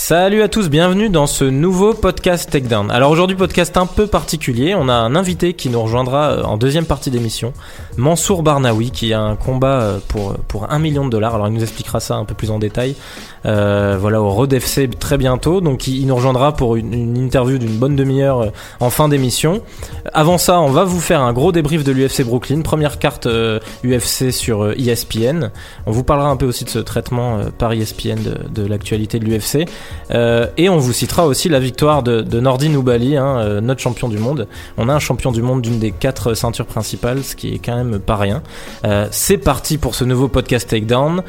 Salut à tous, bienvenue dans ce nouveau podcast Takedown. Alors aujourd'hui podcast un peu particulier, on a un invité qui nous rejoindra euh, en deuxième partie d'émission, Mansour Barnaoui qui a un combat euh, pour, pour un million de dollars, alors il nous expliquera ça un peu plus en détail, euh, voilà au Road FC très bientôt, donc il, nous rejoindra pour une, interview d'une bonne demi-heure en fin d'émission. Avant ça on va vous faire un gros débrief de l'UFC Brooklyn, première carte UFC sur ESPN, on vous parlera un peu aussi de ce traitement par ESPN de l'actualité de l'UFC. Euh, et on vous citera aussi la victoire de, de Nordin Oubali, hein, euh, notre champion du monde. On a un champion du monde d'une des quatre ceintures principales, ce qui est quand même pas rien. Euh, c'est parti pour ce nouveau podcast Takedown.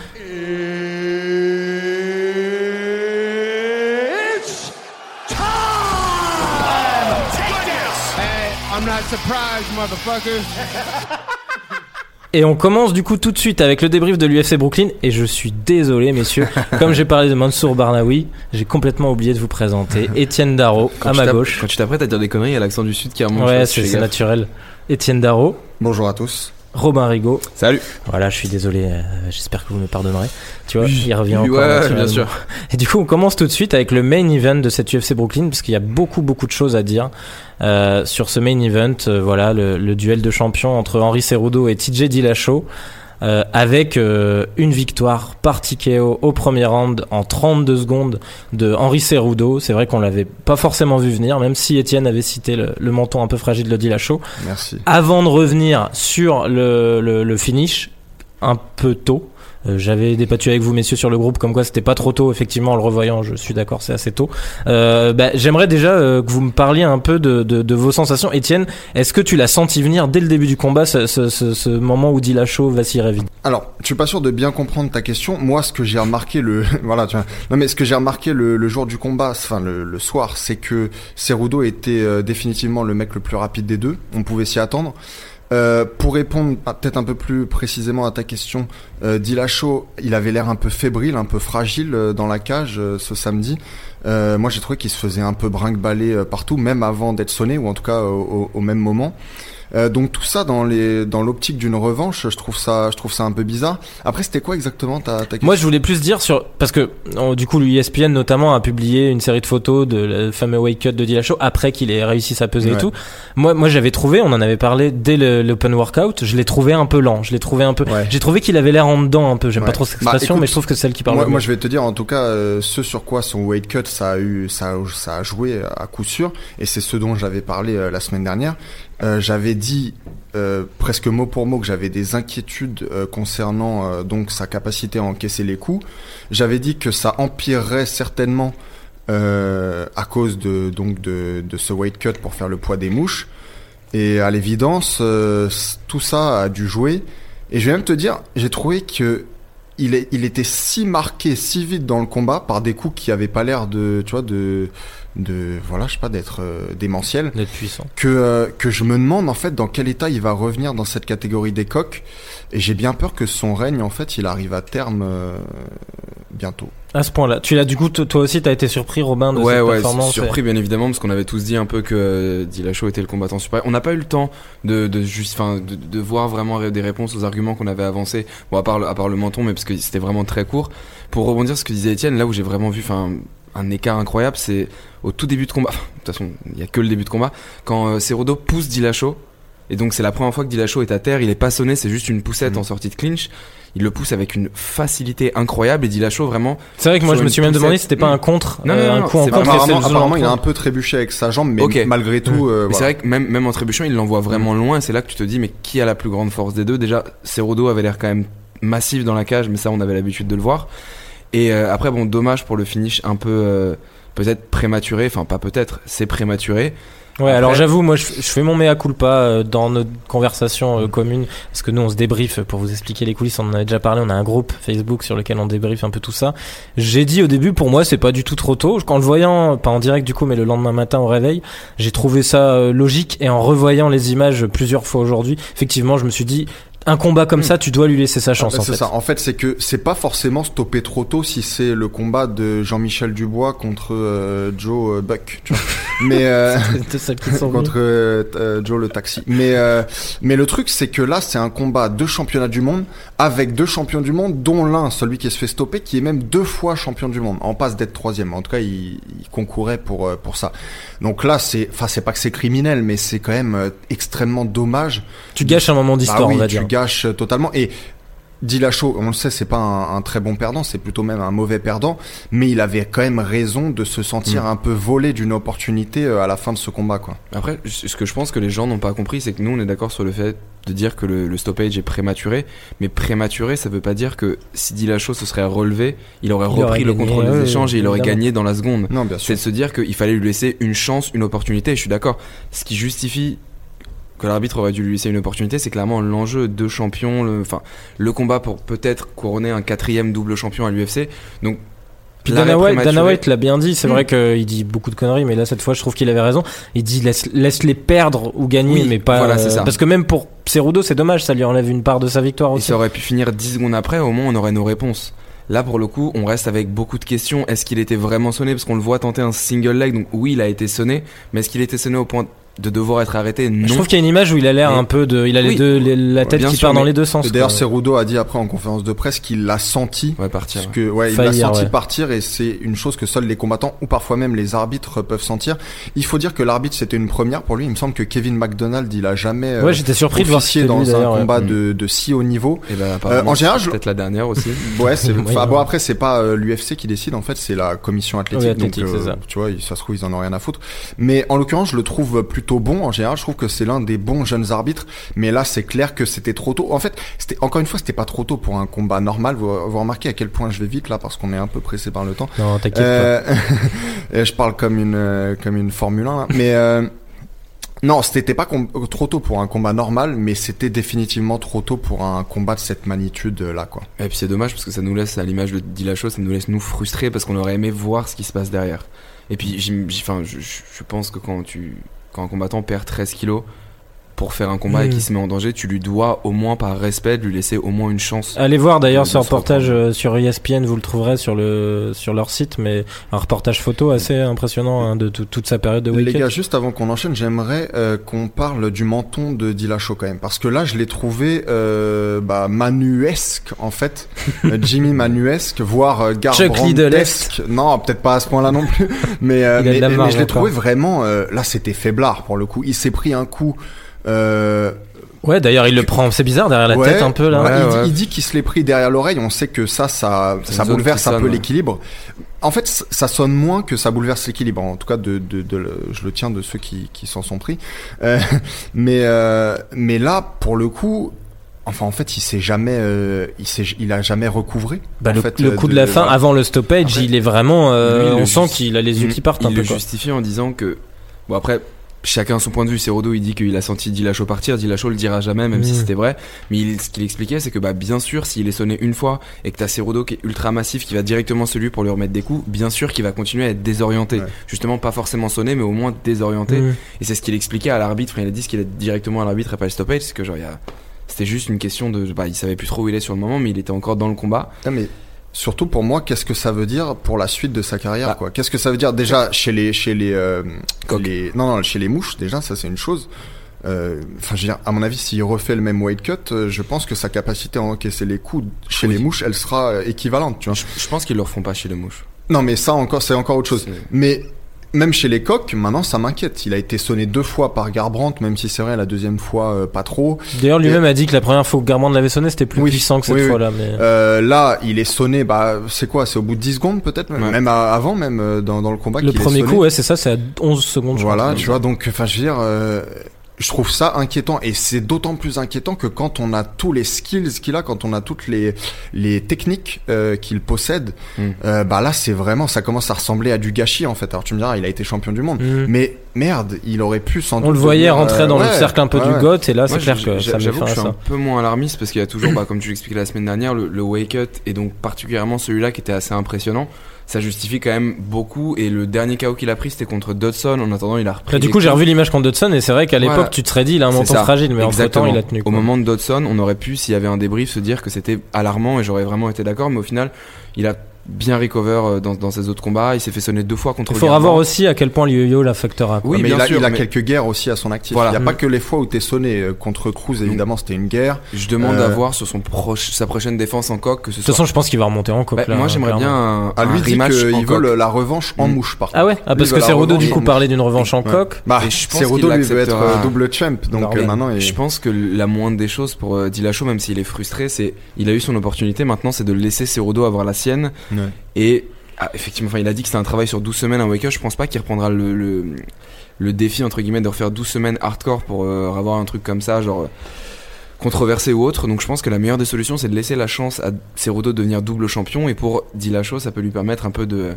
It's time! Take this! Hey, I'm not surprised, motherfuckers. Et on commence du coup tout de suite avec le débrief de l'UFC Brooklyn. Et je suis désolé, messieurs, comme j'ai parlé de Mansour Barnaoui, j'ai complètement oublié de vous présenter Étienne Darro à ma gauche. Quand tu t'apprêtes à dire des conneries, il y a l'accent du sud qui remonte. Ouais, c'est naturel. Étienne Darro. Bonjour à tous. Robin Rigaud. Salut. Voilà, je suis désolé, euh, j'espère que vous me pardonnerez. Tu vois, il revient encore. Ouais, bien sûr. Et du coup, on commence tout de suite avec le main event de cette UFC Brooklyn, parce qu'il y a beaucoup, beaucoup de choses à dire euh, sur ce main event. Euh, voilà, le, le, duel de champions entre Henri Cerudo et TJ Dillashaw. Euh, avec euh, une victoire par TKO au premier round en 32 secondes de Henri Cerudo. C'est vrai qu'on l'avait pas forcément vu venir, même si Étienne avait cité le, le menton un peu fragile de Dillashaw. Merci. Avant de revenir sur le, le, le finish, un peu tôt. Euh, J'avais débattu avec vous, messieurs, sur le groupe, comme quoi c'était pas trop tôt. Effectivement, en le revoyant, je suis d'accord, c'est assez tôt. Euh, bah, J'aimerais déjà euh, que vous me parliez un peu de, de, de vos sensations. Étienne, est-ce que tu l'as senti venir dès le début du combat, ce, ce, ce, moment où Dillashaw vacillerait vite Alors, je suis pas sûr de bien comprendre ta question. Moi, ce que j'ai remarqué le, voilà, tu vois. Non, mais ce que j'ai remarqué le, le, jour du combat, enfin le, le soir, c'est que Cerudo était euh, définitivement le mec le plus rapide des deux. On pouvait s'y attendre. Euh, pour répondre peut-être un peu plus précisément à ta question, euh, Dillashaw, il avait l'air un peu fébrile, un peu fragile euh, dans la cage euh, ce samedi. Moi, j'ai trouvé qu'il se faisait un peu brinque-baller partout, même avant d'être sonné, ou en tout cas au même moment. Euh, donc tout ça dans les dans l'optique d'une revanche, je trouve ça je trouve ça un peu bizarre. Après c'était quoi exactement ta, ta question? Moi je voulais plus dire sur parce que oh, du coup l'ESPN notamment a publié une série de photos de le fameux wake cut de Dillashaw après qu'il ait réussi sa pesée Ouais. et tout. Moi moi j'avais trouvé, on en avait parlé dès l'open workout, je l'ai trouvé un peu lent, je l'ai trouvé un peu Ouais. j'ai trouvé qu'il avait l'air en dedans un peu, j'aime Ouais. pas trop cette Bah, expression écoute, mais je trouve que c'est celle qui parle moi, je vais te dire, en tout cas, euh, ce sur quoi son weight cut, ça a eu, ça, a- ça a joué à coup sûr, et c'est ce dont j'avais parlé euh, la semaine dernière. Euh, j'avais dit euh, presque mot pour mot que j'avais des inquiétudes euh, concernant euh, donc sa capacité à encaisser les coups. J'avais dit que ça empirerait certainement euh, à cause de donc de, de ce weight cut pour faire le poids des mouches. Et à l'évidence, tout ça a dû jouer. Et je vais même te dire, j'ai trouvé que il, est, il était si marqué si vite dans le combat par des coups qui avaient pas l'air de, tu vois, de, de, voilà, je sais pas, d'être euh, démentiels, D'être puissant. que euh, que je me demande en fait dans quel état il va revenir dans cette catégorie des coqs. Et j'ai bien peur que son règne en fait, il arrive à terme euh, bientôt. À ce point-là. Tu l'as du coup toi aussi t'as été surpris Robin de Ouais, cette ouais, performance. surpris bien évidemment parce qu'on avait tous dit un peu que euh, Dillashaw était le combattant super. On n'a pas eu le temps de, de juste, de, de voir vraiment des réponses aux arguments qu'on avait avancés. Bon, à part, le- à part le menton, mais parce que c'était vraiment très court. Pour rebondir sur ce que disait Étienne, là où j'ai vraiment vu, enfin, un écart incroyable, c'est au tout début de combat. Enfin, de toute façon, il y a que le début de combat quand euh, pousse Dillashaw. Et donc c'est la première fois que Dillashaw est à terre, il est pas sonné, c'est juste une poussette Mhm. en sortie de clinch. Il le pousse avec une facilité incroyable et Dillashaw vraiment C'est vrai que moi je me suis même demandé si c'était pas un contre Non, euh, non, un non, coup en c'est contre apparemment, il a un peu trébuché avec sa jambe, mais malgré tout, euh, Mais c'est vrai que même, même en trébuchant, il l'envoie vraiment loin. Et c'est là que tu te dis, mais qui a la plus grande force des deux? Déjà, Cerudo avait l'air quand même massif dans la cage, mais ça, on avait l'habitude de le voir. Et euh, après, bon, dommage pour le finish un peu euh, peut-être prématuré. Enfin, pas peut-être, c'est prématuré. Ouais, alors j'avoue, moi je, je fais mon mea culpa euh, dans notre conversation euh, commune, parce que nous on se débrief, pour vous expliquer les coulisses, on en avait déjà parlé, on a un groupe Facebook sur lequel on débrief un peu tout ça. J'ai dit au début, pour moi c'est pas du tout trop tôt, quand le voyant, pas en direct du coup, mais le lendemain matin au réveil, j'ai trouvé ça euh, logique, et en revoyant les images plusieurs fois aujourd'hui, effectivement je me suis dit, un combat comme Mm. ça, tu dois lui laisser sa chance Ah en c'est fait. ça. En fait, c'est que c'est pas forcément stopper trop tôt si c'est le combat de Jean-Michel Dubois contre euh, Joe euh, Buck. Tu vois. mais euh, qui contre euh, Joe le taxi. Mais euh, mais le truc c'est que là c'est un combat de championnat du monde avec deux champions du monde, dont l'un celui qui se fait stopper, qui est même deux fois champion du monde, en passe d'être troisième. En tout cas, il, il concourait pour pour ça. Donc là c'est, enfin c'est pas que c'est criminel, mais c'est quand même extrêmement dommage. Tu gâches un moment d'histoire, Bah oui, on va dire. Gâches euh, totalement. Et Dillashaw, on le sait, c'est pas un, un très bon perdant, c'est plutôt même un mauvais perdant, mais il avait quand même raison de se sentir Mm. un peu volé d'une opportunité euh, à la fin de ce combat, quoi. Après, ce que je pense que les gens n'ont pas compris, c'est que nous, on est d'accord sur le fait de dire que le, le stoppage est prématuré. Mais prématuré, ça veut pas dire que si Dillashaw se serait relevé, il aurait Il repris aurait le contrôle des échanges et il aurait gagné dans la seconde. Non, bien C'est de se dire qu'il fallait lui laisser une chance, une opportunité. Et je suis d'accord. Ce qui justifie que l'arbitre aurait dû lui laisser une opportunité, c'est clairement l'enjeu de champion, le, enfin, le combat pour peut-être couronner un quatrième double champion à l'UFC. Donc, Dana White, prématuré- Dana White l'a bien dit, c'est Mm. vrai qu'il dit beaucoup de conneries, mais là cette fois je trouve qu'il avait raison. Il dit laisse, laisse les perdre ou gagner, Oui, mais pas. voilà, c'est ça. Parce que même pour Cerudo, c'est dommage, ça lui enlève une part de sa victoire Et aussi. ça aurait pu finir 10 secondes après, au moins on aurait nos réponses. Là, pour le coup, on reste avec beaucoup de questions. Est-ce qu'il était vraiment sonné? Parce qu'on le voit tenter un single leg, donc oui, il a été sonné. Mais est-ce qu'il était sonné au point de devoir être arrêté Non. Je trouve qu'il y a une image où il a l'air un peu de. Il a les Oui. deux, les- la tête Bien qui sûr, part dans les deux sens. D'ailleurs. Cerudo a dit après en conférence de presse qu'il l'a senti. Va partir. Parce que, ouais, il l'a senti ouais. partir et c'est une chose que seuls les combattants ou parfois même les arbitres peuvent sentir. Il faut dire que l'arbitre c'était une première pour lui. Il me semble que Kevin McDonald il a jamais euh, Ouais, j'étais surpris de voir dans lui, un ouais. combat Mm. de, de si haut niveau. Et ben, apparemment, en général, peut-être la dernière aussi. Ouais, c'est. Enfin, ouais. bon après c'est pas euh, l'UFC qui décide en fait, c'est la commission athlétique. Oui, athlétique, donc, euh, c'est ça. Tu vois, ça se trouve ils en ont rien à foutre. Mais en l'occurrence, je le trouve plutôt bon. En général, je trouve que c'est l'un des bons jeunes arbitres. Mais là, c'est clair que c'était trop tôt. En fait, c'était encore une fois, c'était pas trop tôt pour un combat normal. Vous, vous remarquez à quel point je vais vite là parce qu'on est un peu pressé par le temps. Non, t'inquiète pas. Euh, et je parle comme une euh, comme une Formule 1 là. mais euh, non c'était pas trop tôt pour un combat normal mais c'était définitivement trop tôt pour un combat de cette magnitude là quoi Et puis c'est dommage parce que ça nous laisse, à l'image de Dillashaw, ça nous laisse nous frustrer parce qu'on aurait aimé voir ce qui se passe derrière. Et puis, je pense que quand tu, quand un combattant perd 13 kilos pour faire un combat et Mm. qu'il se met en danger, tu lui dois au moins par respect de lui laisser au moins une chance. Allez voir d'ailleurs ce reportage reprendre. euh, sur ESPN, vous le trouverez sur le sur leur site, mais un reportage photo assez impressionnant hein, de tout- toute sa période de les week-end. gars juste avant qu'on enchaîne j'aimerais euh, qu'on parle du menton de Dillashaw quand même parce que là je l'ai trouvé euh, bah, manuesque en fait Euh, Jimmy manuesque voire euh, Garbrandtesque. non peut-être pas à ce point là non plus mais, euh, mais, mais je l'ai trouvé vraiment euh, là c'était faiblard pour le coup il s'est pris un coup euh, Ouais, d'ailleurs il le prend, c'est bizarre derrière la Ouais, tête un peu là. ouais, il, Ouais, dit- ouais. il dit qu'il se l'est pris derrière l'oreille. On sait que ça, ça, bouleverse un peu l'équilibre. En fait, ça sonne moins que ça bouleverse l'équilibre. En tout cas, de, de, de le- je le tiens de ceux qui, qui s'en sont pris. Euh, mais, euh, mais là, pour le coup. Enfin, en fait, il s'est jamais, euh, il s'est, il a jamais recouvré. Bah, en le, fait, le coup de, la fin, voilà. avant le stoppage, Après, il est vraiment. euh, lui, il le on sent qu'il a les yeux qui partent il un peu. le quoi. justifie en disant que bon après chacun son point de vue. Cerudo il dit qu'il a senti Dillashaw partir. Dillashaw le dira jamais même si Mm. c'était vrai. Mais il- ce qu'il expliquait c'est que bah bien sûr s'il est sonné une fois et que t'as Cerudo qui est ultra massif qui va directement sur lui pour lui remettre des coups bien sûr qu'il va continuer à être désorienté. Ouais. justement pas forcément sonné mais au moins désorienté. Mm. et c'est ce qu'il expliquait à l'arbitre. Il a dit ce qu'il a dit directement à l'arbitre et pas le stoppage. C'est que genre il y a c'était juste une question de bah il savait plus trop où il est sur le moment mais il était encore dans le combat. Mais surtout pour moi, qu'est-ce que ça veut dire pour la suite de sa carrière, Bah. quoi? Qu'est-ce que ça veut dire? Déjà chez les, chez les, euh, les, non, non, chez les mouches, déjà, ça c'est une chose. Euh, Enfin, je veux dire, à mon avis, s'il refait le même weight cut, euh, je pense que sa capacité à encaisser les coups chez Oui. les mouches, elle sera euh, équivalente, tu vois. je, je pense qu'ils le refont pas chez les mouches Non, mais ça encore, c'est encore autre chose. Mais même chez les coqs, maintenant, ça m'inquiète. Il a été sonné deux fois par Garbrandt, même si c'est vrai, la deuxième fois, euh, pas trop. D'ailleurs, lui-même a dit que la première fois que Garmand l'avait sonné, c'était plus Oui. puissant que cette Oui, oui. fois-là. Mais... Euh, là, il est sonné, bah, c'est quoi C'est au bout de 10 secondes, peut-être même, Ouais. même à- avant, même euh, dans, dans le combat. le qu'il est premier sonné. coup, ouais, c'est ça, c'est à 11 secondes. je Voilà, crois. tu vois, donc, enfin, je veux dire, euh, je trouve ça inquiétant. Et c'est d'autant plus inquiétant que quand on a tous les skills qu'il a, quand on a toutes les, les techniques euh, qu'il possède, Mm. euh, bah là, c'est vraiment, ça commence à ressembler à du gâchis, en fait. Alors, tu me diras, il a été champion du monde. Mm. Mais merde, il aurait pu sans On doute le voyait rentrer euh, dans le ouais, cercle un peu ouais, du. GOAT, et là, c'est clair que ça J'avoue que je suis ça. un peu moins alarmiste parce qu'il y a toujours, bah, comme tu l'expliquais la semaine dernière, le, le wake cut et donc particulièrement celui-là qui était assez impressionnant. Ça justifie quand même beaucoup. Et le dernier KO qu'il a pris, c'était contre Dodson. En attendant, il a repris. Là, du coup, j'ai revu l'image contre Dodson, et c'est vrai qu'à l'époque, Voilà. tu te serais dit, il a un menton fragile, mais entre temps, Exactement. il a tenu. Au moment de Dodson, on aurait pu, s'il y avait un débrief, se dire que c'était alarmant et j'aurais vraiment été d'accord. Mais au final, il a bien recover euh, dans, dans ses autres combats. Il s'est fait sonner deux fois contre. Il faudra voir aussi à quel point le yo-yo l'affectera. Oui, mais bien il a, sûr, il a mais- quelques guerres aussi à son actif. Voilà. Il n'y a Mm. pas que les fois où t'es sonné euh, contre Cruz, évidemment, c'était une guerre. Je demande Euh, à voir sur son proche, sa prochaine défense en coq que ce De toute soit. façon, je pense qu'il va remonter en coque. Bah, là, moi, j'aimerais bien un, Ah, lui un qu'il veut la revanche en Mm. mouche, par Ah ouais? Ah, Lui, parce il que Cerudo, du coup, parlait d'une revanche en Ouais. coque. Bah, Cerudo, lui, veut être euh, double champ, donc euh, maintenant, il... Je pense que la moindre des choses pour euh, Dillashaw, même s'il est frustré, c'est il a eu son opportunité. Maintenant, c'est de laisser Cerudo avoir la sienne. Et ah, effectivement, il a dit que c'était un travail sur 12 semaines, un wake-up. Je pense pas qu'il reprendra le, le, défi entre guillemets de refaire 12 semaines hardcore pour euh, avoir un truc comme ça, genre controversé ou autre. Donc je pense que la meilleure des solutions, c'est de laisser la chance à Cerudo de devenir double champion. Et pour Dillashaw, ça peut lui permettre un peu de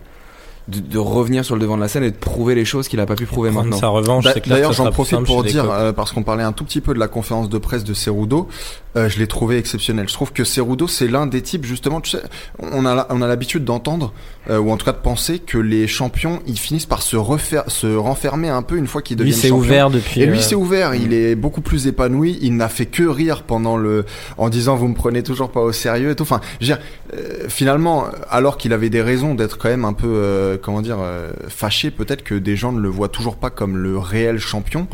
de, de revenir sur le devant de la scène et de prouver les choses qu'il a pas pu prouver maintenant. sa revanche, c'est clair. D'ailleurs, j'en profite simple pour dire, euh, parce qu'on parlait un tout petit peu de la conférence de presse de Cerudo, euh, je l'ai trouvé exceptionnel. Je trouve que Cerudo, c'est l'un des types, justement, tu sais, on a, on a l'habitude d'entendre, euh, ou en tout cas de penser, que les champions, ils finissent par se refaire, se renfermer un peu une fois qu'ils Lui, deviennent c'est champions. ouvert depuis. Et lui, euh, c'est ouvert. Il est beaucoup plus épanoui. Il n'a fait que rire pendant le, en disant vous me prenez toujours pas au sérieux et tout. Enfin, je veux dire, euh, finalement, alors qu'il avait des raisons d'être quand même un peu, euh, comment dire, euh, fâché, peut-être que des gens ne le voient toujours pas comme le réel champion,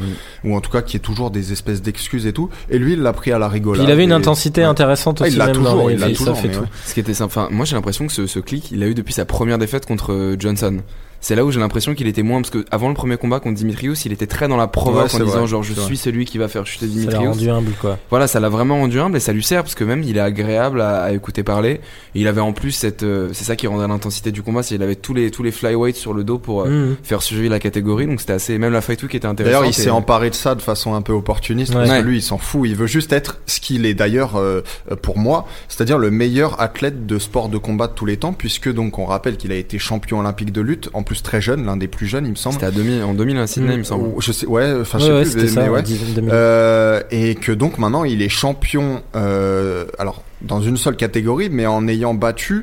ou en tout cas qu'il y ait toujours des espèces d'excuses et tout. Et lui, il l'a pris à la rigolade. Il avait une et- intensité ouais. intéressante Ah, aussi il l'a même toujours, dans il l'a toujours, mais tout. ouais. Ce qui était sympa, moi j'ai l'impression que ce, ce clic, il a eu depuis sa première défaite contre euh, Johnson. C'est là où j'ai l'impression qu'il était moins parce que avant le premier combat contre Dimitrius, il était très dans la provoque Ouais, en disant vrai, genre je suis celui qui va faire chuter Ça l'a Dimitrius. rendu humble quoi. Voilà, ça l'a vraiment rendu humble et ça lui sert parce que même il est agréable à, à écouter parler. Et il avait en plus cette, euh, c'est ça qui rendait l'intensité du combat, c'est qu'il avait tous les tous les flyweights sur le dos pour euh, Mhm. faire survivre la catégorie. Donc c'était assez, même la fight week était intéressante. D'ailleurs, il s'est emparé de ça de façon un peu opportuniste Ouais. parce que lui, il s'en fout. Il veut juste être ce qu'il est d'ailleurs euh, euh, pour moi, c'est-à-dire le meilleur athlète de sport de combat de tous les temps, puisque donc on rappelle qu'il a été champion olympique de lutte, en plus très jeune, l'un des plus jeunes, il me semble. C'était à 2000, en 2000 à Sydney, Mm. il me semble. Je sais, ouais, enfin, je Ouais, ouais, sais plus, c'était mais ça. ouais. en 10 2000. Euh, et que donc maintenant il est champion, euh, alors dans une seule catégorie, mais en ayant battu euh,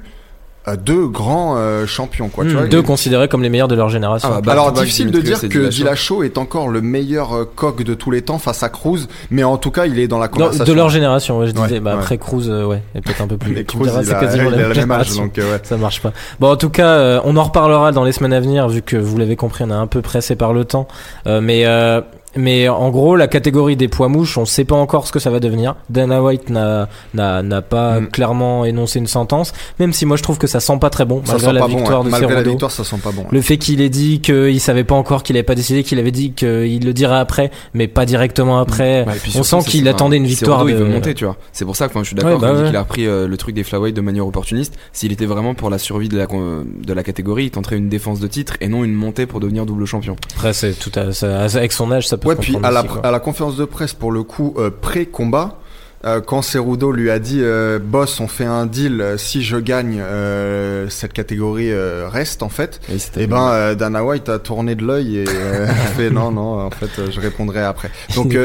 deux grands euh, champions, quoi. tu Hmm, vois, deux il- considérés comme les meilleurs de leur génération. Ah, bah, alors difficile de dire que Dillashaw. Est encore le meilleur euh, coq de tous les temps face à Cruz, mais en tout cas il est dans la Non, conversation. de leur génération, ouais, je Ouais, disais. Bah, ouais. après Cruz, euh, ouais, est peut-être un peu plus. Mais Cruz, il c'est a, quasiment il la a même âge, donc euh, ouais. Ça marche pas. Bon, en tout cas, euh, on en reparlera dans les semaines à venir, vu que vous l'avez compris, on est un peu pressé par le temps. Euh, mais euh, mais en gros, la catégorie des poids mouches, on sait pas encore ce que ça va devenir. Dana White n'a n'a n'a pas Mm. clairement énoncé une sentence, même si moi je trouve que ça sent pas très bon Ça malgré sent la pas bon, victoire ouais. de malgré la victoire, ça sent pas bon. ouais. Le fait qu'il ait dit qu'il savait pas encore, qu'il avait pas décidé, qu'il avait dit qu'il le dirait après, mais pas directement après. Et puis on sent qu'il attendait une victoire Cerudo, de- il veut monter, tu vois. C'est pour ça que enfin, je suis d'accord Ouais, bah quand il dit ouais. qu'il a repris euh, le truc des flyweights de manière opportuniste. S'il était vraiment pour la survie de la, con- de la catégorie, il tenterait une défense de titre et non une montée pour devenir double champion. Après, c'est tout à, ça- avec son âge, ça peut Ouais, puis comprendre à la, aussi, quoi. à la conférence de presse, pour le coup, euh, pré-combat, euh, quand Cerudo lui a dit euh, Boss, on fait un deal, euh, si je gagne, euh, cette catégorie reste, en fait. Et Et ben, euh, Dana White a tourné de l'œil et a fait non, non, en fait, je répondrai après. Donc,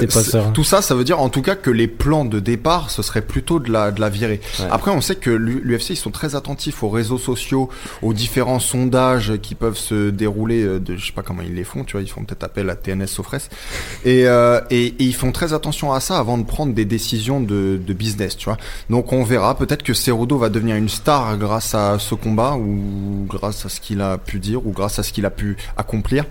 tout ça, ça veut dire en tout cas que les plans de départ, ce serait plutôt de la, de la. Ouais. Après, on sait que l'UFC, ils sont très attentifs aux réseaux sociaux, aux différents sondages qui peuvent se dérouler de, je sais pas comment ils les font, tu vois, ils font peut-être appel à TNS Sofres. Et, et, et ils font très attention à ça avant de prendre des décisions de, de business, tu vois. Donc on verra, peut-être que Cerudo va devenir une star grâce à ce combat ou grâce à ce qu'il a pu dire ou grâce à ce qu'il a pu accomplir.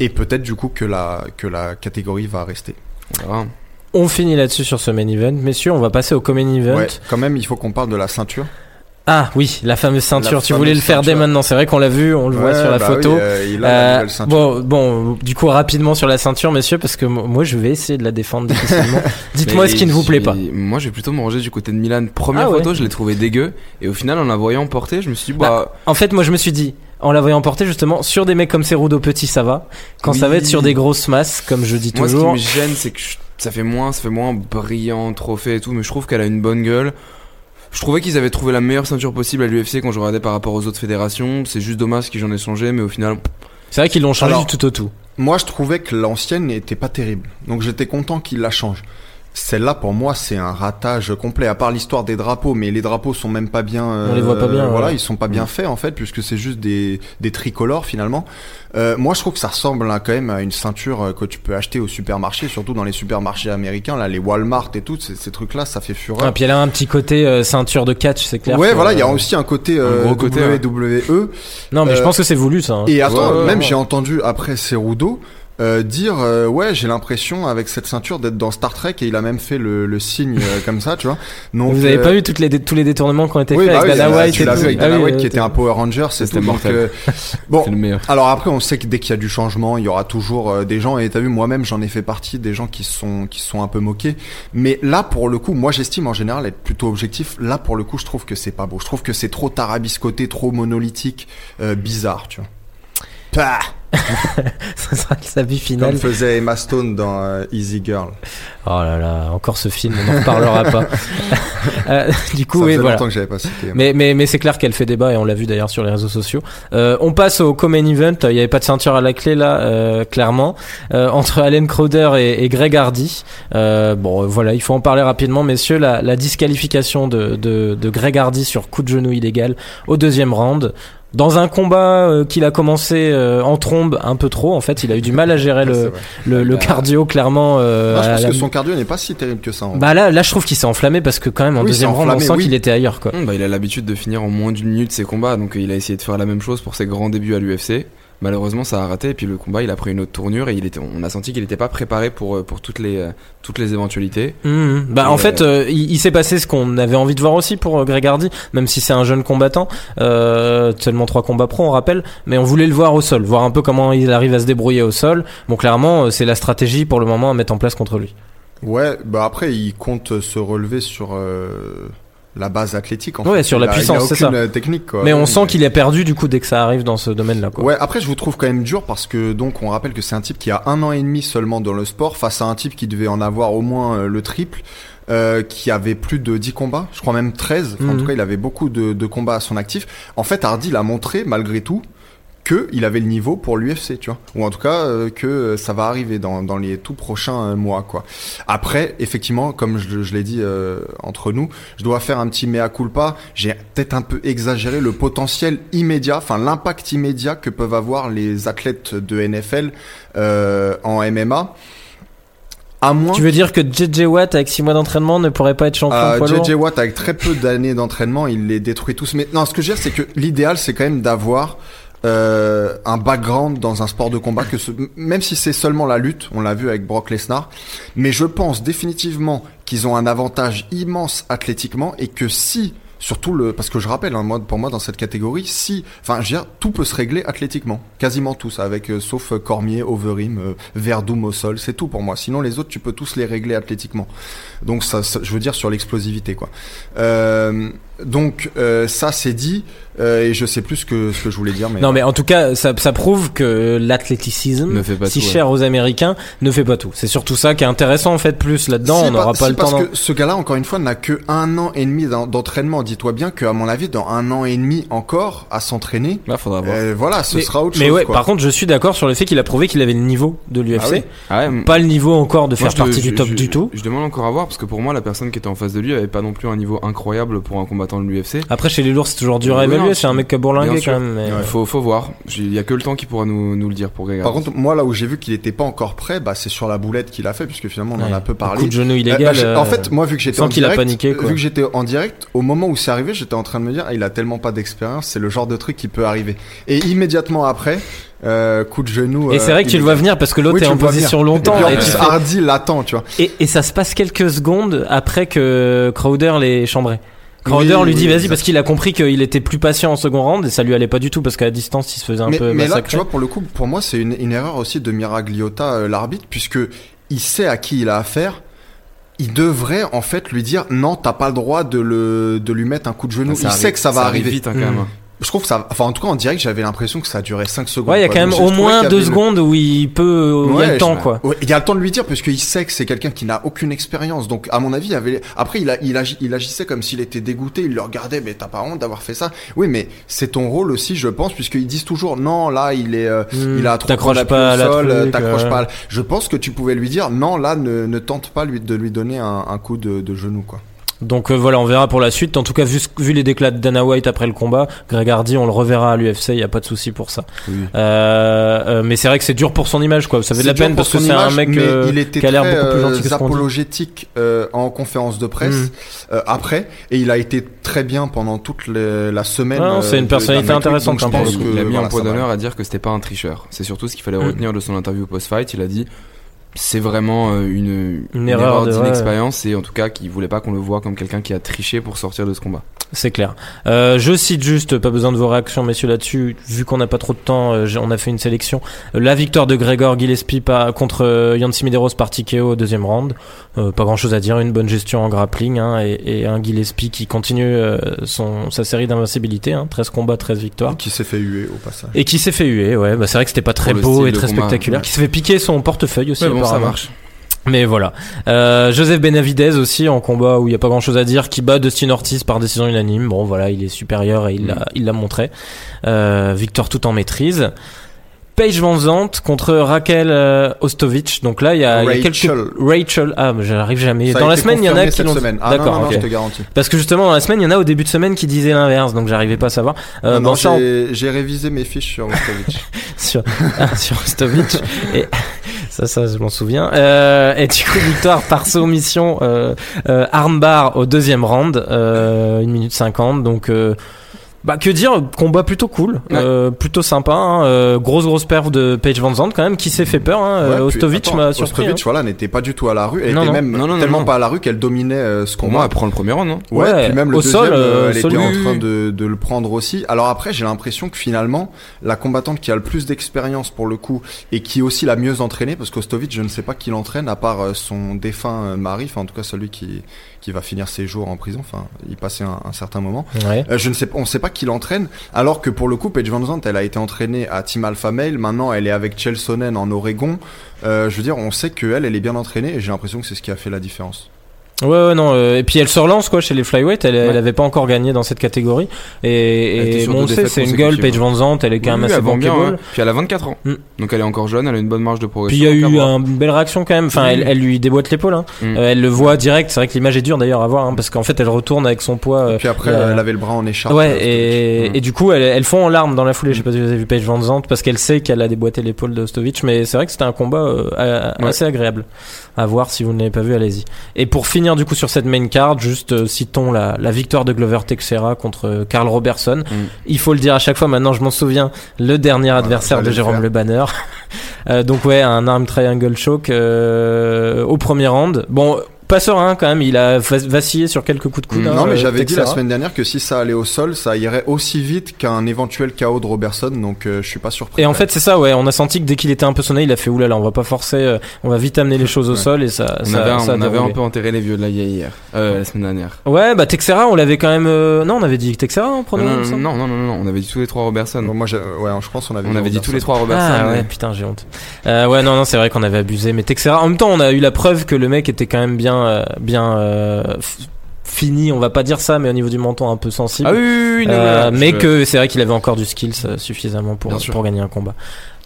Et peut-être du coup que la, que la catégorie va rester. On verra. On finit là-dessus sur ce main event. Messieurs, on va passer au common event. Ouais, quand même, il faut qu'on parle de la ceinture. Ah oui, la fameuse ceinture. La tu voulais le faire dès maintenant. C'est vrai qu'on l'a vu, on le voit sur la bah photo. oui, euh, il a Euh, bon, bon, du coup rapidement sur la ceinture, messieurs, parce que mo- moi je vais essayer de la défendre difficilement. Dites-moi ce qui ne vous plaît pas. j'ai- Moi, je vais plutôt me ranger du côté de Milan. Première Ah ouais. photo, je l'ai trouvé dégueu. Et au final, en la voyant porter, je me suis dit, bah, En fait, moi je me suis dit, en la voyant porter justement sur des mecs comme Cerudo petit, ça va. Quand ça va être sur des grosses masses, comme je dis moi, ce qui toujours, me gêne, c'est que je- ça fait moins, ça fait moins brillant, trophée et tout. Mais je trouve qu'elle a une bonne gueule. Je trouvais qu'ils avaient trouvé la meilleure ceinture possible à l'UFC quand je regardais par rapport aux autres fédérations. C'est juste dommage qu'ils j'en ai changé, mais au final, c'est vrai qu'ils l'ont changé Alors- du tout au tout. Moi, je trouvais que l'ancienne n'était pas terrible. Donc, j'étais content qu'il la change. Celle-là, pour moi, c'est un ratage complet. À part l'histoire des drapeaux, mais les drapeaux sont même pas bien. On les voit pas bien, Voilà, ouais. ils sont pas bien faits en fait, puisque c'est juste des, des tricolores finalement. Euh, moi, je trouve que ça ressemble là, quand même à une ceinture euh, que tu peux acheter au supermarché, surtout dans les supermarchés américains, là, les Walmart et tout. Ces, ces trucs-là, ça fait fureur. Ah, puis elle a un petit côté euh, ceinture de catch, c'est clair. ouais, voilà, il y a euh, aussi un côté euh, gros côté, ouais. WWE. Non, mais je euh, pense que c'est voulu ça. hein. Et attends, Ouais, ouais, même ouais. j'ai entendu après Cerudo euh, dire euh, ouais j'ai l'impression avec cette ceinture d'être dans Star Trek et il a même fait le, le signe euh, comme ça tu vois. Donc Vous avez euh, pas vu toutes les, tous les détournements qui ont été oui, faits bah avec oui, Dana bah, White tu l'as vu avec Ah Dana oui, White euh, qui était un Power Ranger, C'était mortel. euh, bon, le alors après, on sait que dès qu'il y a du changement, il y aura toujours euh, des gens. Et t'as vu, moi-même, j'en ai fait partie des gens qui sont qui sont un peu moqués. Mais là, pour le coup, moi, j'estime en général être plutôt objectif. Là, pour le coup, je trouve que c'est pas beau. Je trouve que c'est trop tarabiscoté, trop monolithique, euh, bizarre, tu vois. Pah ça sera sa vie finale. Comme faisait Emma Stone dans euh, Easy Girl. Oh là là, encore ce film, on n'en reparlera pas. Euh, du coup, Ça oui, faisait voilà. longtemps que j'avais pas cité. Mais, mais, mais c'est clair qu'elle fait débat et on l'a vu d'ailleurs sur les réseaux sociaux. Euh, on passe au Common Event. Il n'y avait pas de ceinture à la clé là, clairement. Entre Allen Crowder et, et Greg Hardy. Bon, voilà, il faut en parler rapidement, messieurs. La, la disqualification de, de, de Greg Hardy sur coup de genou illégal au deuxième round. Dans un combat euh, qu'il a commencé euh, en trombe un peu trop, en fait, il a eu du mal à gérer le, le, le cardio clairement. euh, Moi, je pense la- que son cardio n'est pas si terrible que ça. en Bah là, là, je trouve qu'il s'est enflammé parce que quand même en Oui, deuxième round, on sent oui. qu'il était ailleurs, quoi. Hum, bah, il a l'habitude de finir en moins d'une minute ses combats, donc euh, il a essayé de faire la même chose pour ses grands débuts à l'UFC. Malheureusement, ça a raté, et puis le combat, il a pris une autre tournure, et il était, on a senti qu'il n'était pas préparé pour, euh, pour toutes, les, euh, toutes les éventualités. Mhm. Bah Et, en fait, euh, il, il s'est passé ce qu'on avait envie de voir aussi pour Greg Hardy, même si c'est un jeune combattant, euh, seulement trois combats pro, on rappelle, mais on voulait le voir au sol, voir un peu comment il arrive à se débrouiller au sol. Bon, clairement, c'est la stratégie pour le moment à mettre en place contre lui. Ouais, bah après, il compte se relever sur euh, la base athlétique. En Ouais, fait. sur la a- puissance, c'est a ça. euh, technique, quoi. mais on sent qu'il est perdu du coup dès que ça arrive dans ce domaine-là, quoi. Ouais, après, je vous trouve quand même dur parce que, donc, on rappelle que c'est un type qui a un an et demi seulement dans le sport face à un type qui devait en avoir au moins euh, le triple. euh, qui avait plus de 10 combats, je crois même 13. Enfin, En Mhm. tout cas, il avait beaucoup de, de combats à son actif. En fait, Hardy l'a montré, malgré tout, que il avait le niveau pour l'UFC, tu vois. Ou en tout cas, euh, que euh, ça va arriver dans, dans les tout prochains euh, mois, quoi. Après, effectivement, comme je, je l'ai dit euh, entre nous, je dois faire un petit mea culpa. J'ai peut-être un peu exagéré le potentiel immédiat, enfin l'impact immédiat que peuvent avoir les athlètes de NFL euh, en MMA. À moins Tu veux dire que JJ Watt avec 6 mois d'entraînement ne pourrait pas être champion euh, lourd JJ Watt avec très peu d'années d'entraînement, il les détruit tous. Mais non, ce que je veux dire, c'est que l'idéal, c'est quand même d'avoir euh, un background dans un sport de combat, que ce- même si c'est seulement la lutte, on l'a vu avec Brock Lesnar. Mais je pense définitivement qu'ils ont un avantage immense athlétiquement et que si Surtout le, parce que je rappelle, hein, moi, pour moi, dans cette catégorie, si, enfin, je veux dire, tout peut se régler athlétiquement. Quasiment tous, avec, euh, sauf euh, Cormier, Overeem, euh, Verdum au sol, c'est tout pour moi. Sinon, les autres, tu peux tous les régler athlétiquement. Donc, ça, ça- je veux dire, sur l'explosivité, quoi. Euh, donc, euh, ça, c'est dit, euh, et je sais plus ce que, ce que je voulais dire, mais. Non, mais en tout cas, ça, ça prouve que l'athléticisme, pas si tout, ouais. cher aux Américains, ne fait pas tout. C'est surtout ça qui est intéressant en fait plus là-dedans. On n'aura pa- pas si, le temps. parce que ce gars-là, encore une fois, n'a que un an et demi d'en- d'entraînement. Dis-toi bien qu'à mon avis, dans un an et demi encore à s'entraîner, Là, faudra voir. euh, voilà, ce mais, sera autre mais chose. ouais, quoi. par contre, je suis d'accord sur le fait qu'il a prouvé qu'il avait le niveau de l'UFC. Ah oui. Ah ouais, Pas le niveau encore de moi, faire te- partie je- du top je- du tout. Je demande encore à voir parce que pour moi, la personne qui était en face de lui avait pas non plus un niveau incroyable pour un combattant de l'UFC. Après, chez les lourds, c'est toujours dur à évaluer. C'est un mec qui a bourlingué quand même. mais- Ouais. Faut, faut voir. Il y a que le temps qui pourra nous, nous le dire pour Par contre, moi, là où j'ai vu qu'il était pas encore prêt, bah, c'est sur la boulette qu'il a fait, puisque finalement, on en a peu Un parlé. coup de genou Euh, illégal. bah, euh, en fait, moi, vu que j'étais en a direct, paniqué, quoi. vu que j'étais en direct, au moment où c'est arrivé, j'étais en train de me dire, ah, il a tellement pas d'expérience, c'est le genre de truc qui peut arriver. Et immédiatement après, euh, coup de genou. Et c'est vrai que tu le vois venir parce que l'autre Oui, est en position venir. longtemps. Et puis en et, tu plus, fais- Hardy l'attend, tu vois. et, et ça se passe quelques secondes après que Crowder l'ait chambré. Crowder Oui, lui dit oui, vas-y parce qu'il a compris qu'il était plus patient en second round et ça lui allait pas du tout parce qu'à distance il se faisait un mais, peu mais là, tu vois, pour le coup, pour moi, c'est une, une erreur aussi de Miragliota, euh, l'arbitre, puisque il sait à qui il a affaire. Il devrait en fait lui dire non, t'as pas le droit de le de lui mettre un coup de genou. Ça il arrive- sait que ça va arrive arriver. vite hein, quand Mm. même. Je trouve que ça, enfin en tout cas en direct j'avais l'impression que ça duré 5 secondes. Ouais, il y a quand même au moins qu'il y deux avait le- secondes où il peut, il y a le temps quoi. Ouais, il y a le temps de lui dire parce qu'il sait que c'est quelqu'un qui n'a aucune expérience. Donc à mon avis, il avait après il, a, il, agi- il agissait comme s'il était dégoûté. Il le regardait, mais t'as pas honte d'avoir fait ça? Oui, mais c'est ton rôle aussi, je pense, puisqu'ils disent toujours non là il est, euh, Hmm, il a trop pas au sol, euh, t'accroches ouais. pas. à la- Je pense que tu pouvais lui dire non là ne, ne tente pas lui de lui donner un, un coup de, de genou quoi. Donc euh, voilà, on verra pour la suite. En tout cas, vu, les déclats de Dana White après le combat, Greg Hardy, on le reverra à l'UFC, il y a pas de souci pour ça. Oui. Euh, euh, mais c'est vrai que c'est dur pour son image, quoi. Ça fait de la peine parce que c'est un mec mais euh, il était qui a l'air beaucoup plus gentil que apologétique euh, en conférence de presse Mm. euh, après et il a été très bien pendant toute le- la semaine. C'est une personnalité intéressante, donc je hein, pense le il, que, il a mis voilà, un point d'honneur à dire que c'était pas un tricheur. C'est surtout ce qu'il fallait Mm. retenir de son interview post-fight. Il a dit c'est vraiment euh, une, Une erreur de- ouais. d'inexpérience et en tout cas qu'il voulait pas qu'on le voit comme quelqu'un qui a triché pour sortir de ce combat. C'est clair. Euh, je cite juste, pas besoin de vos réactions, messieurs, là-dessus. Vu qu'on n'a pas trop de temps, euh, j'ai- on a fait une sélection. Euh, La victoire de Gregor Gillespie par- contre euh, Yancy Medeiros par TKO au deuxième round. Euh, pas grand-chose à dire. Une bonne gestion en grappling hein, et, et un Gillespie qui continue euh, son, sa série d'invincibilité. Hein, 13 combats, 13 victoires. Qui s'est fait huer au passage. Et qui s'est fait huer, ouais. Bah, c'est vrai que c'était pas très Pour beau et très combat, spectaculaire. ouais. Qui s'est fait piquer son portefeuille aussi. Bon, ça marche. Mais voilà. Euh, Joseph Benavidez aussi en combat où il y a pas grand chose à dire, qui bat Dustin Ortiz par décision unanime. Bon voilà, il est supérieur et il l'a, il l'a montré. Euh, victoire tout en maîtrise. Paige Van Zandt contre Raquel euh, Ostovic. Donc là, il y a, il y a quelques Rachel. Rachel. Ah, mais j'arrive jamais. Ça dans la semaine, il y en a qui l'ont. Ah, D'accord, non, non, ok. je te garantis. Parce que justement dans la semaine, il y en a au début de semaine qui disaient l'inverse, donc j'arrivais pas à savoir. Euh, Non, bon, ça, on- j'ai j'ai révisé mes fiches sur Vukovic. sur, ah, sur Ostovic. et ça, ça, je m'en souviens. Euh, et du coup, victoire par soumission, euh, euh, armbar au deuxième round, euh, 1 minute 50. Donc, euh, bah, que dire, combat plutôt cool, Ouais. euh, plutôt sympa. Hein, euh, grosse, grosse perf de Paige Van Zandt quand même, qui s'est fait peur. Hein, Ouais, euh, Ostovic m'a surpris. Ostovic, hein. voilà, n'était pas du tout à la rue. Elle Non, était non. même Non, non, non, tellement non. pas à la rue qu'elle dominait euh, ce combat. moi, elle prend le premier round, non Ouais, Ouais, puis même le au deuxième, sol, euh, elle sol, était en train de, de le prendre aussi. Alors après, j'ai l'impression que finalement, la combattante qui a le plus d'expérience pour le coup et qui est aussi la mieux entraînée, parce qu'Ostovic, je ne sais pas qui l'entraîne à part son défunt mari, enfin en tout cas celui qui qui va finir ses jours en prison. Enfin, il passait un, un certain moment. Ouais. Euh, je ne sais, on ne sait pas qui l'entraîne, alors que pour le coup, Paige Van Zandt, elle a été entraînée à Team Alpha Male. Maintenant, elle est avec Chelsonen en Oregon. Euh, je veux dire, on sait qu'elle, elle est bien entraînée, et j'ai l'impression que c'est ce qui a fait la différence. Ouais, ouais, non. euh, et puis elle se relance quoi chez les flyweight. Elle, elle Ouais. avait pas encore gagné dans cette catégorie. Elle Et, et bon, on sait, c'est une gueule. Paige Van Zandt, elle est quand même assez elle bankable. hein. Puis elle a 24 ans. Mm. Donc elle est encore jeune, elle a une bonne marge de progression. Puis il y a eu une belle réaction quand même. Enfin, Oui. elle, elle lui déboîte l'épaule. Hein. Mm. Euh, elle le voit direct. C'est vrai que l'image est dure d'ailleurs à voir, hein, parce qu'en fait, elle retourne avec son poids. euh, Puis après, a- elle avait le bras en écharpe. Ouais, euh, et, Mm. et du coup, elles, elles font en larmes dans la foulée. Je sais pas si vous avez vu Paige Van Zandt, parce qu'elle sait qu'elle a déboîté l'épaule de Ostovic, mais c'est vrai que c'était un combat euh, assez agréable à voir. Si vous ne l'avez pas vu, allez-y. Et pour finir du coup sur cette main card, juste euh, citons la, la victoire de Glover Texera contre euh, Carl Robertson. Mm. Il faut le dire à chaque fois. Maintenant, je m'en souviens. Le dernier adversaire de Jérôme. Le Banner. Euh, donc ouais, un arm triangle choke euh, au premier round. Bon, pas serein quand même. Il a va- vacillé sur quelques coups de coude. Mm. hein, Non, mais euh, j'avais dit la semaine dernière que si ça allait au sol, ça irait aussi vite qu'un éventuel KO de Robertson, donc euh, je suis pas surpris. Et en fait, c'est ça, ouais. On a senti que dès qu'il était un peu sonné, il a fait oulala, on va pas forcer, euh, on va vite amener les choses au Ouais. sol et ça. On ça, avait, un- ça a on avait un peu enterré les vieux de la vieille hier, euh, la semaine dernière. Ouais, bah Texera, on l'avait quand même. euh, Non, on avait dit Texera en Non, premier. non, non, non, non, non, on avait dit tous les trois Robertson. Bon, moi, j'ai- ouais, je pense qu'on avait. On avait dit tous les trois Robertson. Ah ouais, putain, j'ai honte. Euh, ouais, non, non, c'est vrai qu'on avait abusé. Mais Texera, en même temps, on a eu la preuve que le mec était quand même bien, euh, bien euh, fini. On va pas dire ça, mais au niveau du menton un peu sensible. Ah oui, oui, oui, non, Euh, mais que c'est vrai qu'il avait encore du skills euh, suffisamment pour, gagner un combat.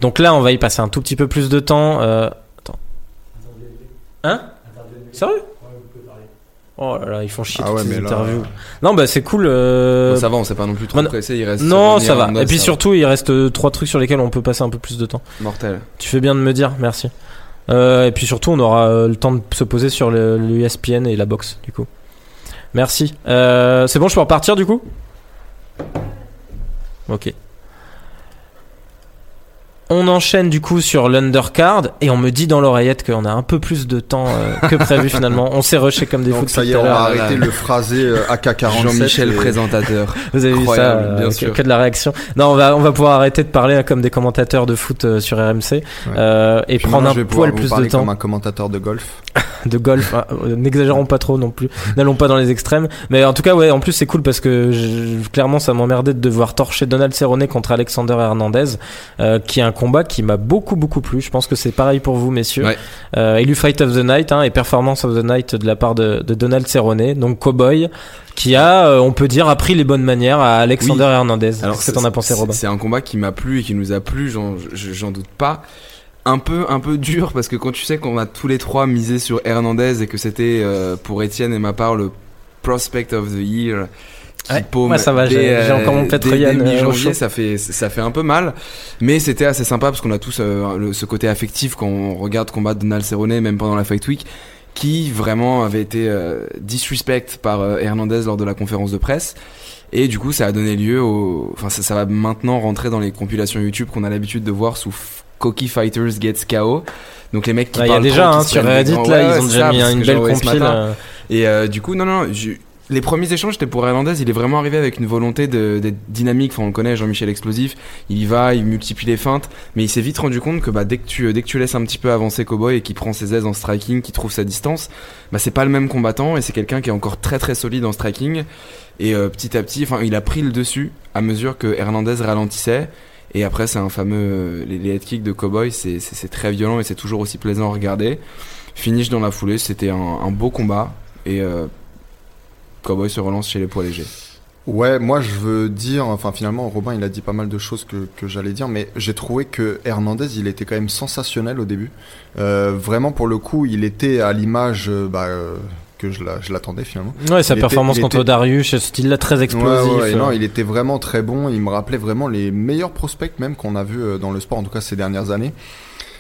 Donc là, on va y passer un tout petit peu plus de temps. Euh... Attends. Hein? Sérieux? Oh là là, ils font chier Ah toutes ouais, ces là- interviews. Non, bah c'est cool. euh, Bon, ça va, on s'est pas non plus trop Bah, pressé, il reste. non, ça va. Ronda, Et puis surtout, il reste trois trucs sur lesquels on peut passer un peu plus de temps. Mortel. Tu fais bien de me dire, merci. Euh, et puis surtout, on aura euh, le temps de se poser sur ESPN et la boxe, du coup. Merci. Euh, c'est bon, je peux repartir, du coup? Ok. On enchaîne du coup sur l'undercard et on me dit dans l'oreillette qu'on a un peu plus de temps euh, que prévu finalement. On s'est rushé comme des fous ça y est, on va l'heure. arrêter le phrasé euh, AK-47. Jean-Michel et- présentateur. Vous avez vu ça, Incroyable, euh, bien que, sûr. que de la réaction. Non, on va on va pouvoir arrêter de parler comme des commentateurs de foot euh, sur RMC euh, et Puis prendre un poil plus de parler temps comme un commentateur de golf. de golf. Ah, N'exagérons pas trop non plus. N'allons pas dans les extrêmes. Mais en tout cas, ouais, en plus c'est cool parce que je- clairement ça m'emmerdait de devoir torcher Donald Cerrone contre Alexander Hernandez, euh, qui est un combat qui m'a beaucoup beaucoup plu. Je pense que c'est pareil pour vous, messieurs. Ouais. Euh, élu Fight of the Night hein, et Performance of the Night de la part de, de Donald Cerrone, donc Cowboy, qui a, euh, on peut dire, appris les bonnes manières à Alexander Oui. Hernandez. Qu'est-ce que t'en as pensé, Robin C'est un combat qui m'a plu et qui nous a plu, j'en je- j'en doute pas. Un peu, un peu dur parce que quand tu sais qu'on a tous les trois misé sur Hernandez et que c'était euh, pour Étienne et ma part le prospect of the year. Qui Ouais, paume moi, ça va, j'ai- euh, encore mon dès euh, mi-janvier, ça fait, ça fait un peu mal, mais c'était assez sympa parce qu'on a tous euh, le- ce côté affectif quand on regarde combattre Donald Cerrone, même pendant la Fight Week, qui vraiment avait été euh, disrespect par euh, Hernandez lors de la conférence de presse. Et du coup, ça a donné lieu au. Enfin, ça, ça va maintenant rentrer dans les compilations YouTube qu'on a l'habitude de voir sous Cocky Fighters Gets KO. Donc les mecs qui Ah, Il y a parlent déjà trop, hein, sur Reddit là, Ouais, ils ont déjà mis une belle compile. Et euh, du coup, non, non, je- les premiers échanges c'était pour Hernandez. Il est vraiment arrivé avec une volonté d'être dynamique. On le connaît, Jean-Michel explosif. Il y va, il multiplie les feintes, mais il s'est vite rendu compte que bah, dès que tu dès que tu laisses un petit peu avancer Cowboy et qu'il prend ses aises en striking, qu'il trouve sa distance, bah c'est pas le même combattant et c'est quelqu'un qui est encore très très solide en striking. Et euh, petit à petit, enfin, il a pris le dessus à mesure que Hernandez ralentissait. Et après, c'est un fameux euh, les, les head kicks de Cowboy, c'est très violent et c'est toujours aussi plaisant à regarder. Finish dans la foulée, c'était un, un beau combat et euh, Cowboy se relance chez les poids légers. Ouais, moi je veux dire, enfin finalement Robin il a dit pas mal de choses que, que j'allais dire, mais j'ai trouvé que Hernandez il était quand même sensationnel au début. Euh, vraiment pour le coup il était à l'image euh, bah, euh, que je la- je l'attendais finalement. Ouais, sa Il performance était- contre était- Darius, ce style-là très explosif. Ouais, ouais, ouais, euh. non, il était vraiment très bon. Il me rappelait vraiment les meilleurs prospects même qu'on a vu dans le sport, en tout cas ces dernières années.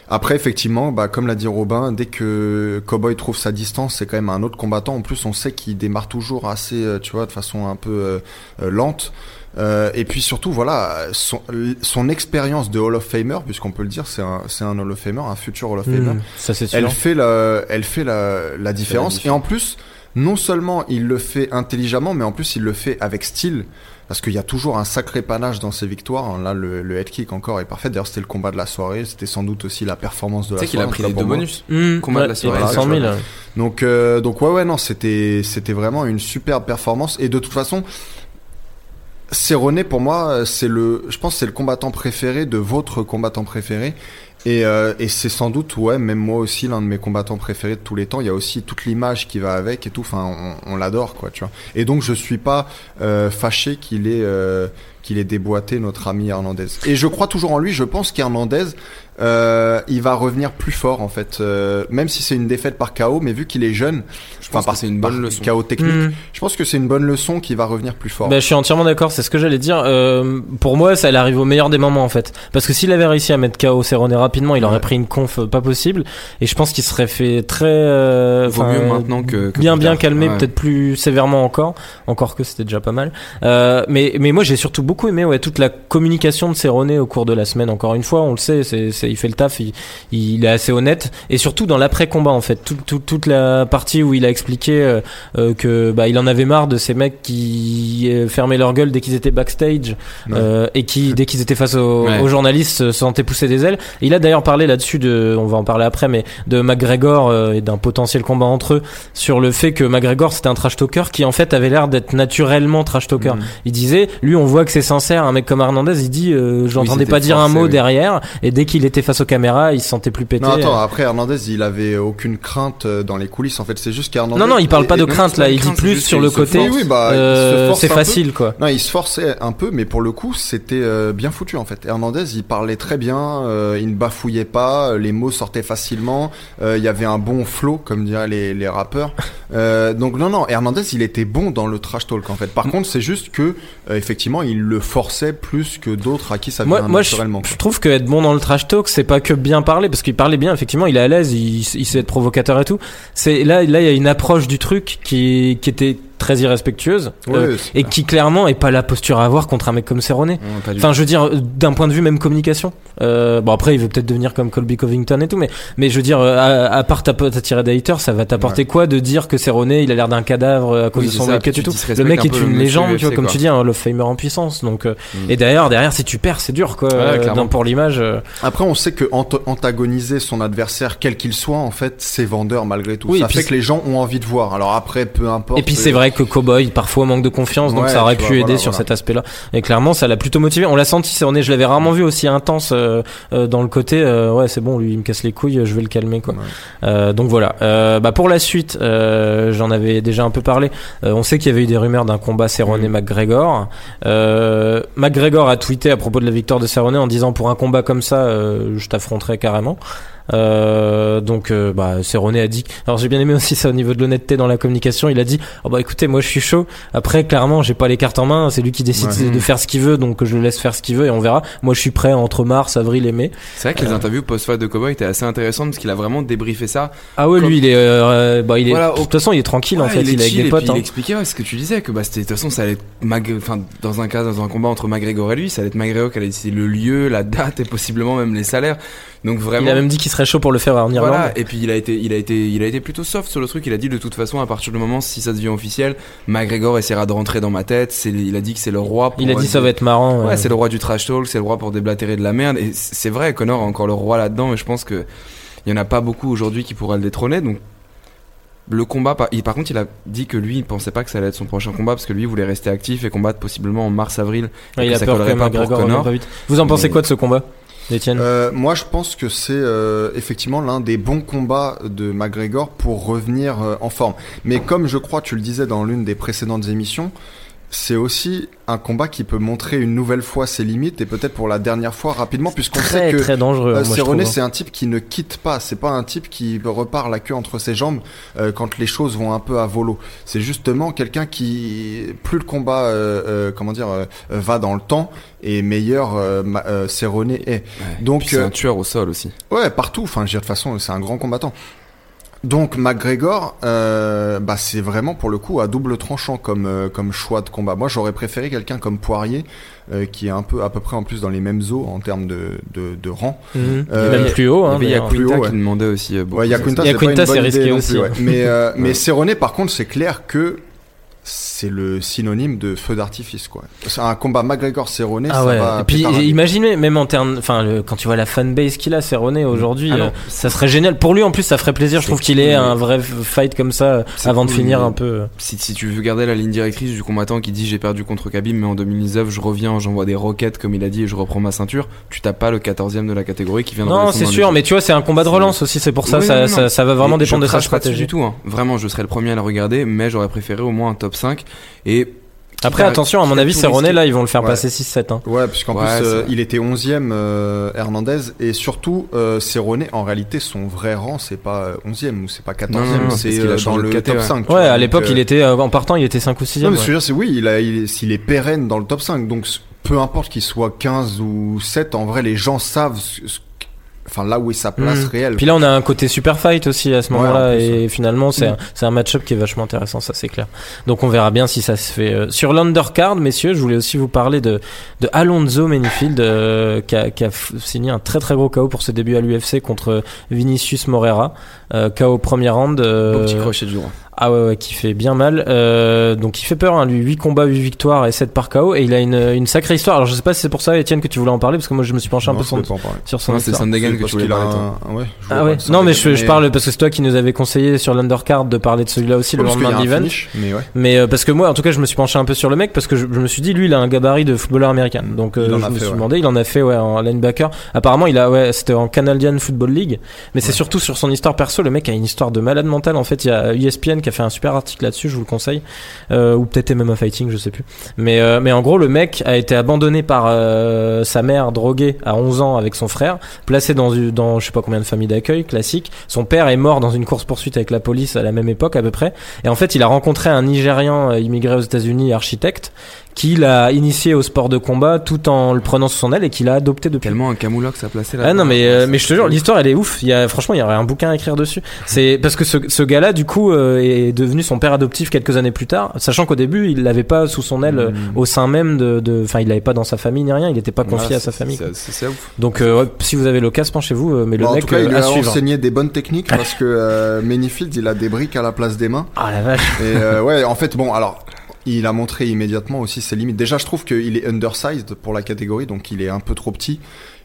Après, effectivement, bah, comme l'a dit Robin, dès que Cowboy trouve sa distance, c'est quand même un autre combattant. En plus, on sait qu'il démarre toujours assez, euh, tu vois, de façon un peu euh, euh, lente. Euh, et puis surtout, voilà, son, son expérience de Hall of Famer, puisqu'on peut le dire, c'est un, c'est un Hall of Famer, un futur Hall of Famer. Hmm, ça c'est sûr. Elle fait la, elle fait la, la différence. Et en plus, non seulement il le fait intelligemment, mais en plus il le fait avec style. Parce qu'il y a toujours un sacré panache dans ses victoires. Là, le, le head kick encore est parfait. D'ailleurs, c'était le combat de la soirée. C'était sans doute aussi la performance de Tu la sais qu'il soirée. a pris les deux bonus. Hmm, combat de la soirée, il a tu 100 000. vois. Donc, euh, donc ouais, ouais, non, c'était, c'était vraiment une superbe performance. Et de toute façon, Cerrone, pour moi, c'est le, je pense, que c'est le combattant préféré de votre combattant préféré. Et, euh, et c'est sans doute, ouais, même moi aussi, l'un de mes combattants préférés de tous les temps. Il y a aussi toute l'image qui va avec et tout. Enfin, on, on l'adore, quoi, tu vois. Et donc, je suis pas euh, fâché qu'il ait, euh, qu'il ait déboîté notre ami Hernandez. Et je crois toujours en lui. Je pense qu'Hernandez, euh, il va revenir plus fort, en fait. Euh, même si c'est une défaite par KO, mais vu qu'il est jeune, Je pense que c'est une bonne par leçon. KO technique, Hmm. je pense que c'est une bonne leçon qui va revenir plus fort. Bah, je suis entièrement d'accord, c'est ce que j'allais dire. Euh, pour moi, ça allait arriver au meilleur des moments en fait. Parce que s'il avait réussi à mettre KO Cerrone rapidement, il aurait pris une conf euh, pas possible. Et je pense qu'il serait fait très. euh, Vaut enfin, mieux maintenant que, que bien bien calmé, Ouais. peut-être plus sévèrement encore. Encore que c'était déjà pas mal. Euh, mais mais moi j'ai surtout beaucoup aimé ouais toute la communication de Cerrone au cours de la semaine. Encore une fois, on le sait, c'est c'est- il fait le taf, il, il est assez honnête. Et surtout dans l'après combat en fait, Tout- tout- toute la partie où il a expliqué euh, euh, que bah il en avait marre de ces mecs qui euh, fermaient leur gueule dès qu'ils étaient backstage Ouais. euh, et qui dès qu'ils étaient face aux, aux journalistes se sentaient pousser des ailes. Et il a d'ailleurs parlé là-dessus de, on va en parler après, mais de McGregor euh, et d'un potentiel combat entre eux sur le fait que McGregor c'était un trash talker qui en fait avait l'air d'être naturellement trash talker. Mhm. Il disait, lui on voit que c'est sincère, un mec comme Hernandez il dit, euh, je l'entendais c'était pas dire un mot oui. derrière et dès qu'il était face aux caméras il se sentait plus pété. Non, attends, après Hernandez, il avait aucune crainte euh, dans les coulisses. En fait, c'est juste qu'Hernandez. non non il parle pas de crainte là, il dit crainte, plus sur le côté. Oui, bah, euh, c'est facile quoi. Non, il se forçait un peu, mais pour le coup, c'était euh, bien foutu en fait. Hernandez, il parlait très bien, euh, il ne bafouillait pas, euh, les mots sortaient facilement, euh, il y avait un bon flow, comme diraient les, les rappeurs. Euh, donc non, non, Hernandez, il était bon dans le trash talk en fait. Par contre, c'est juste que euh, effectivement, il le forçait plus que d'autres à qui ça vient Moi, moi je, naturellement. je trouve que être bon dans le trash talk, c'est pas que bien parler, parce qu'il parlait bien, effectivement, il est à l'aise, il, il sait être provocateur et tout. C'est là, là, il y a une approche du truc qui, qui était très irrespectueuse Ouais, euh, et qui clairement est pas la posture à avoir contre un mec comme Cerrone. Enfin, je veux dire, euh, d'un point de vue même communication. Euh, bon, après, il veut peut-être devenir comme Colby Covington et tout, mais, mais je veux dire, à, à part t'attirer des haters, ça va t'apporter quoi de dire que Cerrone, il a l'air d'un cadavre à cause Oui, de son puis et tout. Le mec est une légende, tu vois, comme quoi. tu dis, un Love Famer en puissance. Donc, euh, Mm. et derrière, derrière, si tu perds, c'est dur, quoi. Ouais, pour l'image. Après, on sait que ant- antagoniser son adversaire, quel qu'il soit, en fait, c'est vendeur malgré tout. Oui, ça fait que les gens ont envie de voir. Alors après, peu importe. Et puis c'est euh, vrai que Cowboy parfois manque de confiance, donc Ouais, ça aurait pu vois, aider voilà, sur voilà. cet aspect-là. Et clairement, ça l'a plutôt motivé. On l'a senti, Cerrone, je l'avais rarement vu aussi intense euh, euh, dans le côté. euh, ouais, c'est bon, lui il me casse les couilles, je vais le calmer quoi. Ouais. Euh, donc voilà. Euh, bah pour la suite, euh, j'en avais déjà un peu parlé. Euh, on sait qu'il y avait eu des rumeurs d'un combat Cerrone Mhm. McGregor. Euh, McGregor a tweeté à propos de la victoire de Cerrone en disant pour un combat comme ça, euh, je t'affronterai carrément. Euh, donc euh, bah Cerrone a dit alors j'ai bien aimé aussi ça au niveau de l'honnêteté dans la communication il a dit oh bah écoutez moi je suis chaud après clairement j'ai pas les cartes en main c'est lui qui décide Ouais. de faire ce qu'il veut donc je le laisse faire ce qu'il veut et on verra moi je suis prêt entre mars avril et mai C'est vrai que les Euh. interviews post-fight de Cowboy étaient assez intéressantes parce qu'il a vraiment débriefé ça. ah ouais Comme- lui il est euh, bah il est Voilà, de toute façon il est tranquille en fait il, est est avec des et potes puis hein. Il expliquait ouais, ce que tu disais que bah c'était de toute façon ça allait être Mag... enfin dans un cas dans un combat entre McGregor et lui, ça allait être McGregor qui allait décider le lieu, la date et possiblement même les salaires. Donc vraiment il a même dit qu'il serait chaud pour le faire en Irlande Voilà, et puis il a été, il a été, il a été plutôt soft sur le truc. Il a dit de toute façon, à partir du moment si ça devient officiel, McGregor essaiera de rentrer dans ma tête. C'est, il a dit que c'est le roi. Pour il a dit ça va être marrant Ouais, c'est le roi du trash talk, c'est le roi pour déblatérer de la merde. Et c'est vrai, Connor a encore le roi là-dedans. Et je pense que il y en a pas beaucoup aujourd'hui qui pourraient le détrôner. Donc le combat, par, il- par contre, il a dit que lui, il pensait pas que ça allait être son prochain combat parce que lui il voulait rester actif et combattre possiblement en mars-avril. Ouais, il a ça peur que pas pour McGregor revienne Connor. pas vite vous en pensez Mais- quoi de ce combat? Euh, moi, je pense que c'est euh, effectivement l'un des bons combats de McGregor pour revenir euh, en forme. Mais comme je crois, tu le disais dans l'une des précédentes émissions, c'est aussi un combat qui peut montrer une nouvelle fois ses limites et peut-être pour la dernière fois rapidement, puisqu'on sait que très dangereux euh, Cerrone, trouve, hein. c'est un type qui ne quitte pas. C'est pas un type qui repart la queue entre ses jambes euh, quand les choses vont un peu à volo. C'est justement quelqu'un qui, plus le combat, euh, euh, comment dire, va dans le temps et meilleur euh, euh, Cerrone est. Ouais. Donc, c'est euh, un tueur au sol aussi. Ouais, partout. Enfin, je veux dire, de toute façon, c'est un grand combattant. Donc McGregor, euh, bah c'est vraiment pour le coup à double tranchant comme euh, comme choix de combat. Moi, j'aurais préféré quelqu'un comme Poirier, euh, qui est un peu à peu près en plus dans les mêmes eaux en termes de de, de rang. Mhm. Euh, même plus haut Il y hein, d'ailleurs. Yaquinta plus haut, ouais. qui demandait aussi euh, beaucoup. Ouais, ça. Yaquinta, Il y a c'est Quinta, risqué aussi, plus, ouais. Mais euh, mais. Cerrone, par contre, c'est clair que c'est le synonyme de feu d'artifice, quoi. C'est un combat McGregor Cerrone, Ah ça ouais. va. Et puis imaginez même en termes, enfin quand tu vois la fanbase qu'il a, Cerrone aujourd'hui, Ah euh, ça serait génial pour lui. En plus, ça ferait plaisir. Je trouve qu'il ait cool, un vrai fight comme ça euh, avant de finir un peu. Si, si tu veux garder la ligne directrice du combattant qui dit j'ai perdu contre Khabib mais en 2019 je reviens j'envoie des roquettes comme il a dit et je reprends ma ceinture tu tapes pas le 14e de la catégorie qui vient de Non, c'est sûr, mais tu vois, c'est un combat de relance aussi. C'est pour ça, Oui, ça, non, non, ça, ça va vraiment Et dépendre de je sa crache pas stratégie. du tout hein. vraiment je serais le premier à le regarder mais j'aurais préféré au moins un top 5 et Après, attention, à mon avis, Cerrone risquer. là, ils vont le faire Ouais. passer 6-7. Hein. Ouais, puisqu'en Ouais, plus, c'est euh, il était 11e, euh, Hernandez, et surtout, euh, Cerrone, en réalité, son vrai rang, c'est pas euh, 11e ou c'est pas 14e, Non, non, non, c'est euh, dans le top ouais. 5. tu Ouais, vois, à l'époque, euh, il était euh, en partant, il était 5 ou 6 Non, mais ce que je veux dire, c'est oui, il a, il- s'il est pérenne dans le top 5, donc peu importe qu'il soit 15 ou 7, en vrai, les gens savent ce- ce- enfin, là où est sa place Mhm. réelle. Puis là, on a un côté super fight aussi à ce moment-là, et finalement, c'est Mm. un, c'est un match-up qui est vachement intéressant, ça c'est clair. Donc on verra bien si ça se fait. euh, Sur l'undercard, messieurs, je voulais aussi vous parler de, de Alonso Manifield, euh, qui, a, qui a signé un très très gros KO pour ses débuts à l'UFC contre Vinicius Moreira. Euh, KO premier round. euh, beau petit crochet du droit Ah ouais, ouais, qui fait bien mal. Euh, donc il fait peur, hein, lui. 8 combats, 8 victoires et 7 par KO. Et il a une, une sacrée histoire. Alors je sais pas si c'est pour ça, Étienne, que tu voulais en parler, parce que moi je me suis penché un Non, peu je sur, son Non, c'est histoire. Sandegan C'est que parce tu voulais qu'il a parler un- ouais, Ah ouais. de Non mais Sandegan, je, je parle parce que c'est toi qui nous avais conseillé sur l'undercard de parler de celui-là aussi le lendemain de l'event. mais ouais. Mais euh, parce que moi, en tout cas, je me suis penché un peu sur le mec parce que je, je me suis dit, lui, il a un gabarit de footballeur américain. Donc, euh, je me fait, suis demandé, il en a fait, ouais, en linebacker. Apparemment, il a, ouais, c'était en Canadian Football League. Mais c'est surtout sur son histoire perso. Le mec a une histoire de malade mental. En fait, il y a ESPN qui a fait un super article là-dessus. Je vous le conseille, euh, ou peut-être MMA Fighting, je sais plus. Mais, euh, mais en gros, le mec a été abandonné par euh, sa mère droguée à 11 ans avec son frère, placé dans, dans je sais pas combien de familles d'accueil classique. Son père est mort dans une course poursuite avec la police à la même époque à peu près. Et en fait, il a rencontré un Nigérian euh, immigré aux États-Unis, architecte, qu'il a initié au sport de combat tout en le prenant sous son aile et qu'il a adopté depuis. Tellement un camoulox à placer là. Ah non mais euh, mais je te jure l'histoire elle est ouf. Il y a franchement il y aurait un bouquin à écrire dessus. C'est parce que ce, ce gars-là du coup euh, est devenu son père adoptif quelques années plus tard, sachant qu'au début il l'avait pas sous son aile euh, Mm. au sein même de de enfin il l'avait pas dans sa famille ni rien, il était pas confié Ouais, à sa famie. c'est- C'est c'est ouf. Donc euh, ouais, si vous avez l'occasion penchez-vous euh, mais le Bon, en mec tout cas, il euh, lui à a suivre. enseigné des bonnes techniques parce que euh, Manyfield, il a des briques à la place des mains. Ah la vache. Et euh, ouais, en fait, bon, alors, il a montré immédiatement aussi ses limites. Déjà, je trouve qu'il est undersized pour la catégorie, donc il est un peu trop petit.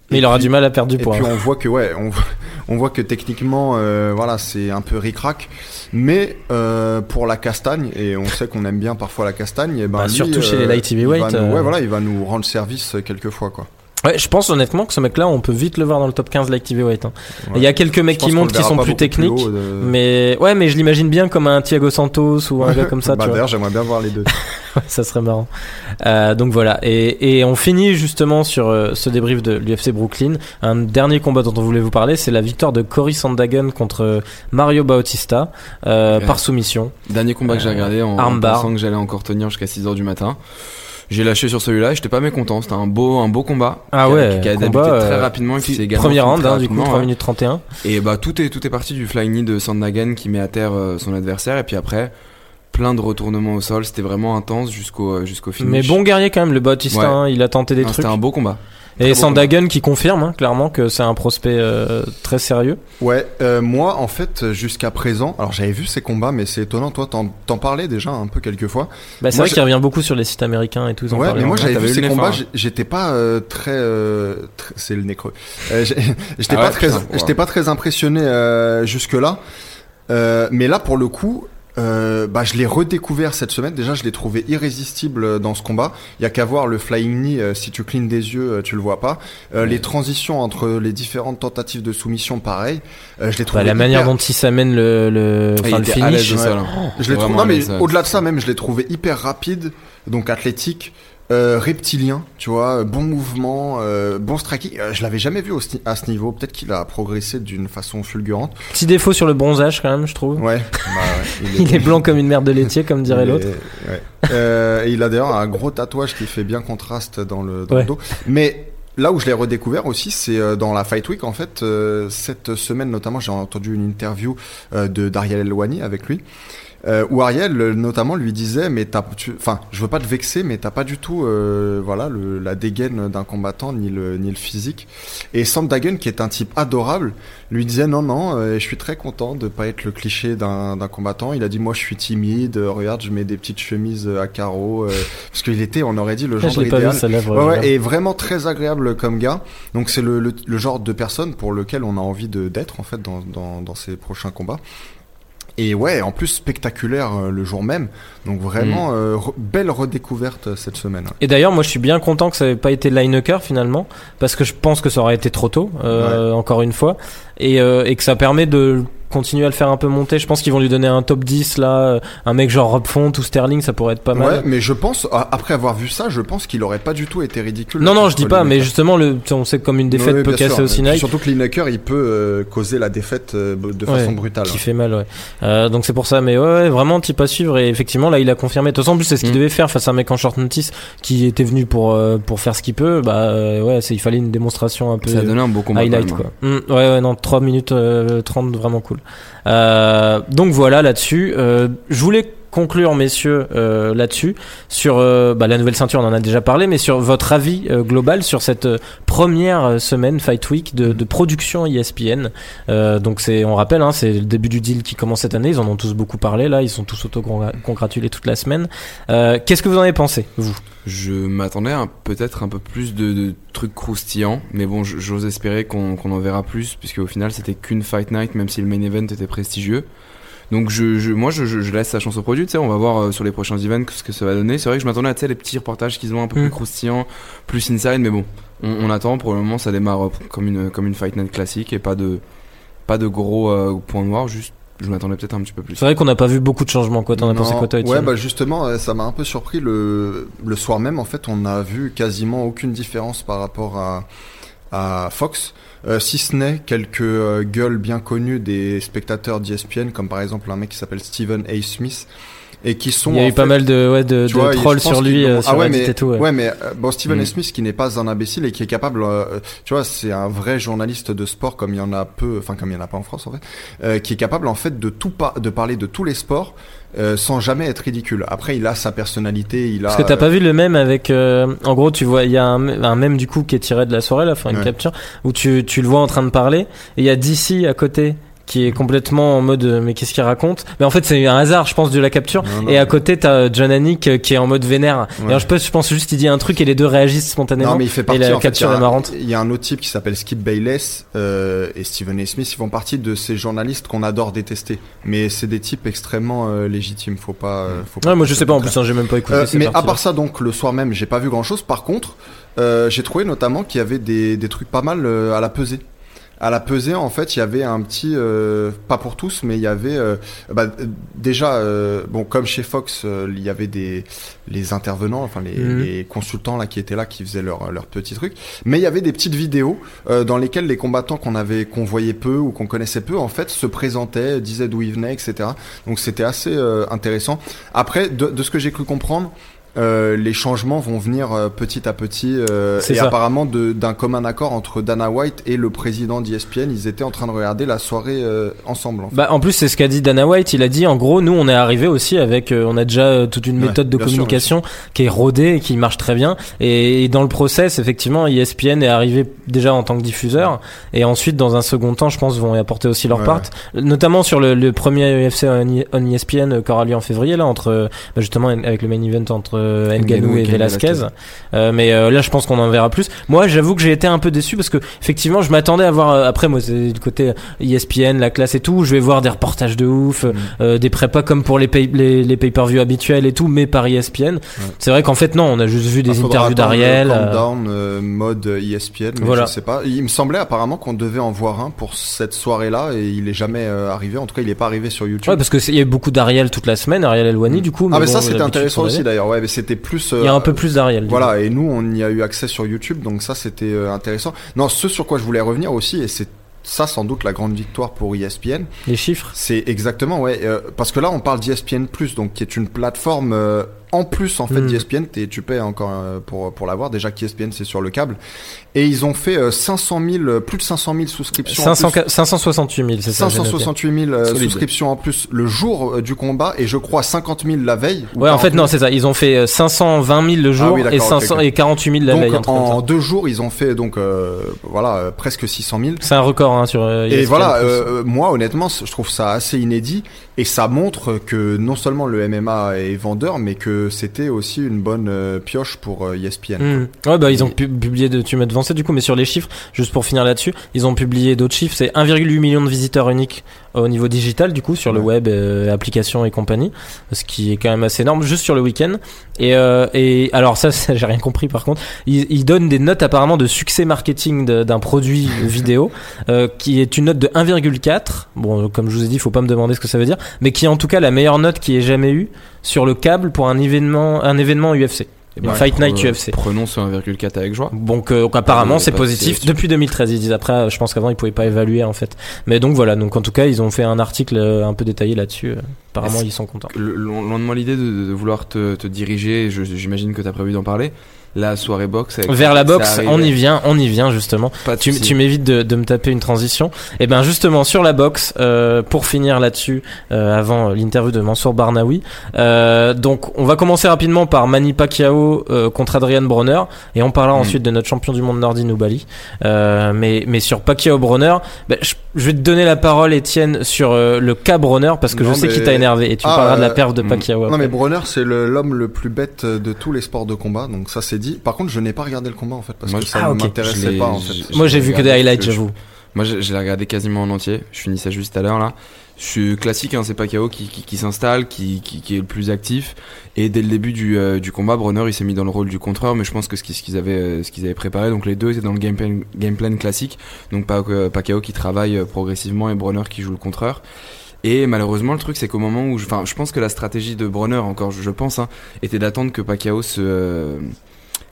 Mais Et il aura puis- du mal à perdre du Et poids. puis hein. on voit que ouais, on, voit- on voit que techniquement, euh, voilà, c'est un peu ric-rac. Mais euh, pour la castagne, et on sait qu'on aime bien parfois la castagne, et ben Bah, lui, surtout chez les light il va heavyweight, nous- euh. Ouais, voilà, il va nous rendre service euh, quelques fois quoi. Ouais, je pense honnêtement que ce mec-là, on peut vite le voir dans le top 15 light heavyweight. Hein. Ouais. Il y a quelques mecs qui montent qui sont plus techniques. euh. Mais ouais, mais je l'imagine bien comme un Thiago Santos ou un gars comme ça. bah, tu vois. D'ailleurs, j'aimerais bien voir les deux. ça serait marrant. Euh, donc voilà. Et, et on finit justement sur euh, ce débrief de l'UFC Brooklyn. Un dernier combat dont on voulait vous parler, c'est la victoire de Cory Sandhagen contre euh, Mario Bautista euh, Ouais. par soumission. Dernier combat que j'ai regardé en, en armbar. pensant que j'allais encore tenir jusqu'à 6h du matin. J'ai lâché sur celui-là et j'étais pas mécontent. C'était un beau, un beau combat. Ah qui a- ouais, qui a combat, débuté très euh, rapidement et qui s'est Premier round, hein, du coup, rapidement, 3 ouais. minutes 31. Et bah tout est tout est parti du flying knee de Sandhagen qui met à terre euh, son adversaire et puis après plein de retournements au sol. C'était vraiment intense jusqu'au euh, jusqu'au finish. Mais bon guerrier quand même, le Bautista. Ouais. hein, il a tenté des Non, trucs. C'était un beau combat. Et très Sandhagen qui confirme hein, clairement que c'est un prospect euh, très sérieux. Ouais, euh, moi en fait jusqu'à présent, alors j'avais vu ces combats, mais c'est étonnant. Toi, t'en t'en parlais déjà un peu quelques fois. Bah, c'est vrai j'ai- qu'il revient beaucoup sur les sites américains et tout. ils en Ouais, parlaient mais moi en- j'avais vu nez combats, j'étais pas euh, très, euh, très- c'est le nez creux. Euh, j'étais Ah pas ouais, très, putain, j'étais pas très impressionné euh, jusque là. mais là pour le coup, euh, bah je l'ai redécouvert cette semaine. Déjà, je l'ai trouvé irrésistible dans ce combat. Il y a qu'à voir le flying knee. euh, si tu clignes des yeux, euh, tu le vois pas. Euh, Les transitions entre les différentes tentatives de soumission, pareil. Euh, je l'ai trouvé. Bah, la manière dont il s'amène le, le, Ah, enfin, le finish. au sol, hein. Je l'ai trouvé, non mais ouais. au-delà de ça même, je l'ai trouvé hyper rapide, donc athlétique, euh, reptilien, tu vois, bon mouvement, euh, bon striking. Euh, je l'avais jamais vu au à ce niveau. Peut-être qu'il a progressé d'une façon fulgurante. Petit défaut sur le bronzage quand même, je trouve. Ouais. bah ouais, Il est blanc comme une merde de laitier, comme dirait l'autre. ouais. Euh, et il a d'ailleurs un gros tatouage qui fait bien contraste dans le, dans le dos. Mais là où je l'ai redécouvert aussi, c'est euh, dans la Fight Week. En fait, euh, cette semaine notamment, j'ai entendu une interview euh, de d'Ariel Elwani avec lui. Euh, où Ariel euh, notamment lui disait mais t'as tu- enfin je veux pas te vexer mais t'as pas du tout euh, voilà le, la dégaine d'un combattant ni le ni le physique et Sandhagen qui est un type adorable lui disait non non euh, je suis très content de pas être le cliché d'un d'un combattant il a dit moi je suis timide euh, regarde je mets des petites chemises euh, à carreaux euh, parce qu'il était on aurait dit le genre je pas idéal vu, ça lèvre. Ouais, ouais, et vraiment très agréable comme gars. Donc c'est le, le, le genre de personne pour lequel on a envie de d'être en fait dans, dans, dans ces prochains combats. Et ouais, en plus spectaculaire euh, le jour même. Donc vraiment euh, re- belle redécouverte euh, cette semaine. Et d'ailleurs, moi, je suis bien content que ça n'ait pas été Lineker finalement, parce que je pense que ça aurait été trop tôt, euh, encore une fois, et, euh, et que ça permet de continuer à le faire un peu monter. Je pense qu'ils vont lui donner un top 10 là, euh, un mec genre Rob Font ou Sterling, ça pourrait être pas mal. Ouais, mais je pense, après avoir vu ça, je pense qu'il aurait pas du tout été ridicule. Non, non, je dis pas, mais justement, le, on sait que comme une défaite peut casser sûr. aussi Nike. Surtout que Lineker, il peut euh, causer la défaite euh, de façon Ouais, brutale. qui fait mal ouais euh, donc c'est pour ça mais ouais, ouais vraiment type à suivre et effectivement là il a confirmé de toute façon en plus c'est ce qu'il Mm. devait faire face à un mec en short notice qui était venu pour euh, pour faire ce qu'il peut bah euh, ouais c'est il fallait une démonstration un peu Ça a donné un beau combat. highlight quoi Mm, ouais ouais non 3 minutes euh, 30 vraiment cool donc voilà là-dessus. Euh, je voulais conclure messieurs euh, là-dessus sur euh, bah, la nouvelle ceinture on en a déjà parlé mais sur votre avis euh, global sur cette euh, première euh, semaine Fight Week de, production ESPN euh, donc c'est on rappelle hein, c'est le début du deal qui commence cette année. Ils en ont tous beaucoup parlé là. Ils sont tous auto-congratulés toute la semaine. Euh, qu'est-ce que vous en avez pensé vous? Je m'attendais à peut-être un peu plus de, de trucs croustillants, mais bon, j'ose espérer qu'on en verra plus, puisque au final c'était qu'une fight night, même si le main event était prestigieux. Donc je, je- moi je, laisse la chance au produit, tu sais, on va voir euh, sur les prochains events ce que ça va donner. C'est vrai que je m'attendais à les petits reportages qui se vont un peu Mm. plus croustillants, plus inside, mais bon, on, on attend. Pour le moment, ça démarre euh, comme une comme une fight night classique et pas de pas de gros euh, points noirs. Juste, je m'attendais peut-être un petit peu plus. c'est vrai qu'on n'a pas vu beaucoup de changements quoi t'en as pensé quoi toi Ouais, bah justement, euh, ça m'a un peu surpris le, le soir même. En fait, on a vu quasiment aucune différence par rapport à, à Fox, euh, si ce n'est quelques euh, gueules bien connues des spectateurs d'ESPN, comme par exemple un mec qui s'appelle Stephen A. Smith, et qui sont Il y a eu pas mal de, ouais, de, de vois, trolls sur lui, euh, sur ah ouais, Reddit mais, et tout. ouais. ouais, mais euh, bon, Steven Mm. Smith qui n'est pas un imbécile et qui est capable, euh, tu vois, c'est un vrai journaliste de sport comme il y en a peu, enfin comme il y en a pas en France en fait, euh, qui est capable en fait de tout par- de parler de tous les sports euh, sans jamais être ridicule. Après, il a sa personnalité, il a. Parce que t'as euh, pas vu le même avec, euh, en gros, tu vois, il y a un, un même du coup qui est tiré de la soirée, là, enfin une Ouais. capture, où tu, tu le vois en train de parler, et il y a DC à côté qui est complètement en mode, euh, mais qu'est-ce qu'il raconte? Mais en fait, c'est un hasard, je pense, de la capture. non, non, Et à côté, t'as John Anik euh, qui est en mode vénère. Et alors, je pense, je pense juste, il dit un truc et les deux réagissent spontanément. Non, mais il fait et partie. la fait, capture il y a est un- marrante. Il y a un autre type qui s'appelle Skip Bayless euh, et Stephen A. Smith. Ils font partie de ces journalistes qu'on adore détester. Mais c'est des types extrêmement euh, légitimes. Faut pas. euh, Faut Ouais, moi je sais pas en plus, hein, j'ai même pas écouté Euh, ces mais à part ça, donc le soir même, j'ai pas vu grand chose. Par contre, euh, j'ai trouvé notamment qu'il y avait des, des trucs pas mal euh, à la pesée. À la pesée, en fait, il y avait un petit, euh, pas pour tous, mais il y avait euh, bah, déjà, euh, bon, comme chez Fox, euh, il y avait des les intervenants, enfin les, Mhm. les consultants là qui étaient là, qui faisaient leur leur petit truc. Mais il y avait des petites vidéos euh, dans lesquelles les combattants qu'on avait qu'on voyait peu ou qu'on connaissait peu, en fait, se présentaient, disaient d'où ils venaient, etc. Donc c'était assez euh, intéressant. Après, de, de ce que j'ai cru comprendre, euh, les changements vont venir euh, petit à petit euh, et ça. apparemment d'un commun accord entre Dana White et le président d'ESPN, ils étaient en train de regarder la soirée euh, ensemble. En fait. Bah, en plus, c'est ce qu'a dit Dana White. Il a dit, en gros, nous, on est arrivé aussi avec, euh, on a déjà toute une Ouais, méthode de sûr, communication qui est rodée et qui marche très bien. Et, et dans le process, effectivement, ESPN est arrivé déjà en tant que diffuseur. Et ensuite, dans un second temps, je pense, vont y apporter aussi leur Ouais, part. Notamment sur le, le premier UFC on E- on ESPN qui aura lieu en février, là, entre, bah, justement, avec le main event entre euh, et Velasquez. Euh, mais euh, là, je pense qu'on en verra plus. Moi, j'avoue que j'ai été un peu déçu parce que effectivement, je m'attendais à voir. euh, après, moi, c'est du côté ESPN, la classe et tout. Je vais voir des reportages de ouf, Mm. des prépas comme pour les pay, les, les pay-per-view habituels et tout, mais par E ESPN. C'est vrai qu'en fait, non, on a juste vu des faudra interviews d'Ariel. countdown, mode ESPN, mais Voilà. je sais pas. Il me semblait apparemment qu'on devait en voir un pour cette soirée-là et il est jamais arrivé. En tout cas, il est pas arrivé sur YouTube. Ouais, parce que il y a eu beaucoup d'Ariel toute la semaine, Ariel Elwani, du coup. ah mais bon, ça c'était intéressant aussi d'ailleurs. Ouais, mais c'était plus. Il y a euh, un peu plus d'Ariel. Voilà, et nous, on y a eu accès sur YouTube, donc ça, c'était euh, intéressant. Non, ce sur quoi je voulais revenir aussi, et c'est ça sans doute la grande victoire pour ESPN, Les chiffres. c'est exactement, ouais, euh, parce que là, on parle d'ESPN+, donc qui est une plateforme euh, en plus, en fait, Mm. d'ESPN, t'es- tu payes encore euh, pour, pour l'avoir, déjà qu'ESPN, c'est sur le câble, et ils ont fait euh, 500 000, euh, plus de 500 000 souscriptions. en 500 plus. 568 000, c'est ça. j'ai noté. 568 000 euh, Solide. souscriptions en plus le jour euh, du combat et je crois 50 000 la veille. ou Ouais, en 40 fait, 000. non, c'est ça. Ils ont fait euh, 520 000 le jour Ah oui, et, d'accord, 500, ok, ok. et 48 000 la donc veille. ça. en deux jours, ils ont fait donc euh, voilà euh, presque 600 000. C'est un record hein, sur euh, Et ESPN+. voilà, euh, euh, moi honnêtement, je trouve ça assez inédit et ça montre que non seulement le MMA est vendeur, mais que c'était aussi une bonne euh, pioche pour euh, ESPN. Hmm. Ouais, bah ils ont pu- publié, tu m'as devancé du coup, mais sur les chiffres, juste pour finir là-dessus, ils ont publié d'autres chiffres, c'est 1,8 million de visiteurs uniques au niveau digital du coup, sur le web, euh, applications et compagnie, ce qui est quand même assez énorme, juste sur le week-end. Et, euh, et alors ça, ça, j'ai rien compris par contre, ils, ils donnent des notes apparemment de succès marketing d'un produit vidéo, euh, qui est une note de 1,4, bon, comme je vous ai dit, faut pas me demander ce que ça veut dire, mais qui est en tout cas la meilleure note qui ait jamais eu sur le câble pour un événement, un événement UFC. Ouais, Fight Night Euh, UFC. Prenons ce 1,4 avec joie. Donc, euh, donc apparemment Ouais, c'est positif. de- depuis 2013 ils disent. Après euh, je pense qu'avant ils pouvaient pas évaluer en fait. Mais donc voilà. Donc en tout cas ils ont fait un article euh, un peu détaillé là-dessus. Euh, apparemment ils sont contents. Loin de moi l'idée de, de vouloir te, te diriger, j'imagine que tu as prévu d'en parler. La soirée boxe. avec- vers la boxe arrive. on y vient on y vient justement tu, tu m'évites de, de me taper une transition et ben justement sur la boxe euh, pour finir là-dessus euh, avant l'interview de Mansour Barnaoui euh, donc on va commencer rapidement par Manny Pacquiao euh, contre Adrian Bronner et on parlera Mm. ensuite de notre champion du monde Nordin Oubali euh, mais mais sur Pacquiao Bronner ben, je, je vais te donner la parole Étienne sur euh, le cas Bronner parce que Non, je sais mais- qu'il t'a énervé et tu Ah, parleras de la euh, perf de mm. Pacquiao Non après. mais Bronner c'est le- l'homme le plus bête de tous les sports de combat donc ça c'est dit. Par contre je n'ai pas regardé le combat en fait parce Moi, que je- ça Ah, ne. Je m'intéressait pas en fait. je- moi j'ai vu que des highlights j'avoue Moi, je, je l'ai regardé quasiment en entier. Je finissais juste à l'heure là. Je suis classique, hein, c'est Pacquiao qui, qui, qui s'installe, qui, qui, qui est le plus actif. Et dès le début du, euh, du combat, Bronner il s'est mis dans le rôle du contreur, mais je pense que ce qu'ils avaient, euh, ce qu'ils avaient préparé, donc les deux étaient dans le game plan, game plan classique. Donc Pac- euh, Pacquiao qui travaille progressivement et Bronner qui joue le contreur. Et malheureusement, le truc, c'est qu'au moment où, je- enfin, je pense que la stratégie de Bronner, encore, je, je pense, hein, était d'attendre que Pacquiao se euh,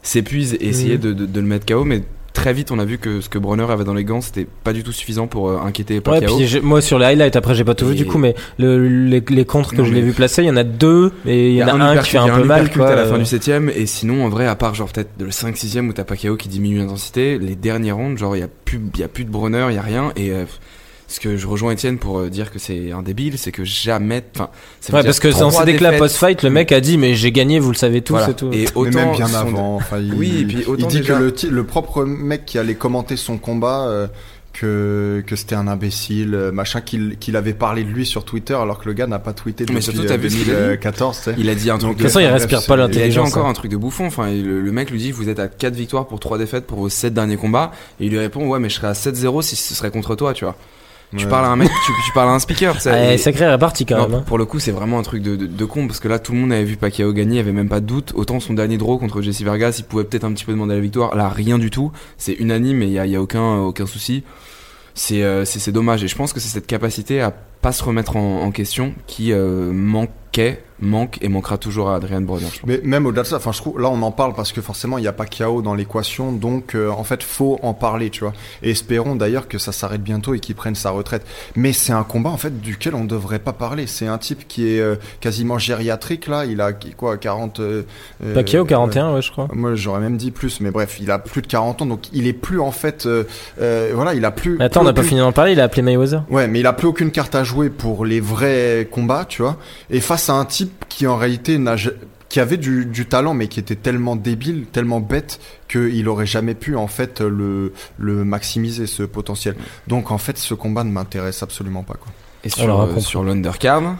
s'épuise et essayer Mhm. de, de, de le mettre KO, mais très vite, on a vu que ce que Bronner avait dans les gants, c'était pas du tout suffisant pour euh, inquiéter Ouais, Pacquiao. puis moi sur les highlights, après j'ai pas tout vu Et- du coup, mais le, les, les contres que Non, je l'ai vu placer, il y en a deux et il y en a un, qui fait un peu mal. uppercut Quoi, à la fin du 7ème et sinon en vrai à part genre peut-être le 5 6 où t'as Pacquiao qui diminue l'intensité les derniers rounds genre il y a plus il y a plus de Bronner il y a rien et euh, ce que je rejoins Étienne pour euh, dire que c'est un débile c'est que jamais enfin Ouais, parce que dans trois ses déclats post-fight, le mec a dit mais j'ai gagné, vous le savez tous Voilà. et tout. et Mais autant même bien avant. Enfin, il, Oui, et puis autant il dit déjà- que le, propre mec qui allait commenter son combat, euh, que, que c'était un imbécile, euh, machin, qu'il qu'il avait parlé de lui sur Twitter alors que le gars n'a pas tweeté Mais depuis surtout, t'as euh, vu ce qu'il a dit 2014, tu sais. il a dit un truc Donc, De toute façon, il respire pas Il a dit l'intelligence. encore hein. un truc de bouffon. Enfin, le, le mec lui dit Vous êtes à 4 victoires pour 3 défaites pour vos 7 derniers combats. Et il lui répond Ouais, mais je serais à 7-0 si ce serait contre toi, tu vois. Tu parles à un mec, tu, tu parles à un speaker. Ouais, et- sacré réparti quand Non, même. hein. pour- le coup, c'est vraiment un truc de, de, de con parce que là, tout le monde avait vu Pacquiao gagner, il y avait même pas de doute. Autant son dernier draw contre Jesse Vargas, il pouvait peut-être un petit peu demander la victoire. Là, rien du tout. C'est unanime et il y a, il y a aucun, aucun souci. C'est euh, c'est dommage et je pense que c'est cette capacité à pas se remettre en, en question qui euh, manquait, manque et manquera toujours à Adrian pense. Mais même au-delà de ça, enfin, je trouve, là, on en parle parce que forcément, il n'y a pas KO dans l'équation, donc, euh, en fait, faut en parler, tu vois. Et espérons d'ailleurs que ça s'arrête bientôt et qu'il prenne sa retraite. Mais c'est un combat, en fait, duquel on ne devrait pas parler. C'est un type qui est euh, quasiment gériatrique, là. Il a, quoi, 40, euh, euh, Pacquiao ouais. 41, ouais, je crois. Moi, j'aurais même dit plus, mais bref, il a plus de 40 ans, donc il est plus, en fait, euh, euh, voilà, il a plus. Mais attends, plus on n'a pas fini d'en parler, il a appelé Mayweather. Ouais, mais il a plus aucune carte à jouer pour les vrais combats, tu vois. Et face à un type qui en réalité n'a qui avait du, du talent, mais qui était tellement débile, tellement bête, qu'il aurait jamais pu en fait le, le maximiser ce potentiel. Donc en fait, ce combat ne m'intéresse absolument pas. Quoi. Et sur, l'aura euh, sur l'undercard,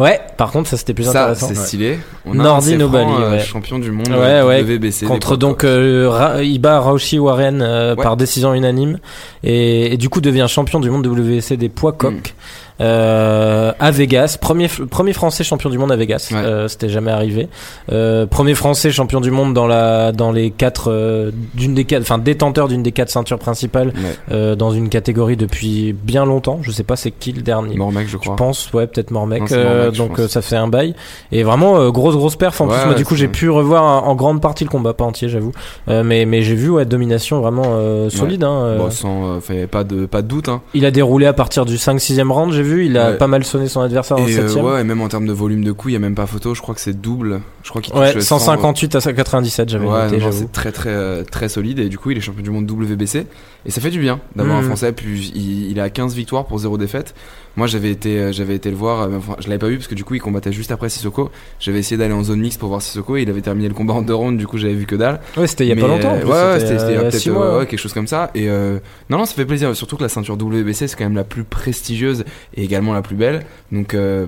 Ouais, par contre, ça c'était plus ça intéressant. c'est stylé. On a Sefran, Nobali, euh, ouais. champion du monde Ouais, ouais. WBC. Contre donc euh, Ra- Iba Rauchi Warren euh, par décision unanime et, et du coup devient champion du monde WC des poids coques euh, à Vegas premier premier français champion du monde à Vegas Ouais. euh, c'était jamais arrivé euh, premier français champion du monde dans la dans les quatre euh, d'une des quatre enfin détenteur d'une des quatre ceintures principales Ouais. euh, dans une catégorie depuis bien longtemps je sais pas c'est qui le dernier Mormec, je je crois. pense, ouais, peut-être Mormec. Non, euh, donc euh, ça fait un bail. Et vraiment euh, grosse grosse perf. En Ouais, plus, moi du coup j'ai pu revoir en, en grande partie le combat, pas entier, j'avoue. Mais mais j'ai vu ouais domination vraiment solide. Hein. Bon, sans, pas de, pas de doute, hein. Il a déroulé à partir du 5-6e round, j'ai vu. Il a pas mal sonné son adversaire Et 7e. ouais, et même en termes de volume de coups, il y a même pas photo. Je crois que c'est double. Je crois qu'il Ouais, touche 100, 158 à 97, j'avais Ouais, c'est très très très solide et du coup il est champion du monde WBC et ça fait du bien d'avoir un français puis il, il à 15 victoires pour 0 défaite. Moi j'avais été euh, j'avais été le voir euh, enfin, je l'avais pas vu parce que du coup il combattait juste après Sissoko. J'avais essayé d'aller en zone mixte pour voir Sissoko et il avait terminé le combat en deux rounds du coup j'avais vu que dalle. Ouais, c'était il y a Mais, pas longtemps. en euh, plus, ouais, c'était, c'était a euh, peut-être ouais, quelque chose comme ça et euh, non non ça fait plaisir surtout que la ceinture WBC c'est quand même la plus prestigieuse et également la plus belle. Donc euh,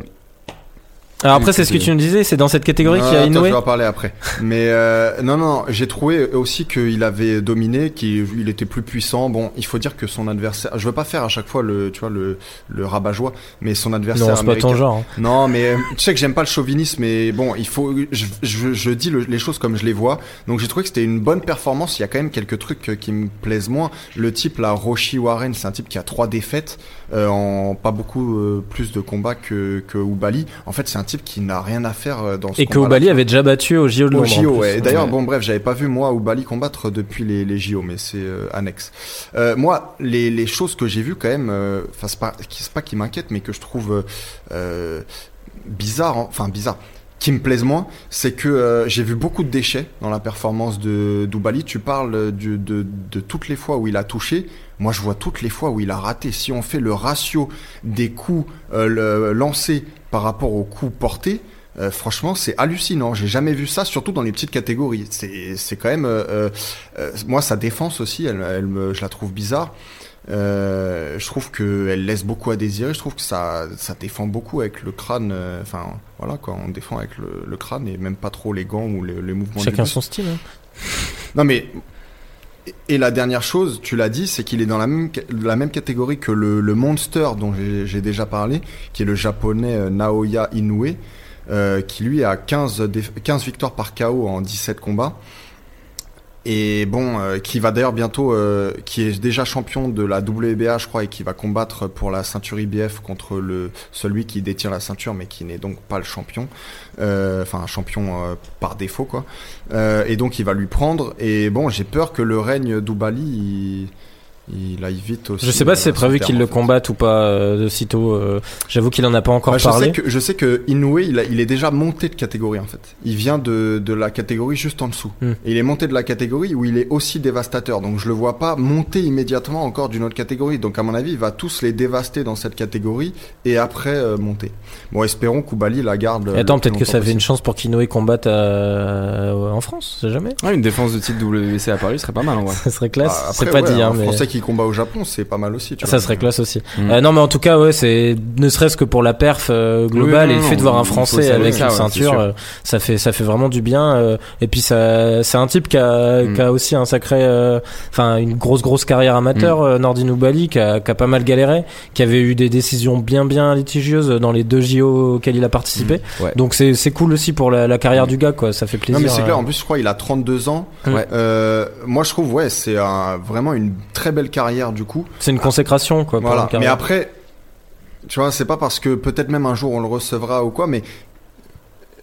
Alors après, c'est ce que tu nous disais, c'est dans cette catégorie qu'il y a Inoue. je vais en parler après. Mais euh, non, non, j'ai trouvé aussi qu'il avait dominé, qu'il il était plus puissant. Bon, il faut dire que son adversaire. Je veux pas faire à chaque fois le, tu vois, le, le rabat-joie, mais son adversaire. Non, c'est pas ton genre. hein. Non, mais euh, tu sais que j'aime pas le chauvinisme, mais bon, il faut. Je, je, je dis le- les choses comme je les vois. Donc j'ai trouvé que c'était une bonne performance. Il y a quand même quelques trucs euh, qui me plaisent moins. Le type là, Roshi Warren, c'est un type qui a trois défaites euh, en pas beaucoup euh, plus de combats que que Oubali. En fait, c'est un type qui n'a rien à faire euh, dans ce Et que. Oubali avait déjà battu au JO de Londres. JO, ouais. D'ailleurs, Ouais. bon, bref, j'avais pas vu moi Oubali combattre depuis les, les JO, mais c'est euh, annexe. Moi, les, les choses que j'ai vues quand même, enfin, c'est pas, c'est pas qui m'inquiètent, mais que je trouve bizarre, hein, enfin bizarre, qui me plaisent moins, c'est que euh, j'ai vu beaucoup de déchets dans la performance de d'Oubali. Tu parles du- de, de toutes les fois où il a touché. Moi, je vois toutes les fois où il a raté. Si on fait le ratio des coups euh, le- lancés par rapport aux coups portés, euh, franchement, c'est hallucinant. J'ai jamais vu ça, surtout dans les petites catégories. C'est, c'est quand même, euh, moi, sa défense aussi, elle, elle me, je la trouve bizarre. Euh, je trouve qu'elle laisse beaucoup à désirer. Je trouve que ça, ça défend beaucoup avec le crâne. euh, Enfin, voilà, quoi, on défend avec le, le crâne et même pas trop les gants ou les, les mouvements. du Chacun buste. son style. hein. Non mais et la dernière chose, tu l'as dit, c'est qu'il est dans la même catégorie que le, le monster dont j'ai déjà parlé, qui est le japonais euh, Naoya Inoue, euh, qui lui a 15 déf- 15 victoires par KO en 17 combats. Et bon, euh, qui va d'ailleurs bientôt, euh, qui est déjà champion de la WBA, je crois, et qui va combattre pour la ceinture IBF contre le celui qui détient la ceinture, mais qui n'est donc pas le champion, euh, enfin un champion euh, par défaut, quoi. Et donc il va lui prendre. Et bon, j'ai peur que le règne d'Oubali, il aille vite aussi. Je sais pas si c'est euh, prévu qu'il le fait. combatte ou pas euh, de sitôt. euh, J'avoue qu'il en a pas encore Bah, je, parlé. sais que, je sais que Inoue, il, a- il est déjà monté de catégorie en fait. Il vient de, de la catégorie juste en dessous. Hmm. Et il est monté de la catégorie où il est aussi dévastateur. Donc je le vois pas monter immédiatement encore d'une autre catégorie. Donc à mon avis, il va tous les dévaster dans cette catégorie et après euh, monter. Bon, espérons qu'Oubali la garde. Et Attends, peut-être que ça avait une chance pour qu'Inoue combatte à- en France, jamais. Une défense de titre WC à Paris serait pas mal en vrai. Ça serait classe. Ah, c'est après, pas ouais, dit, hein, un mais Français qui combat au Japon, c'est pas mal aussi. Tu ça vois. serait classe aussi. Mm. Euh, non, mais en tout cas, ouais, c'est ne serait-ce que pour la perf euh, globale Oui, et non, le fait de voir un Français avec une ceinture, euh, ça fait ça fait vraiment du bien. euh, et puis ça, c'est un type qui a, Mm. qui a aussi un sacré, euh, enfin une grosse grosse carrière amateur, Mm. euh, Nordin Oubali, qui a, qui a pas mal galéré, qui avait eu des décisions bien bien litigieuses dans les deux JO auxquels il a participé. Mm. Ouais. Donc c'est c'est cool aussi pour la, la carrière du gars, quoi. Ça fait plaisir. Non mais c'est clair, en plus je crois il a 32 ans. Euh, moi je trouve ouais c'est un, vraiment une très belle carrière du coup. C'est une consécration, quoi. pour Voilà. une Mais après, tu vois, c'est pas parce que peut-être même un jour on le recevra ou quoi, mais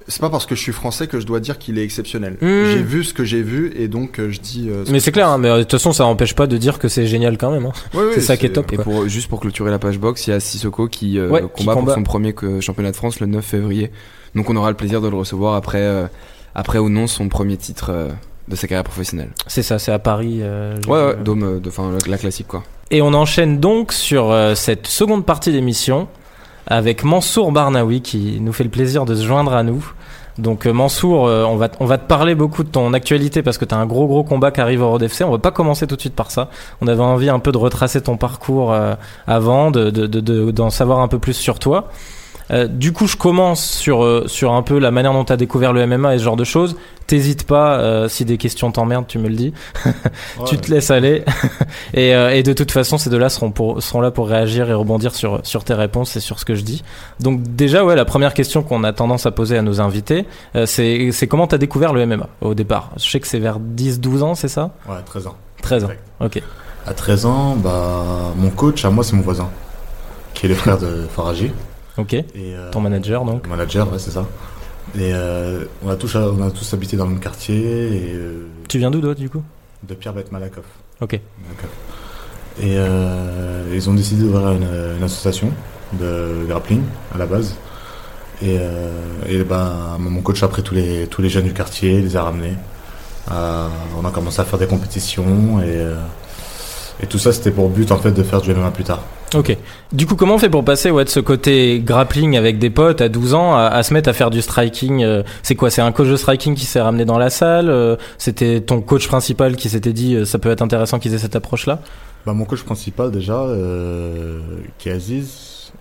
c'est pas parce que je suis français que je dois dire qu'il est exceptionnel. Mmh. J'ai vu ce que j'ai vu et donc euh, je dis. euh, ce Mais c'est clair, hein, mais euh, de toute façon, ça n'empêche pas de dire que c'est génial quand même. hein. C'est ça qui est top. Et pour, juste pour clôturer la page box, il y a Sissoko qui, euh, Ouais, combat, qui combat. pour son premier championnat de France le 9 février. Donc on aura le plaisir de le recevoir après, euh, après ou non son premier titre euh, de sa carrière professionnelle. C'est ça, c'est à Paris. euh, Ouais, ouais, Dôme, euh, de, enfin, la, la classique quoi. Et on enchaîne donc sur euh, cette seconde partie d'émission avec Mansour Barnaoui qui nous fait le plaisir de se joindre à nous. Donc euh, Mansour, on, va, on va te parler beaucoup de ton actualité parce que tu as un gros gros combat qui arrive au Road FC. On va pas commencer tout de suite par ça. On avait envie un peu de retracer ton parcours avant, de, de, de- de- d'en savoir un peu plus sur toi. Euh, du coup, je commence sur, euh, sur un peu la manière dont tu as découvert le MMA et ce genre de choses. T'hésites pas, euh, si des questions t'emmerdent, tu me le dis. tu te laisses aller. et, euh, et de toute façon, ces deux-là seront, pour, seront là pour réagir et rebondir sur, sur tes réponses et sur ce que je dis. Donc déjà, ouais, la première question qu'on a tendance à poser à nos invités, euh, c'est c'est comment t'as découvert le MMA au départ? Je sais que c'est vers 10-12 ans, c'est ça? Ouais, 13 ans. 13 ans. Ok. À 13 ans, bah, mon coach, à moi, c'est mon voisin, qui est le frère de Faraji. Ok. Et, euh, Ton manager, donc manager, ouais, c'est ça. Et euh, on, a tous, on a tous habité dans le même quartier, et euh, Tu viens d'où, toi, du coup? de Pierre Bête Malakoff. Ok. Malakoff. Et euh, ils ont décidé d'ouvrir une, une association de grappling à la base. Et, euh, et bah, mon coach a pris tous les, tous les jeunes du quartier, les a ramenés. Euh, on a commencé à faire des compétitions et, euh, et tout ça c'était pour but en fait de faire du MMA plus tard. Ok. Du coup, comment on fait pour passer ouais, de ce côté grappling avec des potes à 12 ans à, à se mettre à faire du striking euh, C'est quoi C'est un coach de striking qui s'est ramené dans la salle euh, C'était ton coach principal qui s'était dit euh, ça peut être intéressant qu'ils aient cette approche-là? Bah, mon coach principal déjà, qui est Aziz,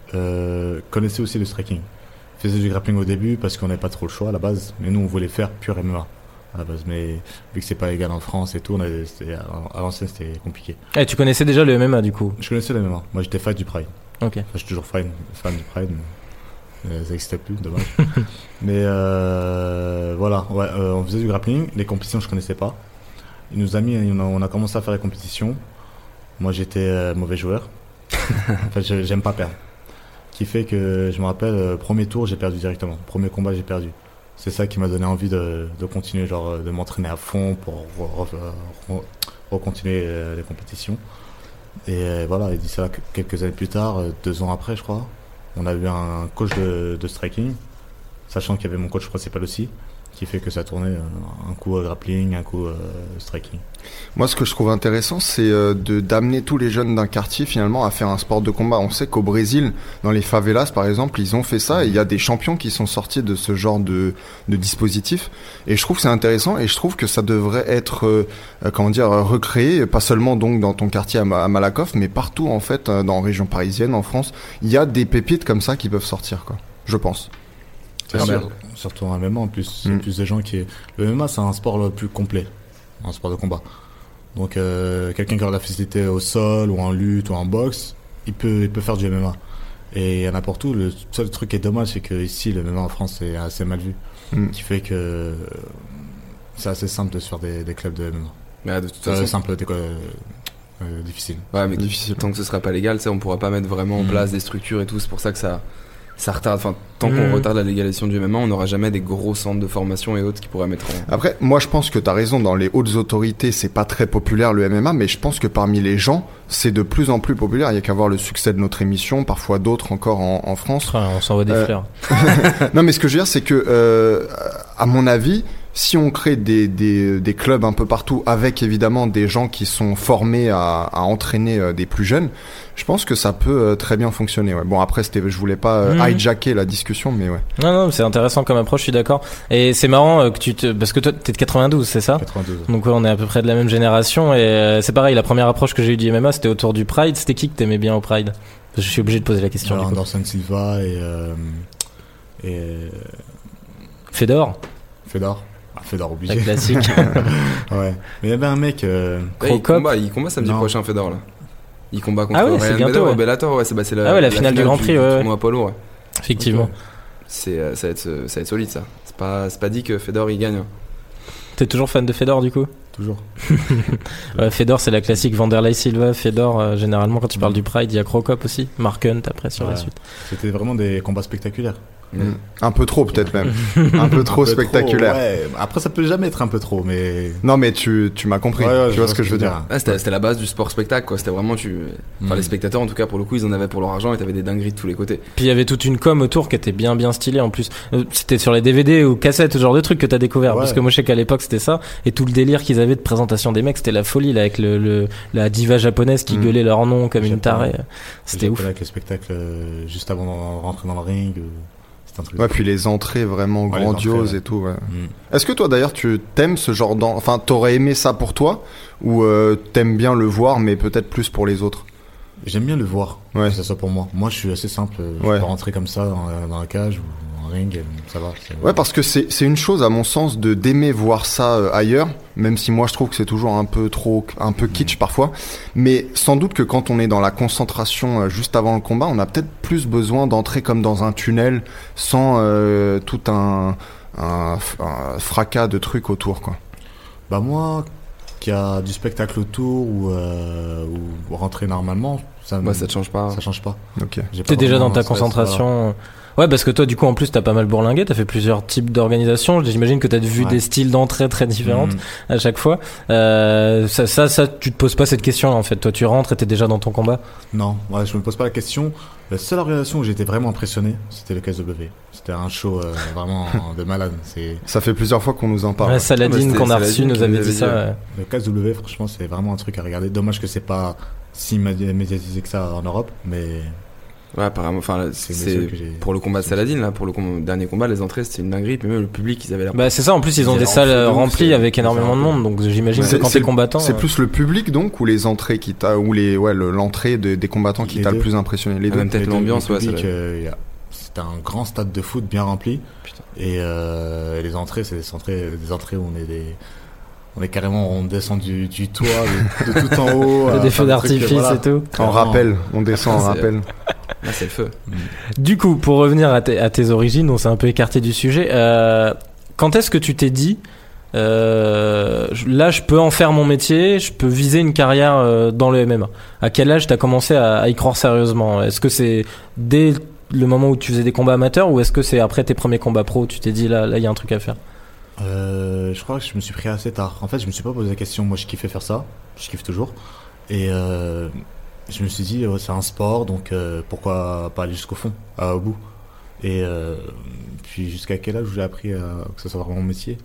connaissait aussi le striking. Il faisait du grappling au début parce qu'on n'avait pas trop le choix à la base, mais nous on voulait faire pur MMA à la base. Mais vu que c'est pas égal en France et tout, on avait, à l'ancienne c'était compliqué. Eh, Tu connaissais déjà le MMA du coup Je connaissais le MMA. Moi j'étais fan du Pride. Ok. Enfin, je suis toujours fan, fan du Pride, mais euh, ça n'existait plus, dommage. mais euh, voilà, ouais, euh, on faisait du grappling. Les compétitions, je connaissais pas. Il nous a mis, on a, on a commencé à faire les compétitions. Moi, j'étais euh, mauvais joueur. en fait, je- j'aime pas perdre. Qui fait que je me rappelle, premier tour, j'ai perdu directement. Premier combat, j'ai perdu. C'est ça qui m'a donné envie de, de continuer, genre euh, de m'entraîner à fond pour re- re- re- recontinuer euh, les compétitions. Et euh, voilà, et dit ça quelques années plus tard, deux ans après, je crois, on a eu un coach de, de striking, sachant qu'il y avait mon coach principal aussi, qui fait que ça tournait euh, un coup euh, grappling, un coup euh, striking. Moi, ce que je trouve intéressant, c'est de d'amener tous les jeunes d'un quartier finalement à faire un sport de combat. On sait qu'au Brésil, dans les favelas par exemple, ils ont fait ça. Et il y a des champions qui sont sortis de ce genre de, de dispositif. Et je trouve que c'est intéressant. Et je trouve que ça devrait être, euh, comment dire, recréé, pas seulement donc dans ton quartier à, Ma- à Malakoff, mais partout en fait, dans la région parisienne, en France, il y a des pépites comme ça qui peuvent sortir, quoi. Je pense. C'est sûr. Bah. Surtout en MMA en plus, c'est Mm. plus des gens qui. Le MMA c'est un sport le plus complet, un sport de combat. Donc euh, quelqu'un qui a de la facilité au sol ou en lutte ou en boxe, il peut, il peut faire du MMA. Et il y a pour tout. Le seul truc qui est dommage, c'est que ici le MMA en France est assez mal vu, Mm. qui fait que euh, c'est assez simple de se faire des, des clubs de MMA. Ouais, de toute Euh, façon. simple, quoi euh, difficile. Ouais, mais Difficile. tant que ce sera pas légal, on pourra pas mettre vraiment en Mm. place des structures et tout. C'est pour ça que ça, ça retarde. Enfin, tant qu'on retarde la légalisation du MMA, on n'aura jamais des gros centres de formation et autres qui pourraient mettre en. Après, moi, je pense que t'as raison. Dans les hautes autorités, c'est pas très populaire le MMA, mais je pense que parmi les gens, c'est de plus en plus populaire. Il y a qu'à voir le succès de notre émission, parfois d'autres encore en, en France. Ah, On s'envoie des Euh, fleurs. non, mais ce que je veux dire, c'est que, euh, à mon avis, si on crée des, des, des clubs un peu partout, avec évidemment des gens qui sont formés à, à entraîner euh, des plus jeunes, je pense que ça peut euh, très bien fonctionner. Ouais. Bon, après, c'était, je voulais pas euh, Mhm. hijacker la discussion, mais ouais. Non, non, c'est intéressant comme approche, je suis d'accord. Et c'est marrant que tu te... Parce que toi, t'es de 92, c'est ça? 92. Donc ouais, on est à peu près de la même génération et c'est pareil, la première approche que j'ai eue du MMA c'était autour du Pride. C'était qui que t'aimais bien au Pride? Je suis obligé de poser la question. Alors. Anderson Silva et. Euh, et. euh, Fedor, Fedor. Fedor la obligé. classique. ouais. Mais il y avait un mec. euh, Ouais, il Crocop. combat, il combat samedi Non. prochain, Fedor là. Il combat contre Ah ouais, c'est Ryan bientôt, Bader ouais. Bellator, ouais, c'est bah, la, Ah ouais, la finale du Grand Prix, ouais, ouais. Apollo, ouais. Effectivement. C'est, euh, ça, va être, euh, ça va être solide ça. C'est pas, c'est pas dit que Fedor il gagne. hein. T'es toujours fan de Fedor du coup? Toujours. Ouais, Fedor c'est la classique Vanderlei Silva. Fedor, euh, généralement quand tu parles du Pride, il y a Crocop aussi. Mark Hunt après sur la suite. C'était vraiment des combats spectaculaires. Mm. Un peu trop, peut-être même. un peu trop Un peu spectaculaire. ouais. Après, ça peut jamais être un peu trop, mais. Non, mais tu, tu m'as compris. Ouais, ouais, tu vois ce que je veux dire. C'était, c'était la base du sport spectacle quoi. C'était vraiment tu. Enfin, Mm. les spectateurs en tout cas pour le coup ils en avaient pour leur argent et t'avais des dingueries de tous les côtés. Puis il y avait toute une com autour qui était bien bien stylée en plus. Euh, C'était sur les DVD ou cassettes, ce genre de trucs que t'as découvert. Ouais. Parce que moi je sais qu'à l'époque c'était ça. Et tout le délire qu'ils avaient de présentation des mecs, c'était la folie là avec le, le- la diva japonaise qui Mm. gueulait leur nom comme une tarée. C'était ouf. appelé Avec le spectacle euh, juste avant de rentrer dans le ring. Un truc. Ouais, puis les entrées vraiment Ouais, grandioses entrées, ouais. et tout, ouais. Mm. Est-ce que toi d'ailleurs tu t'aimes ce genre d'en... Enfin, t'aurais aimé ça pour toi Ou euh, t'aimes bien le voir mais peut-être plus pour les autres? J'aime bien le voir, Ouais. que ça soit pour moi. Moi, je suis assez simple. Je peux rentrer comme ça dans, la- dans la cage ou ring, euh, ça va. Ouais, parce que c'est c'est une chose à mon sens de d'aimer voir ça euh, ailleurs, même si moi je trouve que c'est toujours un peu trop, un peu kitsch parfois. Mais sans doute que quand on est dans la concentration euh, juste avant le combat, on a peut-être plus besoin d'entrer comme dans un tunnel sans euh, tout un, un, un fracas de trucs autour, quoi. Bah moi, qui a du spectacle autour ou, euh, ou rentrer normalement, ça, Moi ça te change pas. ça change pas. Ok. T'es déjà dans ta stress, concentration. Ouais, parce que toi, du coup, en plus, t'as pas mal bourlingué, t'as fait plusieurs types d'organisations. J'imagine que t'as vu Ouais. des styles d'entrée très différentes Mm. à chaque fois. Euh, ça, ça, ça, tu te poses pas cette question en fait. Toi, tu rentres et t'es déjà dans ton combat. Non, ouais, je me pose pas la question. La seule organisation où j'étais vraiment impressionné, c'était le KSW. C'était un show euh, vraiment de malade. C'est Ça fait plusieurs fois qu'on nous en parle. Ouais, Ah, Saladin bah, qu'on a reçu nous avait dit ça. ouais. le KSW, franchement, c'est vraiment un truc à regarder. Dommage que c'est pas si médi- médiatisé que ça en Europe, mais Ouais, apparemment. Enfin, c'est pour le combat de Saladin là, pour le com- dernier combat, les entrées c'était une dinguerie. Puis même le public ils avaient l'air. Bah c'est ça. En plus, ils ont des salles euh, remplies avec énormément de monde. Donc j'imagine que C'est- quand c'est t'es combattant, C'est euh, plus le public donc ou les entrées qui t'a ou les ouais le- l'entrée de- des combattants qui t'a le plus impressionné les Ah, deux. peut-être Les deux, l'ambiance, ouais, euh, C'était un grand stade de foot bien rempli. Putain. Et euh, les entrées, c'est des entrées, des entrées où on est des. On est carrément, on descend du, du toit, de, de tout en haut. euh, des feux d'artifice voilà. et tout. En rappel, on descend en C'est- rappel. Là c'est le feu. Du coup, pour revenir à tes, à tes origines, on s'est un peu écarté du sujet. Euh, quand est-ce que tu t'es dit, euh, là, je peux en faire mon métier, je peux viser une carrière euh, dans le MMA À quel âge t'as commencé à, à y croire sérieusement? Est-ce que c'est dès le moment où tu faisais des combats amateurs ou est-ce que c'est après tes premiers combats pro où tu t'es dit là, là, il y a un truc à faire? Euh, je crois que je me suis pris assez tard. En fait, je me suis pas posé la question. Moi, je kiffais faire ça. Je kiffe toujours. Et euh, je me suis dit, ouais, c'est un sport, donc euh, pourquoi pas aller jusqu'au fond, à- au bout. Et euh, puis, jusqu'à quel âge j'ai appris à, que ce soit vraiment mon métier?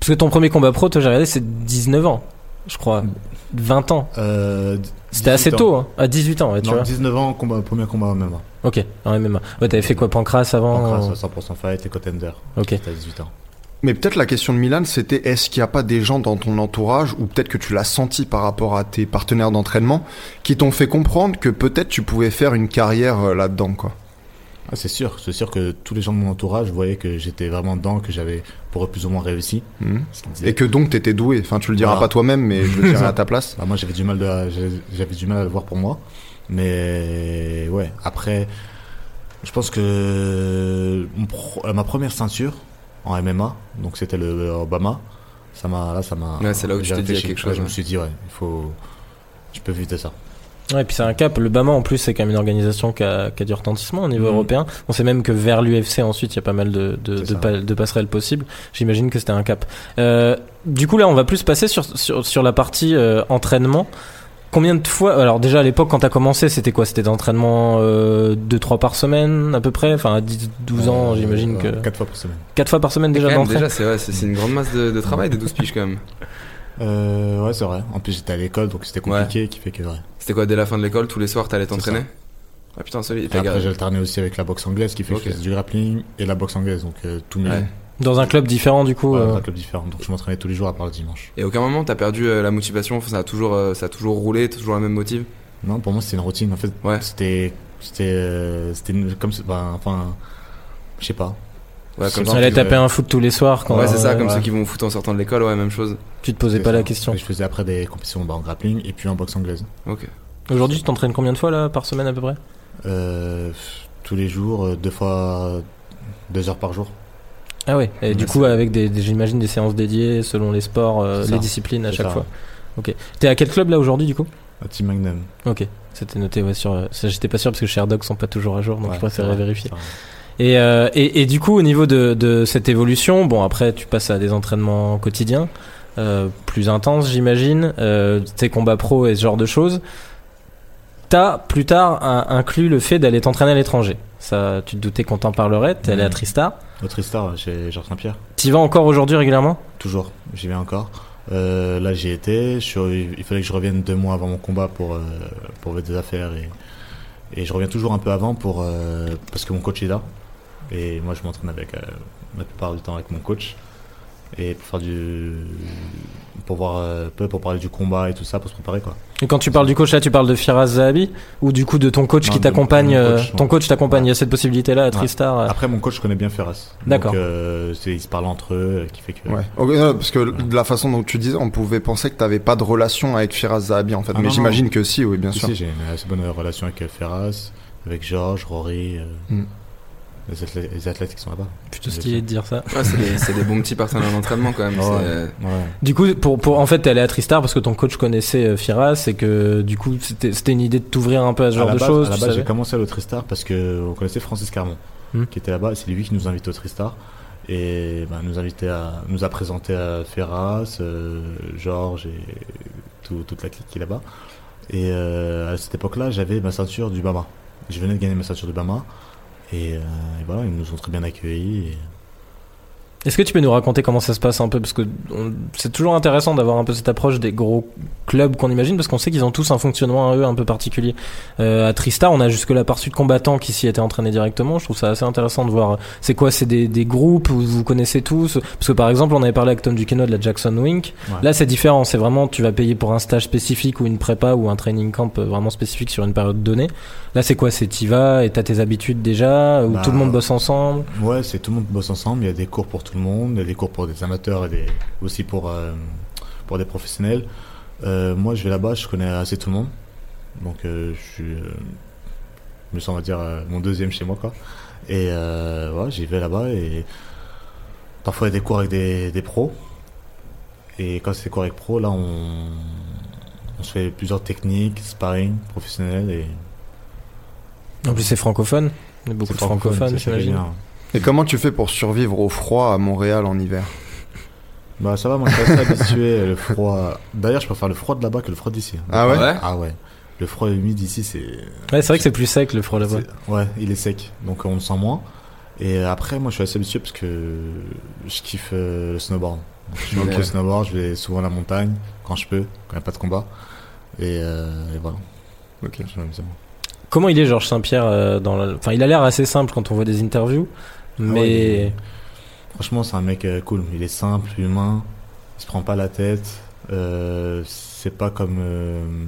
Parce que ton premier combat pro, toi, j'ai regardé, c'est 19 ans, je crois. 20 ans. euh, C'était 18 assez ans. tôt, hein. À 18 ans, ouais, tu Non, vois. 19 ans, combat, premier combat en MMA. Ok, en MMA. Ouais, t'avais fait quoi, Pancras avant euh, à 100% fight et contender. Ok. C'était à 18 ans. Mais peut-être la question de Milan, c'était est-ce qu'il n'y a pas des gens dans ton entourage, ou peut-être que tu l'as senti par rapport à tes partenaires d'entraînement, qui t'ont fait comprendre que peut-être tu pouvais faire une carrière euh, là-dedans, quoi? Ah, c'est sûr, c'est sûr que tous les gens de mon entourage voyaient que j'étais vraiment dedans, que j'avais pour eux plus ou moins réussi. Disaient. Et que donc t'étais doué. Enfin, tu le diras Voilà. pas toi-même, mais je le dirai à ta place. Bah, moi j'avais du mal de, j'avais- j'avais du mal à le voir pour moi mais ouais après je pense que mon pro- euh, ma première ceinture en MMA donc c'était le Obama Ça m'a, là, ça m'a. Ouais, c'est là où tu j'ai t'es dit, quelque Ouais, chose, Je me suis dit, ouais, il faut. Je peux éviter ça. Ouais, puis c'est un cap. Le Bama, en plus, c'est quand même une organisation qui a, qui a du retentissement au niveau Mhm. européen. On sait même que vers l'UFC, ensuite, il y a pas mal de, de, C'est de, ça. pa- de passerelles possibles. J'imagine que c'était un cap. Euh, du coup, là, on va plus passer sur, sur, sur la partie euh, entraînement. Combien de fois Alors déjà à l'époque quand t'as commencé c'était quoi? C'était d'entraînement euh, 2-3 par semaine à peu près? Enfin à 10, 12 ans Euh, j'imagine que... Quatre fois par semaine. 4 fois par semaine déjà d'entraînement? déjà, c'est ouais, une grande masse de, de travail, des 12 piges quand même. Euh, ouais, c'est vrai. En plus, j'étais à l'école, donc c'était compliqué, qui fait que, ouais. C'était quoi, dès la fin de l'école, tous les soirs, t'allais t'entraîner? Ah putain, Et t'as après, j'ai alterné aussi avec la boxe anglaise, qui fait que je faisais du grappling et la boxe anglaise, donc euh, tout. Ouais. Dans un club différent du coup Ouais, euh, dans un club différent. Donc je m'entraînais tous les jours à part le dimanche. Et à aucun moment t'as perdu euh, la motivation, ça a toujours, euh, ça a toujours roulé, toujours la même motive? Non, pour moi, c'était une routine. En fait, Ouais. c'était. C'était. euh, C'était comme. ben, enfin. Je sais pas. Ouais, C'est comme ça. tu- taper un foot tous les soirs quand Ouais, c'est ça, comme ouais. ceux qui vont au foot en sortant de l'école, ouais, même chose. tu te posais pas ça. la question. Je faisais après des compétitions bah, en grappling et puis en boxe anglaise. Ok. Aujourd'hui tu t'entraînes combien de fois là par semaine à peu près? Euh, tous les jours, deux fois. Deux heures par jour. Ah ouais, et du coup avec des, des- j'imagine des séances dédiées selon les sports, euh, les disciplines à chaque ça. fois. Ok. T'es à quel club là aujourd'hui du coup? À Team Magnum. Ok, c'était noté ouais, sur. euh, J'étais pas sûr parce que Sherdogs sont pas toujours à jour donc Ouais, je préférais vérifier. Et, euh, et, et du coup, au niveau de, de cette évolution, bon, après, tu passes à des entraînements quotidiens, euh, plus intenses, j'imagine, euh, tes combats pro et ce genre de choses. T'as plus tard un- inclus le fait d'aller t'entraîner à l'étranger. Ça, tu te doutais qu'on t'en parlerait? T'es allé à Mhm. Tristar. Au Tristar, chez Georges Saint-Pierre. T'y vas encore aujourd'hui régulièrement? Toujours, j'y vais encore. Euh, là, j'y étais. Je suis- il fallait que je revienne deux mois avant mon combat pour, euh, pour des affaires. Et, et je reviens toujours un peu avant pour, euh, parce que mon coach est là. Et moi, je m'entraîne avec, euh, la plupart du temps avec mon coach. Et pour faire du. Pour voir un peu, pour parler du combat et tout ça, pour se préparer quoi. Et quand tu parles du coach là, tu parles de Firas Zahabi ou du coup de ton coach Non, qui t'accompagne euh, coach, Ton coach t'accompagne. Ouais. Il y a cette possibilité là à Tristar. euh. Après, mon coach connaît bien Ferras. D'accord. Donc, euh, ils se parlent entre eux, qui fait que. Ouais. Non, parce que de la façon dont tu disais, on pouvait penser que t'avais pas de relation avec Firas Zahabi en fait. Ah, mais j'imagine que si, oui, bien sûr. si, j'ai une assez bonne relation avec Ferras, avec Georges, Rory, euh, Mm. Les, athlètes, les athlètes qui sont là-bas. Plutôt stylé de dire ça. Ouais, c'est des, bons petits partenaires d'entraînement quand même. Ouais. c'est- euh, Ouais. Du coup, pour, pour en fait, t'es allé à Tristar parce que ton coach connaissait euh, Firas et que du coup, c'était c'était une idée de t'ouvrir un peu à ce À genre de base, choses. à la base, j'ai commencé à le Tristar parce que on connaissait Francis Carmon, Hmm. qui était là-bas. C'est lui qui nous invitait au Tristar et bah, nous invitait à, nous a présenté à Ferras, euh, Georges et tout- toute la clique qui est là-bas. Et euh, à cette époque-là, j'avais ma ceinture du Bama. Je venais de gagner ma ceinture du Bama. Et, euh, et voilà, ils nous ont très bien accueillis. Est-ce que tu peux nous raconter comment ça se passe un peu Parce que c'est toujours intéressant d'avoir un peu cette approche des gros clubs qu'on imagine, parce qu'on sait qu'ils ont tous un fonctionnement à eux un peu particulier. Euh, à Tristar, on a jusque-là parçu de combattants qui s'y étaient entraînés directement. Je trouve ça assez intéressant de voir. euh, C'est quoi C'est des, des groupes où vous connaissez tous? Parce que par exemple, on avait parlé avec Tom Duquesnoy de la Jackson Wink. Ouais. Là, c'est différent. C'est vraiment, tu vas payer pour un stage spécifique ou une prépa ou un training camp euh, vraiment spécifique sur une période donnée. Là, c'est quoi? C'est t'y vas et t'as tes habitudes déjà Ou Bah, tout le monde bosse ensemble? Ouais, c'est tout le monde bosse ensemble. Il y a des cours pour tout le monde, il y a des cours pour des amateurs et des, aussi pour, euh, pour des professionnels. Euh, moi, je vais là-bas, je connais assez tout le monde. Donc, euh, je suis. je me sens, on va dire, euh, mon deuxième chez moi, quoi. Et euh, ouais, j'y vais là-bas et parfois il y a des cours avec des, des pros. Et quand c'est des cours avec pros, là, on, on se fait plusieurs techniques, sparring, professionnels et. En plus, c'est francophone. Il y a beaucoup de francophones, j'imagine. Et comment tu fais pour survivre au froid à Montréal en hiver? Bah ça va, moi je suis assez habitué le froid. D'ailleurs, je préfère le froid de là-bas que le froid d'ici. Ah ouais? Ah ouais. Le froid humide d'ici, c'est. Ouais, c'est vrai que c'est plus sec le froid là-bas. Ouais, il est sec, donc on le sent moins. Et après, moi je suis assez habitué parce que je kiffe euh, le snowboard. Je suis Ok. beaucoup au snowboard, je vais souvent à la montagne quand je peux, quand il n'y a pas de combat. Et, euh, et voilà. Ok. Je m'amuse. Comment il est Georges Saint-Pierre euh, dans la... Enfin, il a l'air assez simple quand on voit des interviews, mais Ah ouais, est- Franchement, c'est un mec euh, cool. Il est simple, humain, il se prend pas la tête. Euh, c'est pas comme. euh,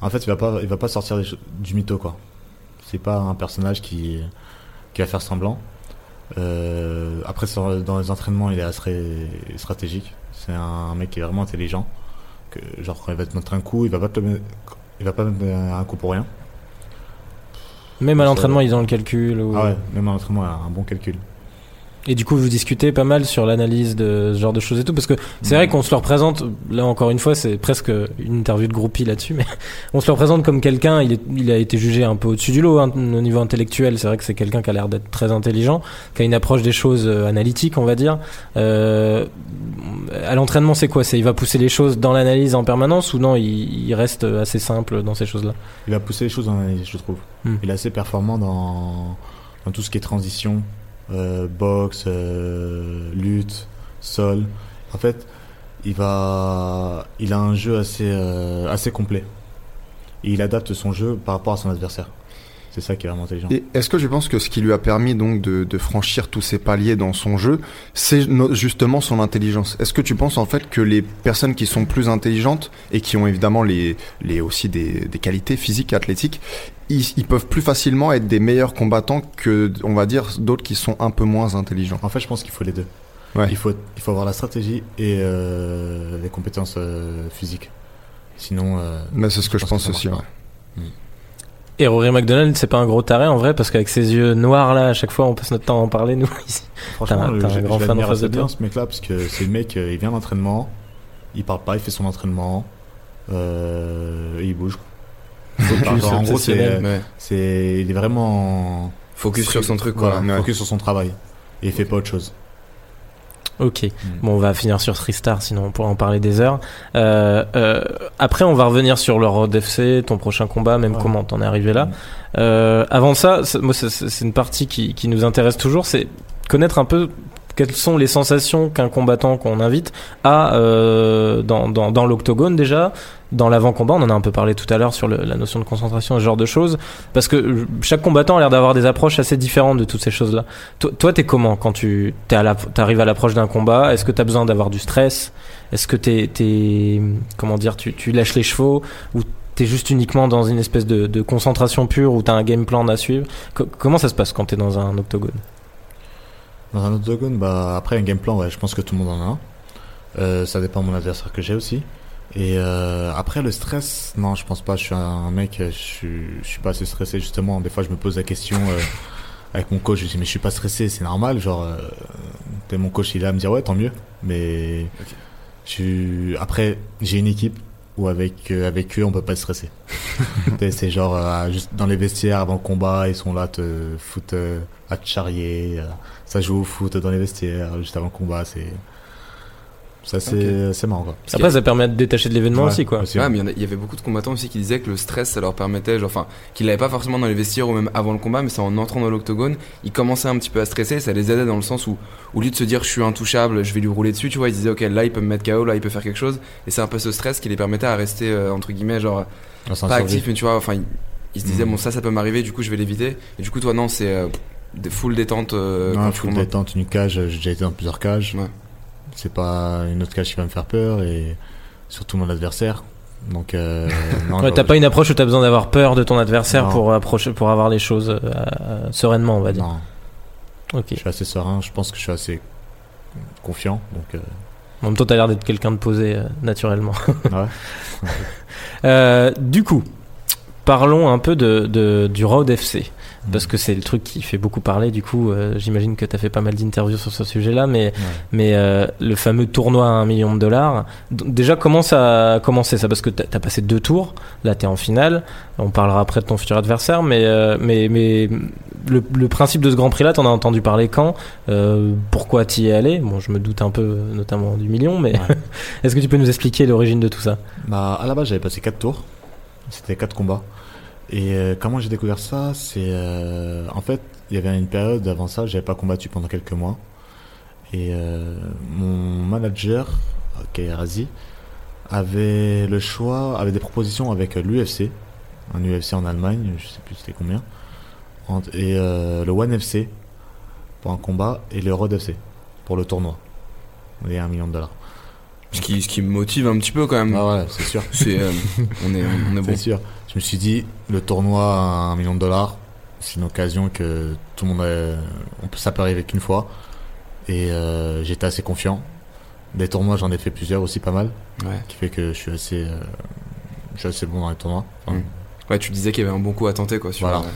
En fait, il va pas, il va pas sortir du mytho, quoi. C'est pas un personnage qui, qui va faire semblant. Euh, après, dans les entraînements, il est assez stratégique. C'est un mec qui est vraiment intelligent. Que, genre, quand il va te mettre un coup, il va pas te il va pas mettre un coup pour rien. Même à l'entraînement, ils ont le calcul. ou- Ah ouais, même en entraînement, il a un bon calcul. Et du coup, vous discutez pas mal sur l'analyse de ce genre de choses et tout, parce que c'est vrai qu'on se le représente, là encore une fois, c'est presque une interview de groupie là-dessus, mais on se le représente comme quelqu'un, il, est- il a été jugé un peu au-dessus du lot hein, au niveau intellectuel, c'est vrai que c'est quelqu'un qui a l'air d'être très intelligent, qui a une approche des choses euh, analytiques, on va dire. Euh, à l'entraînement, c'est quoi? C'est il va pousser les choses dans l'analyse en permanence ou non il, il reste assez simple dans ces choses-là? Il a poussé les choses dans l'analyse, je trouve. Hmm. Il est assez performant dans, dans tout ce qui est transition, boxe, euh, lutte, sol. En fait, il va, il a un jeu assez, euh, assez complet. Et il adapte son jeu par rapport à son adversaire. C'est ça qui est vraiment intelligent. Et est-ce que je pense que ce qui lui a permis donc de, de franchir tous ces paliers dans son jeu, c'est justement son intelligence? Est-ce que tu penses en fait que les personnes qui sont plus intelligentes et qui ont évidemment les, les aussi des, des qualités physiques, athlétiques, ils, ils peuvent plus facilement être des meilleurs combattants que, on va dire, d'autres qui sont un peu moins intelligents? En fait, je pense qu'il faut les deux. Ouais. Il, faut, il faut avoir la stratégie et euh, les compétences euh, physiques. Sinon, euh, Mais c'est ce que je pense que aussi. Et Rory McDonald, c'est pas un gros taré en vrai, parce qu'avec ses yeux noirs là, à chaque fois on passe notre temps à en parler nous ici. franchement, T'as un- le- t'as un grand fan en face de bien, toi. ce mec-là, parce que c'est le mec, euh, il vient d'entraînement, il parle pas, il fait son entraînement, euh, et il bouge. Focus, en gros, c'est, Ouais. c'est, il est vraiment Focus sur son truc, quoi. voilà, ouais. focus sur son travail. Et il fait pas autre chose. Ok, Mm. bon on va finir sur Tristar, sinon on pourra en parler des heures. Euh, euh, après on va revenir sur le Road FC, ton prochain combat, même Ouais. comment t'en es arrivé là. Mm. Euh, avant ça, moi c'est une partie qui, qui nous intéresse toujours, c'est connaître un peu quelles sont les sensations qu'un combattant qu'on invite a euh, dans, dans, l'octogone déjà, dans l'avant-combat, on en a un peu parlé tout à l'heure sur la notion de concentration, ce genre de choses, parce que chaque combattant a l'air d'avoir des approches assez différentes de toutes ces choses-là. Toi, toi, t'es comment quand tu t'es à la, t'arrives à l'approche d'un combat? Est-ce que t'as besoin d'avoir du stress? Est-ce que t'es, comment dire, tu, tu lâches les chevaux? Ou t'es juste uniquement dans une espèce de, de concentration pure où t'as un game plan à suivre? Co- Comment ça se passe quand t'es dans un octogone? Dans un octogone, bah, après un game plan, ouais, je pense que tout le monde en a un. Euh, ça dépend de mon adversaire que j'ai aussi. Et euh, après le stress, non, je pense pas. Je suis un mec, je suis, je suis pas assez stressé justement. Des fois, je me pose la question euh, avec mon coach. Je dis mais je suis pas stressé, c'est normal. Genre, euh, mon coach, il est là à me dire ouais, tant mieux. Mais je après, j'ai une équipe où avec avec eux, on peut pas être stressé. C'est genre juste dans les vestiaires avant le combat, ils sont là te foutent euh, à te charrier. Ça joue au foot dans les vestiaires juste avant le combat. C'est ça, c'est c'est marrant quoi. Après, ça permet de détacher de l'événement Ouais, aussi, quoi. aussi, Ouais, mais il y avait beaucoup de combattants aussi qui disaient que le stress, ça leur permettait, genre, enfin, qu'ils l'avaient pas forcément dans les vestiaires ou même avant le combat, mais c'est en entrant dans l'octogone, ils commençaient un petit peu à stresser, ça les aidait dans le sens où, au lieu de se dire je suis intouchable, je vais lui rouler dessus, tu vois, ils disaient ok, là il peut me mettre KO, là il peut faire quelque chose, et c'est un peu ce stress qui les permettait à rester, euh, entre guillemets, genre, pas actif, mais tu vois, enfin, ils, ils se disaient Mhm. bon, ça, ça peut m'arriver, du coup je vais l'éviter, et du coup, toi, non, c'est euh, des full détente euh, Non, full détente, une cage, j'ai déjà été dans plusieurs cages. Ouais. C'est pas une autre cage qui va me faire peur et surtout mon adversaire. Donc, euh, Ouais, t'as pas une approche où t'as besoin d'avoir peur de ton adversaire Non. pour approcher, pour avoir les choses euh, sereinement, on va dire. Non, Ok. je suis assez serein. Je pense que je suis assez confiant. Donc, euh, En même temps, t'as l'air d'être quelqu'un de posé euh, naturellement. ouais. Euh, du coup, parlons un peu de, de- du Road FC. Parce que c'est le truc qui fait beaucoup parler. Du coup, euh, j'imagine que tu as fait pas mal d'interviews sur ce sujet-là. Mais, Ouais. mais euh, le fameux tournoi à un million de dollars. Déjà, comment ça a commencé ça? Parce que tu as passé deux tours. Là, tu es en finale. On parlera après de ton futur adversaire. Mais, euh, mais, mais le, le principe de ce Grand Prix-là, t'en as entendu parler quand? Pourquoi t'y es allé? Bon, je me doute un peu, notamment du million. Mais Ouais. est-ce que tu peux nous expliquer l'origine de tout ça? Bah, à la base, j'avais passé 4 tours. C'était 4 combats. Et euh, comment j'ai découvert ça C'est euh, en fait, il y avait une période avant ça, j'avais pas combattu pendant quelques mois. Et euh, mon manager, euh, qui est Razi, avait le choix, avait des propositions avec l'UFC, un UFC en Allemagne, je sais plus c'était combien, et euh, le One FC pour un combat et le Road FC pour le tournoi. Et un million de dollars. Ce qui, ce qui me motive un petit peu quand même. Ah ouais, c'est sûr. C'est, euh, on est, on est bon. C'est sûr. Je me suis dit, le tournoi à un million de dollars, c'est une occasion que tout le monde a, on peut, ça peut arriver qu'une fois. Et euh, j'étais assez confiant. Des tournois, j'en ai fait plusieurs aussi, pas mal. Ouais. Qui fait que je suis assez, euh, je suis assez bon dans les tournois. Enfin, Mm. Ouais, tu disais qu'il y avait un bon coup à tenter quoi. Sur, Voilà. Donc,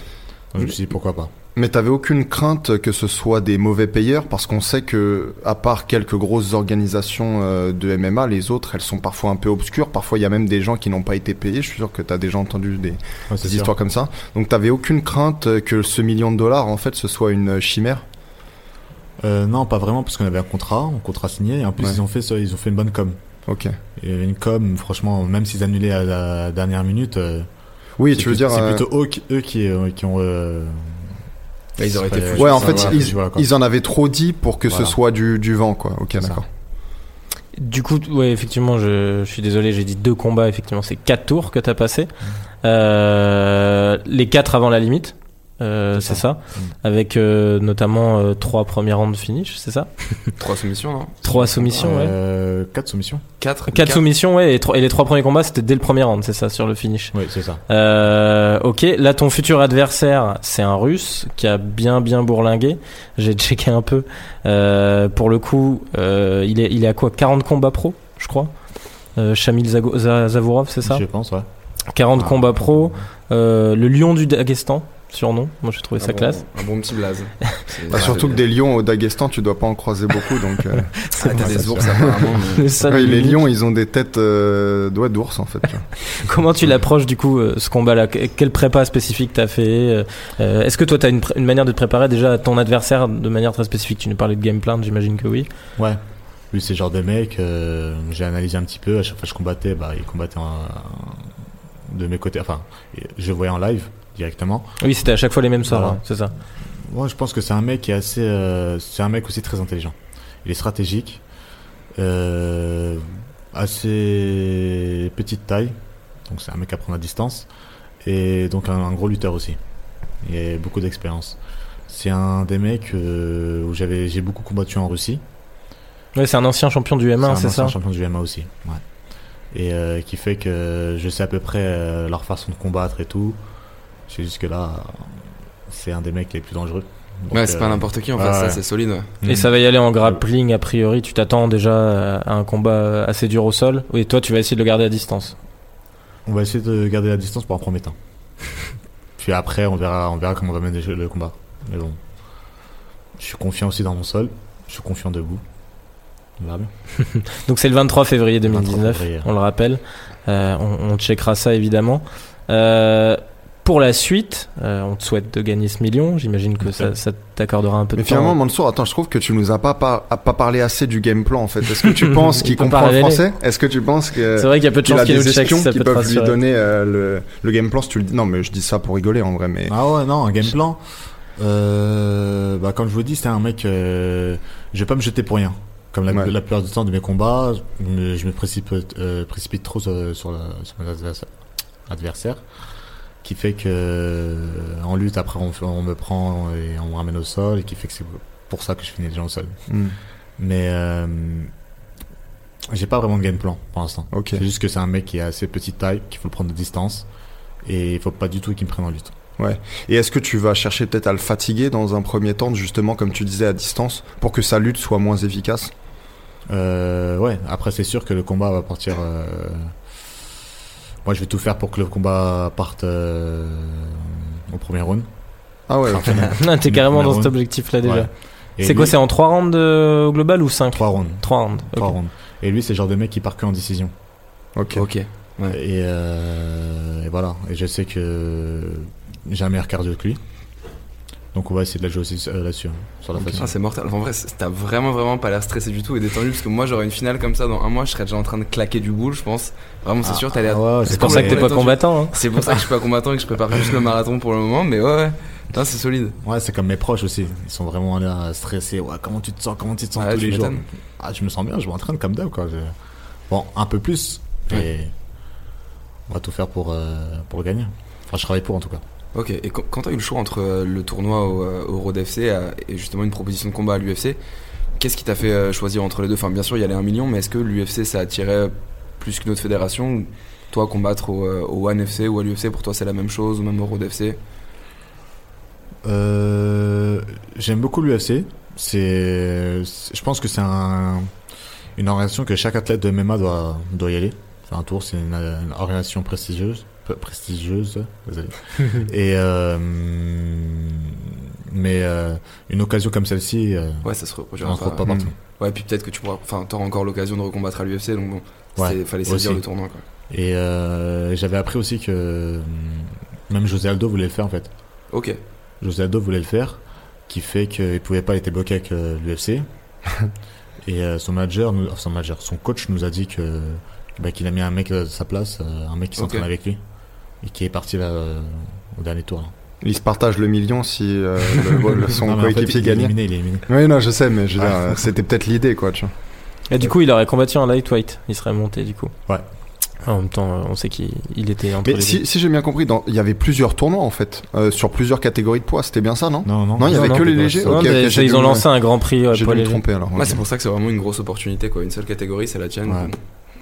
je me suis dit pourquoi pas. Mais t'avais aucune crainte que ce soit des mauvais payeurs parce qu'on sait que, à part quelques grosses organisations euh, de MMA, les autres, elles sont parfois un peu obscures. Parfois, il y a même des gens qui n'ont pas été payés. Je suis sûr que t'as déjà entendu des, Ouais, histoires comme ça. Donc, t'avais aucune crainte que ce million de dollars, en fait, ce soit une chimère? Euh, non, pas vraiment, parce qu'on avait un contrat, un contrat signé, et en plus Ouais. ils ont fait ils ont fait une bonne com. Ok. Avait une com, franchement, même s'ils annulaient à la dernière minute. euh, Oui, c'est tu veux plutôt- dire. C'est euh, plutôt eux qui, eux qui, euh, qui ont. euh, Là, ils auraient été fous. Ouais, en fait, ils, quoi. ils en avaient trop dit pour que Voilà. ce soit du, du vent, quoi. Ok, d'accord. Du coup, ouais, effectivement, je, je suis désolé, j'ai dit deux combats. Effectivement, c'est quatre tours que t'as passé. Euh, les quatre avant la limite. Euh, C'est ça, Mm. avec euh, notamment euh, trois premiers rounds finish, c'est ça Trois soumissions, non Trois soumissions, ouais. Quatre soumissions. Quatre. Quatre soumissions, ouais, et, les trois premiers combats, c'était dès le premier round, c'est ça, sur le finish. Oui, c'est ça. Euh, ok, là ton futur adversaire, c'est un russe qui a bien bien bourlingué. J'ai checké un peu. Euh, pour le coup, euh, il, est, il est à quoi 40 combats pro, je crois. Euh, Shamil Zago- Zavorov, c'est ça Je pense, ouais. 40 Ah. combats pro. Euh, le lion du Daghestan, surnom. Moi j'ai trouvé Un ça bon- classe. Un bon petit blaze. Bah, surtout que des lions au Daghestan, tu dois pas en croiser beaucoup, donc. euh, Ah, t'as des ours apparemment. mais- Le seul ouais, les lions, ils ont des têtes euh, d'ours, en fait. Comment tu l'approches du coup euh, ce combat-là? Que- Quelle prépa spécifique t'as fait Euh, euh, Est-ce que toi t'as une, pr- une manière de te préparer déjà à ton adversaire de manière très spécifique? Tu nous parlais de game plan, j'imagine que oui. Ouais. Lui, c'est genre de mec, euh, j'ai analysé un petit peu. À chaque fois que je combattais, bah, il combattait en- de mes côtés. Enfin, je voyais en live directement. Oui, c'était à chaque fois les mêmes soirs, Voilà. hein, c'est ça. Moi, je pense que c'est un mec qui est assez. euh, c'est un mec aussi très intelligent. Il est stratégique, euh, assez petite taille, donc c'est un mec à prendre à distance, et donc un, un gros lutteur aussi. Il a beaucoup d'expérience. C'est un des mecs euh, où j'avais j'ai beaucoup combattu en Russie. Ouais, c'est un ancien champion du M1, un c'est ancien ça champion du MMA aussi. Ouais. Et qui fait que je sais à peu près leur façon de combattre et tout. C'est juste que là, c'est un des mecs les plus dangereux. Donc, Ouais, c'est pas euh, n'importe qui en fait, ouais, ça ouais. c'est solide. ouais. Et ça va y aller en grappling a priori. Tu t'attends déjà à un combat assez dur au sol. Oui, toi tu vas essayer de le garder à distance. On va essayer de garder la distance pour un premier temps. Puis après, on verra, on verra comment on va mener le combat. Mais bon, je suis confiant aussi dans mon sol. Je suis confiant debout. On verra bien. Donc c'est le 23 février 2019, 23 février. on le rappelle. Euh, on, on checkera ça évidemment. Euh, pour la suite, euh, on te souhaite de gagner ce million. J'imagine que ça, ça t'accordera un peu Mais de finalement, temps. Mansour, attends, je trouve que tu nous as pas, pas, a pas parlé assez du game plan en fait. Est-ce que tu penses Il qu'il comprend le français? Est-ce que tu penses que C'est vrai qu'il y a peu de chances a qu'il nous des check espions si ça qui peut te peuvent lui donner euh, le, le game plan si tu le dis Non, mais je dis ça pour rigoler en vrai, mais Ah ouais, non, un game plan. Euh, bah, comme je vous dis, c'est un mec. euh, je vais pas me jeter pour rien. Comme la, Ouais. la plupart du temps de mes combats, je me, je me précipite, euh, précipite trop sur, sur, la- sur mon adversaire, qui fait que euh, en lutte après on, me prend et on me ramène au sol, et qui fait que c'est pour ça que je finis les gens au sol. Hmm, Mais euh, j'ai pas vraiment de game plan pour l'instant. C'est juste que c'est un mec qui a assez petite taille, qu'il faut le prendre de distance, et il faut pas du tout qu'il me prenne en lutte. Et est-ce que tu vas chercher peut-être à le fatiguer dans un premier temps, justement comme tu disais à distance, pour que sa lutte soit moins efficace? Euh, ouais, après c'est sûr que le combat va partir. euh, Moi je vais tout faire pour que le combat parte euh, au premier round. Ah ouais. Ok. Non, T'es carrément dans cet un. objectif là déjà. Ouais. Et C'est quoi C'est en 3 rounds euh, au global ou 5 Trois rounds. 3 rounds. Trois ok. rounds. Et lui c'est le genre de mec qui part que en décision. Ok. Ok. Ouais. Et, euh, et voilà. Et je sais que j'ai un meilleur cardio que lui. Donc on va essayer de la jouer aussi euh, là-dessus, hein, sur la Ah, façon. c'est mortel. En vrai, t'as vraiment, vraiment pas l'air stressé du tout et détendu parce que moi, j'aurais une finale comme ça dans un mois, je serais déjà en train de claquer du boule, je pense. Vraiment, c'est sûr, t'as l'air. ouais, C'est pour ça que t'es pas combattant. hein. C'est pour ça que je suis pas combattant et que je prépare juste le marathon pour le moment, mais ouais, ouais. C'est solide. Ouais, c'est comme mes proches aussi. Ils sont vraiment là stressés. Ouais, comment tu te sens? Comment tu te sens tous les jours? Ah, je me sens bien. Je m'entraîne comme d'hab quoi. Je- Bon, un peu plus. Et on va tout faire pour euh, pour le gagner. Enfin, je travaille pour en tout cas. Ok, et quand quand t'as eu le choix entre euh, le tournoi au, euh, au Road FC euh, et justement une proposition de combat à l'UFC, qu'est-ce qui t'a fait choisir entre les deux? Enfin, bien sûr, il y allait un million, mais est-ce que l'UFC ça attirait plus qu'une autre fédération? Toi combattre au, au One FC ou à l'UFC pour toi c'est la même chose ou même au Road FC J'aime beaucoup l'UFC. Je pense que c'est un, une organisation que chaque athlète de MMA doit, doit y aller. Faire un tour, c'est une, une organisation prestigieuse. Pre- Prestigieuse, désolé. Et euh, Mais euh, une occasion comme celle-ci, euh, Ouais, ça se reproduira pas pas. partout. Ouais, puis peut-être que tu pourras. Enfin, t'auras encore l'occasion de recombattre à l'UFC, donc bon. Ouais, fallait saisir le tournoi, quoi. Et euh, j'avais appris aussi que même José Aldo voulait le faire en fait. Ok. José Aldo voulait le faire, qui fait qu'il pouvait pas, il était bloqué avec l'UFC. et son manager, nous, son manager, son coach nous a dit que bah, qu'il a mis un mec à sa place, un mec qui s'entraîne Ok. avec lui et qui est parti là, euh, au dernier tour. là. Il se partage le million si euh, le- le- son en fait, coéquipier il est gagnait. éliminé, il est éliminé. Oui, non, je sais, mais je veux Ouais. dire, euh, c'était peut-être l'idée, quoi, tu vois. Et du coup, il aurait combattu en lightweight. Il serait monté du coup. Ouais. En même temps, on sait qu'il il était entre Mais les si, si j'ai bien compris, dans- il y avait plusieurs tournois en fait, euh, sur plusieurs catégories de poids. C'était bien ça, non? Non, non, Non, il y avait non, que les légers. Ils dû ont lancé un grand prix euh, J'ai dû me tromper alors. Ouais, c'est pour ça que c'est vraiment une grosse opportunité, quoi. Une seule catégorie, c'est la tienne. Ouais.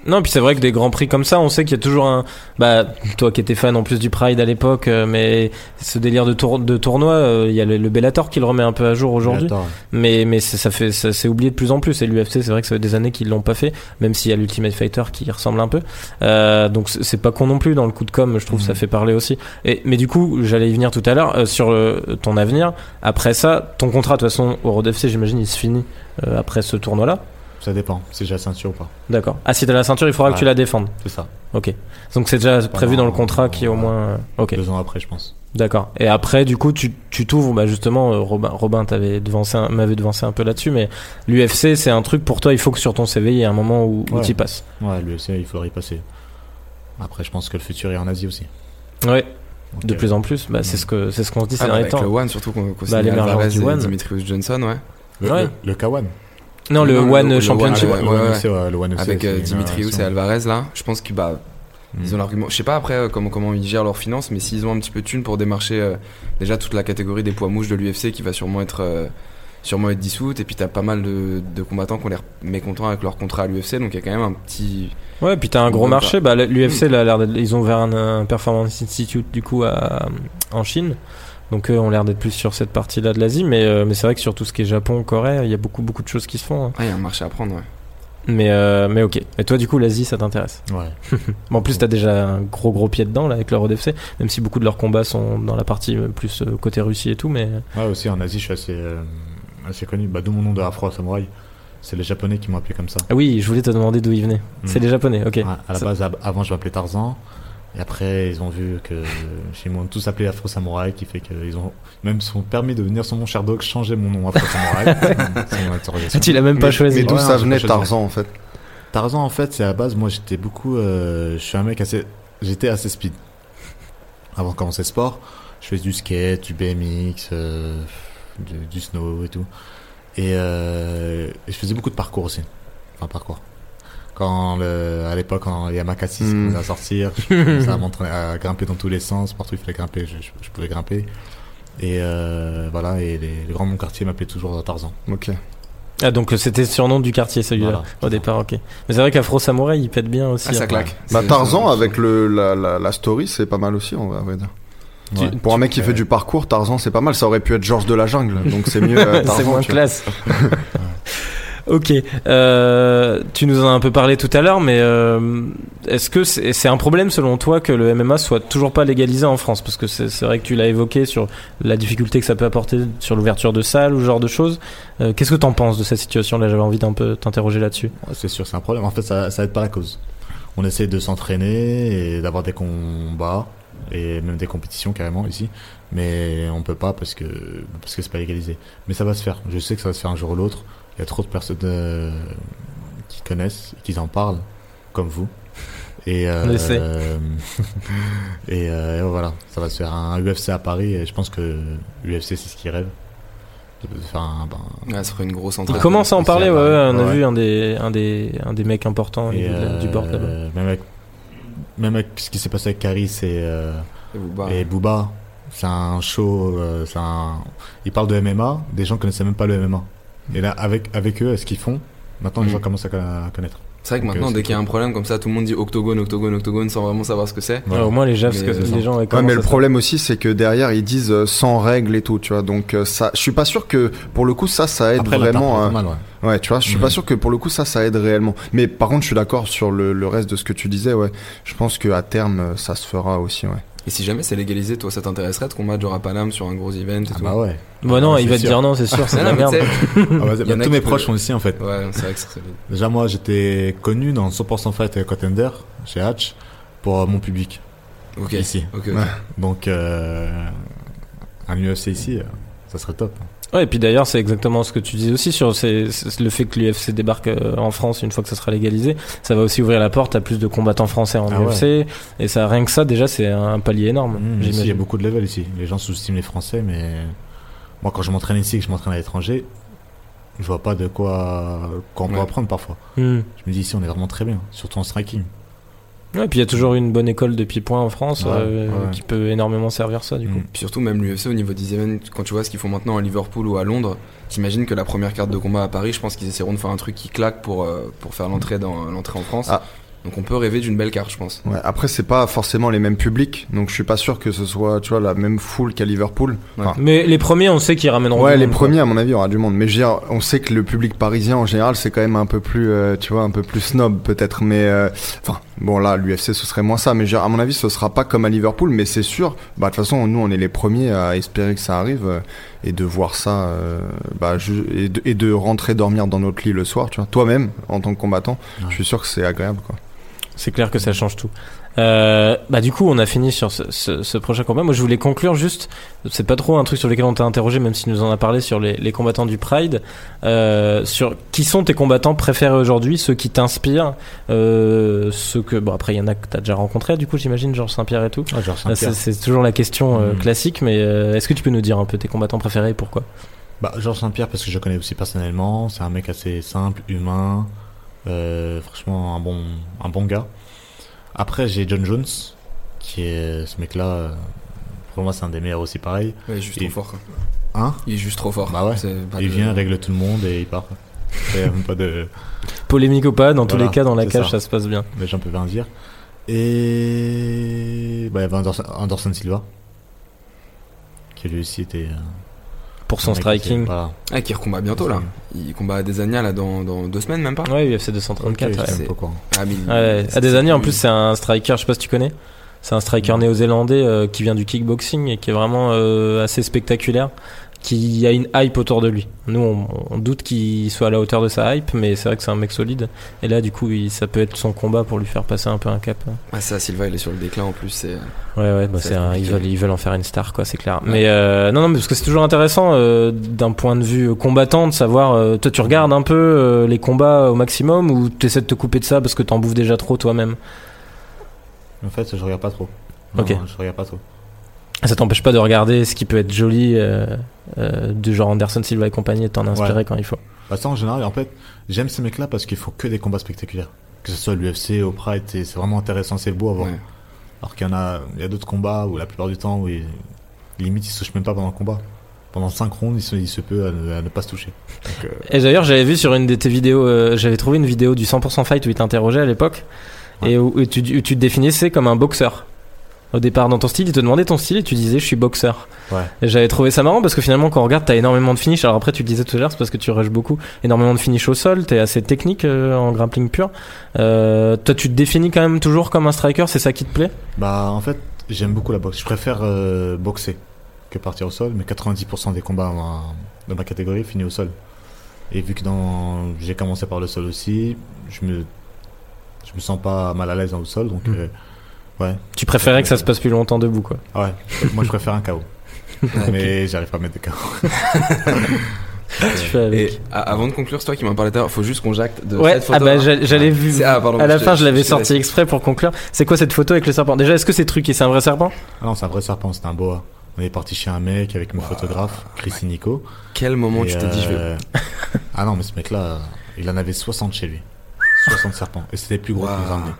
Non, puis c'est vrai que des grands prix comme ça, on sait qu'il y a toujours un. Bah, toi qui étais fan en plus du Pride à l'époque, euh, mais ce délire de, tour... de tournoi, euh, il y a le, le Bellator qui le remet un peu à jour aujourd'hui. Mais, mais ça fait, ça s'est oublié de plus en plus. Et l'UFC, c'est vrai que ça fait des années qu'ils l'ont pas fait, même s'il y a l'Ultimate Fighter qui y ressemble un peu. Euh, donc c'est pas con non plus dans le coup de com. Je trouve que ça Mhm. fait parler aussi. Et, mais du coup, j'allais y venir tout à l'heure euh, sur ton avenir. Après ça, ton contrat, de toute façon, au Road FC, j'imagine, il se finit après ce tournoi-là. Ça dépend si j'ai la ceinture ou pas. D'accord. Ah, si t'as la ceinture, il faudra que tu la défendes. C'est ça. Ok. Donc c'est déjà prévu dans le contrat qui est au moins. euh, Ok. Deux ans après, je pense. D'accord. Et après, du coup, tu tu t'ouvres. Bah justement, euh, Robin, Robin t'avait devancé, un- m'avait devancé un peu là-dessus, mais l'UFC, c'est un truc pour toi. Il faut que sur ton CV, il y ait un moment où, où Ouais. t'y passes. Ouais, l'UFC, il faudrait y passer. Après, je pense que le futur est en Asie aussi. Ouais. De euh, plus en plus. Bah c'est ce que c'est ce qu'on se dit ces Ah, bah, derniers avec temps. le One, surtout qu'on Bah, l'émergence Alvarez du One. Dimitrius Johnson, ouais. Le, Ouais. le, le K1. Non, le Non, le- One le Championship. Le ouais, One ouais. FC, ouais, le One FC, Avec euh, Dimitrius et. Alvarez, là. Je pense qu'ils bah, ils ont Mm. l'argument. Je sais pas après euh, comment, comment ils gèrent leurs finances, mais s'ils ont un petit peu de thunes pour démarcher euh, déjà toute la catégorie des poids mouches de l'UFC qui va sûrement être. euh, sûrement être dissoute et puis t'as pas mal de, de combattants qui ont l'air mécontents avec leur contrat à l'UFC donc il y a quand même un petit Ouais, puis t'as un gros marché. Bah, l'UFC, Mm. là, a l'air d'être- ils ont ouvert un, un Performance Institute du coup à, en Chine. Donc eux ont l'air d'être plus sur cette partie-là de l'Asie, mais, euh, mais c'est vrai que sur tout ce qui est Japon, Corée, il y a beaucoup beaucoup de choses qui se font. hein. ah il y a un marché à prendre ouais. Mais euh, mais ok. Et toi du coup l'Asie ça t'intéresse? Ouais. Bon, En plus t'as déjà un gros gros pied dedans là avec le Road FC, même si beaucoup de leurs combats sont dans la partie euh, plus euh, côté Russie et tout, mais Ouais, aussi en Asie, je suis assez, euh, assez connu. Bah, d'où mon nom de Afro Samouraï. C'est les Japonais qui m'ont appelé comme ça. ah oui, je voulais te demander d'où ils venaient. C'est Mm. les Japonais, ok. Ouais, à la Ça- base, avant, je m'appelais Tarzan. Et après, ils ont vu que ils m'ont tous appelé Afro Samouraï, qui fait qu'ils ont même sont permis de venir sur mon Sherdog changer mon nom Afro Samouraï. Interrogation. Tu l'as même pas Mais- choisi. Mais d'où Ouais, ça venait. Tarzan en fait Tarzan, en fait, c'est à la base, moi, j'étais beaucoup. euh, je suis un mec assez. J'étais assez speed. Avant de commencer le sport, je faisais du skate, du BMX, euh, du, du snow et tout. Et, euh, et je faisais beaucoup de parcours aussi. Enfin, parcours. Quand le, à l'époque, quand Yamaka 6 Mm. commençait à sortir, je commençais à à grimper dans tous les sens. Partout où il fallait grimper, je, je- je pouvais grimper. Et euh, voilà, et les, les grands de mon quartier m'appelaient toujours Tarzan. Ok. Ah donc euh, c'était le surnom du quartier celui-là Voilà. au départ, ok. Mais c'est vrai qu'Afro Samouraï il pète bien aussi. ah ça hein. claque Bah Tarzan avec le, la, la, la story, c'est pas mal aussi, on va, on va dire. Tu-. Pour un mec qui fait du parcours, Tarzan, c'est pas mal. Ça aurait pu être Georges de la jungle, donc c'est mieux. euh, c'est moins classe. ok. Euh, tu nous en as un peu parlé tout à l'heure, mais euh, est-ce que c'est un problème selon toi que le MMA soit toujours pas légalisé en France? Parce que c'est vrai que tu l'as évoqué sur la difficulté que ça peut apporter sur l'ouverture de salles ou ce genre de choses. Euh, Qu'est-ce que t'en penses de cette situation-là J'avais envie d'un peu t'interroger là-dessus. C'est sûr, c'est un problème. En fait, ça, ça aide pas la cause. On essaie de s'entraîner et d'avoir des combats et même des compétitions carrément ici, mais on peut pas parce que parce que c'est pas légalisé. Mais ça va se faire. Je sais que ça va se faire un jour ou l'autre. Il y a trop de personnes euh, qui connaissent, qui en parlent, comme vous. Et euh, et, euh, et voilà, ça va se faire un UFC à Paris. Et je pense que l'UFC c'est ce qu'ils rêvent. De faire un, ben, Ouais, ça ferait une grosse Il entrée commence à en parler, à ouais, ouais, on a vu un des, un des, un des mecs importants au niveau du board euh, là-bas. Même avec, même avec ce qui s'est passé avec Caris et, euh, Et Booba, c'est un show. euh, c'est un... Ils parlent de MMA, des gens connaissaient même pas le MMA. Et là, avec, avec eux, ce qu'ils font, maintenant les gens commencent à conna- à connaître. c'est vrai que maintenant euh, dès qu'il y a un problème comme ça tout le monde dit octogone octogone octogone sans vraiment savoir ce que c'est. Alors, au moins les gens, euh, les gens Ouais, mais le problème aussi, c'est que derrière, ils disent euh, sans règles et tout, tu vois. Donc, ça, je suis pas sûr que pour le coup, ça, ça aide Après, vraiment. euh, ouais. Ouais, tu vois, je suis Mhm. pas sûr que pour le coup, ça, ça aide réellement. Mais par contre, je suis d'accord sur le, le reste de ce que tu disais, ouais. Je pense que à terme, ça se fera aussi, ouais. Et si jamais c'est légalisé, toi, ça t'intéresserait de combattre genre à Paname sur un gros event et Ah tout bah ouais. Bon, non, Ouais, il c'est va te dire non, c'est sûr, c'est la merde. Ah bah, Il y en bah, a tous mes proches sont ici en fait. Ouais, c'est vrai que ça serait bien. Déjà moi j'étais connu dans 100% Fight et Contender chez Hatch pour euh, mon public Ok. ici. Donc euh, un UFC ici, euh, ça serait top. Ouais, et puis d'ailleurs, c'est exactement ce que tu disais aussi sur le fait que l'UFC débarque euh, en France une fois que ça sera légalisé. Ça va aussi ouvrir la porte à plus de combattants français en Ah UFC. Et ça, rien que ça, déjà, c'est un palier énorme. Mmh, ici, il y a beaucoup de levels ici. Les gens sous-estiment les Français, mais moi quand je m'entraîne ici et que je m'entraîne à l'étranger, je vois pas de quoi, quoi on peut Ouais. apprendre parfois. Mmh. Je me dis ici on est vraiment très bien, surtout en striking. Ouais, et puis il y a toujours une bonne école de pied-point en France Ouais, euh, ouais. qui peut énormément servir ça, du coup. Mm. Puis surtout, même l'UFC au niveau des events, quand tu vois ce qu'ils font maintenant à Liverpool ou à Londres, t'imagines que la première carte de combat à Paris, je pense qu'ils essaieront de faire un truc qui claque pour, euh, pour faire l'entrée dans l'entrée en France. Ah. Donc on peut rêver d'une belle carte, je pense. Ouais, après, c'est pas forcément les mêmes publics, donc je suis pas sûr que ce soit, tu vois, la même foule qu'à Liverpool. Ouais. Enfin, Mais les premiers, on sait qu'ils ramèneront. Ouais, du les monde, quoi. premiers, à mon avis, il y aura du monde. Mais je veux dire, on sait que le public parisien, en général, c'est quand même un peu plus, euh, tu vois, un peu plus snob, peut-être. Mais, euh, enfin, bon, là, l'UFC, ce serait moins ça. Mais je veux dire, à mon avis, ce sera pas comme à Liverpool, mais c'est sûr. Bah, de toute façon, nous, on est les premiers à espérer que ça arrive euh, et de voir ça, euh, bah, et, de, et de rentrer dormir dans notre lit le soir, tu vois. Toi-même, en tant que combattant, Ouais. je suis sûr que c'est agréable, quoi. C'est clair que ça change tout. Euh, bah du coup, on a fini sur ce, ce- ce prochain combat. Moi, je voulais conclure juste. C'est pas trop un truc sur lequel on t'a interrogé, même si nous en a parlé sur les, les combattants du Pride. Euh, sur qui sont tes combattants préférés aujourd'hui, ceux qui t'inspirent, euh, ceux que bon après il y en a que t'as déjà rencontré, du coup j'imagine Georges Saint-Pierre et tout. Ah, Saint-Pierre. C'est toujours la question euh, Mm. classique, mais est-ce que tu peux nous dire un peu tes combattants préférés et pourquoi? Bah, Georges Saint-Pierre parce que je le connais aussi personnellement, c'est un mec assez simple, humain, franchement un bon, un bon gars. Après j'ai John Jones, qui est ce mec-là, euh, pour moi c'est un des meilleurs aussi pareil. Ouais, il est juste Et- trop fort. quoi. Hein Il est juste trop fort. Bah ouais. Il de- vient, règle tout le monde et il part. Même pas de... Polémique ou pas, dans tous les cas, dans la cage, ça. ça se passe bien. Les gens peuvent rien dire. Et bah, il y avait Anderson, Anderson Silva, qui lui aussi était... euh, Pour son striking. voilà. Ah, qui recombat bientôt là. Il combat à Desania là dans, dans deux semaines même pas. Ouais, UFC 234. Ok, je ouais. Ah, mais Ouais, en plus- c'est un striker, je sais pas si tu connais. C'est un striker néo-zélandais euh, qui vient du kickboxing et qui est vraiment euh, assez spectaculaire, qui a une hype autour de lui. Nous, on, on doute qu'il soit à la hauteur de sa hype, mais c'est vrai que c'est un mec solide. Et là, du coup, il- ça peut être son combat pour lui faire passer un peu un cap. Ah, ça, Silva, il est sur le déclin en plus. C'est Ouais, ouais, bah c'est un- ils, veulent, ils veulent en faire une star, quoi, c'est clair. Mais euh, non, non, mais parce que c'est toujours intéressant euh, d'un point de vue combattant de savoir. euh, toi, tu regardes un peu euh, les combats au maximum ou tu essaies de te couper de ça parce que t'en bouffes déjà trop toi-même? En fait, je regarde pas trop. Non, Ok. Je regarde pas trop. Ça t'empêche pas de regarder ce qui peut être joli, euh, euh, du genre Anderson Silva et compagnie, et de t'en inspirer Ouais. quand il faut. Bah, ça, en général, en fait, j'aime ces mecs-là parce qu'ils font que des combats spectaculaires. Que ce soit l'UFC, au Pride, c'est c'est vraiment intéressant, c'est beau à voir. ouais. Alors qu'il y en a, il y a d'autres combats où la plupart du temps, où ils, limite, ils se touchent même pas pendant le combat. Pendant 5 rondes, il se, il se peut à ne, à ne pas se toucher. Donc, euh, Et d'ailleurs, j'avais vu sur une de tes vidéos, euh, j'avais trouvé une vidéo du 100% Fight où il t'interrogeait à l'époque, Ouais. et où, où tu, où tu te définissais comme un boxeur. Au départ, dans ton style, il te demandait ton style et tu disais je suis boxeur. Ouais. J'avais trouvé ça marrant parce que finalement, quand on regarde, t'as énormément de finish. Alors après, tu le disais tout à l'heure, c'est parce que tu rushes beaucoup. Énormément de finish au sol, t'es assez technique euh, en grappling pur. Euh, toi, tu te définis quand même toujours comme un striker, c'est ça qui te plaît? Bah, en fait, j'aime beaucoup la boxe. Je préfère euh, boxer que partir au sol, mais 90% des combats dans ma catégorie finissent au sol. Et vu que dans, j'ai commencé par le sol aussi, je me, je me sens pas mal à l'aise dans le sol, donc Mm. Ouais. Tu préférais que ça se passe plus longtemps debout, quoi. Ah ouais, moi je préfère un KO. mais j'arrive pas à mettre de KO. Tu fais avec. Et avant de conclure, c'est toi qui m'en parlais tout à l'heure, faut juste qu'on jacte de Ouais, cette photo. ah bah là. j'a- j'allais vu. Ah, pardon, à la je fin, je l'avais sorti exprès pour conclure. C'est quoi cette photo avec le serpent? Déjà, est-ce que c'est truqué C'est un vrai serpent? Ah non, c'est un vrai serpent, c'est un boa. On est parti chez un mec avec mon photographe, Chris Nico. Quel moment Et, tu t'es dit, je vais. euh, ah non, mais ce mec-là, il en avait 60 chez lui. 60 serpents. Et c'était plus gros a Waouh. emmené.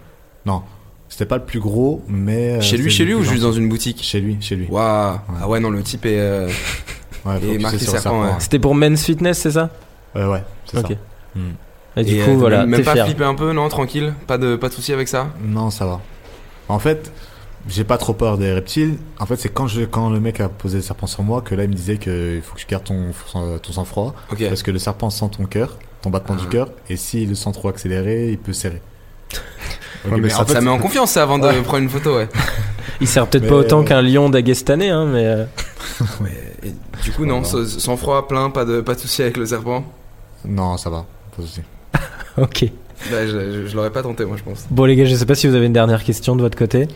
Non, c'était pas le plus gros, mais. euh, Chez lui, chez lui ou juste dans une boutique Chez lui, chez lui. Waouh Ah ouais, non, le type est. euh, Ouais, Et marqué serpent, ouais. C'était pour Men's Fitness, c'est ça? Euh, ouais, c'est Ok. ça. Hmm. Et du et, coup, euh, voilà, Même, pas fier. flipper un peu, non Tranquille Pas de, pas de soucis avec ça? Non, ça va. En fait, j'ai pas trop peur des reptiles. En fait, c'est quand, je, quand le mec a posé le serpent sur moi que là, il me disait qu'il faut que tu gardes ton, ton sang-froid. Ok. Parce que le serpent sent ton cœur, ton battement Ah. du cœur, et s'il le sent trop accéléré, il peut serrer. Mais mais ça en fait, ça met en confiance ça avant de prendre une photo, ouais. Il sert peut-être Mais- pas autant qu'un lion d'Aguestané, hein, mais. euh, et du coup, non, sans sans froid, plein, pas de, pas de soucis avec le serpent? Non, ça va. Pas de souci. Ok. Là, je, je- je l'aurais pas tenté, moi, je pense. Bon, les gars, je sais pas si vous avez une dernière question de votre côté.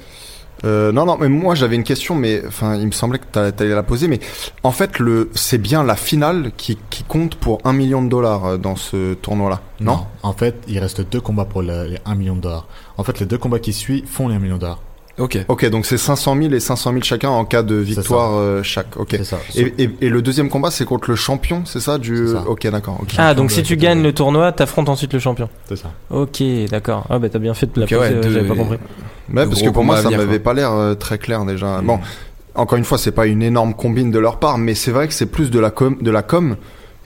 Euh, non, non, mais moi j'avais une question, mais enfin, il me semblait que t'a- t'allais la poser, mais en fait, le, c'est bien la finale qui, qui compte pour un million de dollars euh, dans ce tournoi-là, non, En fait, il reste deux combats pour le- les 1 million de dollars. En fait, les deux combats qui suivent font les 1 million dollars. Ok. Ok, donc c'est 500 000 et 500 000 chacun en cas de victoire euh, chaque. Ok. C'est ça. Et, et, et le deuxième combat, c'est contre le champion, c'est ça du. Ça. Ok, d'accord. Ah, donc si tu gagnes le tournoi, t'affrontes ensuite le champion. C'est ça. Ok, d'accord. Ah, bah t'as bien fait de la Ok, poser, ouais, euh, j'avais pas compris. Ouais, de parce que pour moi, ça m'avait pas l'air euh, très clair déjà. Mm. Bon, encore une fois, c'est pas une énorme combine de leur part, mais c'est vrai que c'est plus de la com, de la com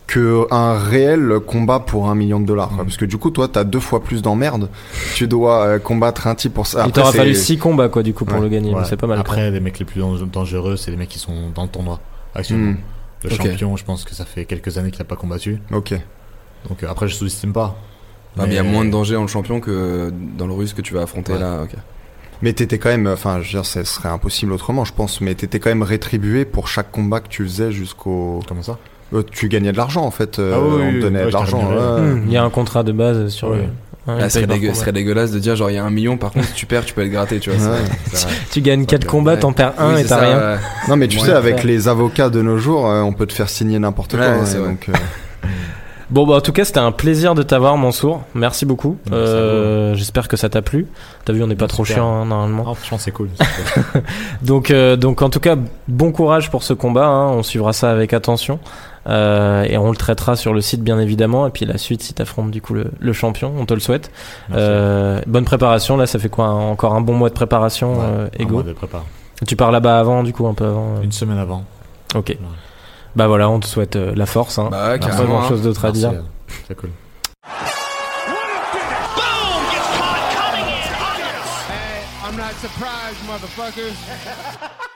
que un réel combat pour un million de dollars. quoi. Mm. Parce que du coup, toi, t'as deux fois plus d'emmerdes. tu dois euh, combattre un type pour ça. Il Après, t'aura c'est- fallu 6 combats, quoi, du coup, pour Ouais. le gagner. mais Ouais. C'est pas mal. quoi. Après, les mecs les plus dan- dangereux, c'est les mecs qui sont dans le tournoi actuellement. Hmm, Le champion, je pense que ça fait quelques années qu'il n'a pas combattu. Ok. Donc euh, après, je sous-estime pas. Ah, mais il y a Mais- moins de danger dans le champion que dans le russe que tu vas affronter Ouais. là. Ok. Mais t'étais quand même, enfin, je veux dire, ce serait impossible autrement, je pense. Mais t'étais quand même rétribué pour chaque combat que tu faisais jusqu'au. Comment ça? Tu gagnais de l'argent en fait. euh, Ah oui, on te donnait de l'argent. Hmm, Il y a un contrat de base sur le. Là, ce serait, dégueulasse de dire genre il y a un million, par contre, si tu perds, tu peux être gratté, tu vois. Ouais. vrai. Tu gagnes 4 combats, t'en perds un Oui, et t'as ça, rien. ouais. Non, mais tu Ouais, sais, avec les avocats de nos jours, euh, on peut te faire signer n'importe quoi. Ouais, hein, donc, euh, Bon, bah, en tout cas, c'était un plaisir de t'avoir, Mansour. Merci beaucoup. Euh, J'espère que ça t'a plu. T'as vu, on n'est pas trop chiant, hein, normalement. Ah, franchement, c'est cool. Donc, euh, donc, en tout cas, bon courage pour ce combat. hein. On suivra ça avec attention. Euh, et on le traitera sur le site, bien évidemment. Et puis, la suite, si t'affrontes, du coup, le, le champion, on te le souhaite. Euh, bonne préparation. Là, ça fait quoi un- Encore un bon mois de préparation, Ouais, euh, un Ego mois de prépa. Tu pars là-bas avant, du coup, un peu avant euh. Une semaine avant. Ok. Bah voilà, on te souhaite euh, la force. Hein. Bah ouais, pas grand chose d'autre à dire. C'est cool. Hey, I'm not surprised, motherfuckers.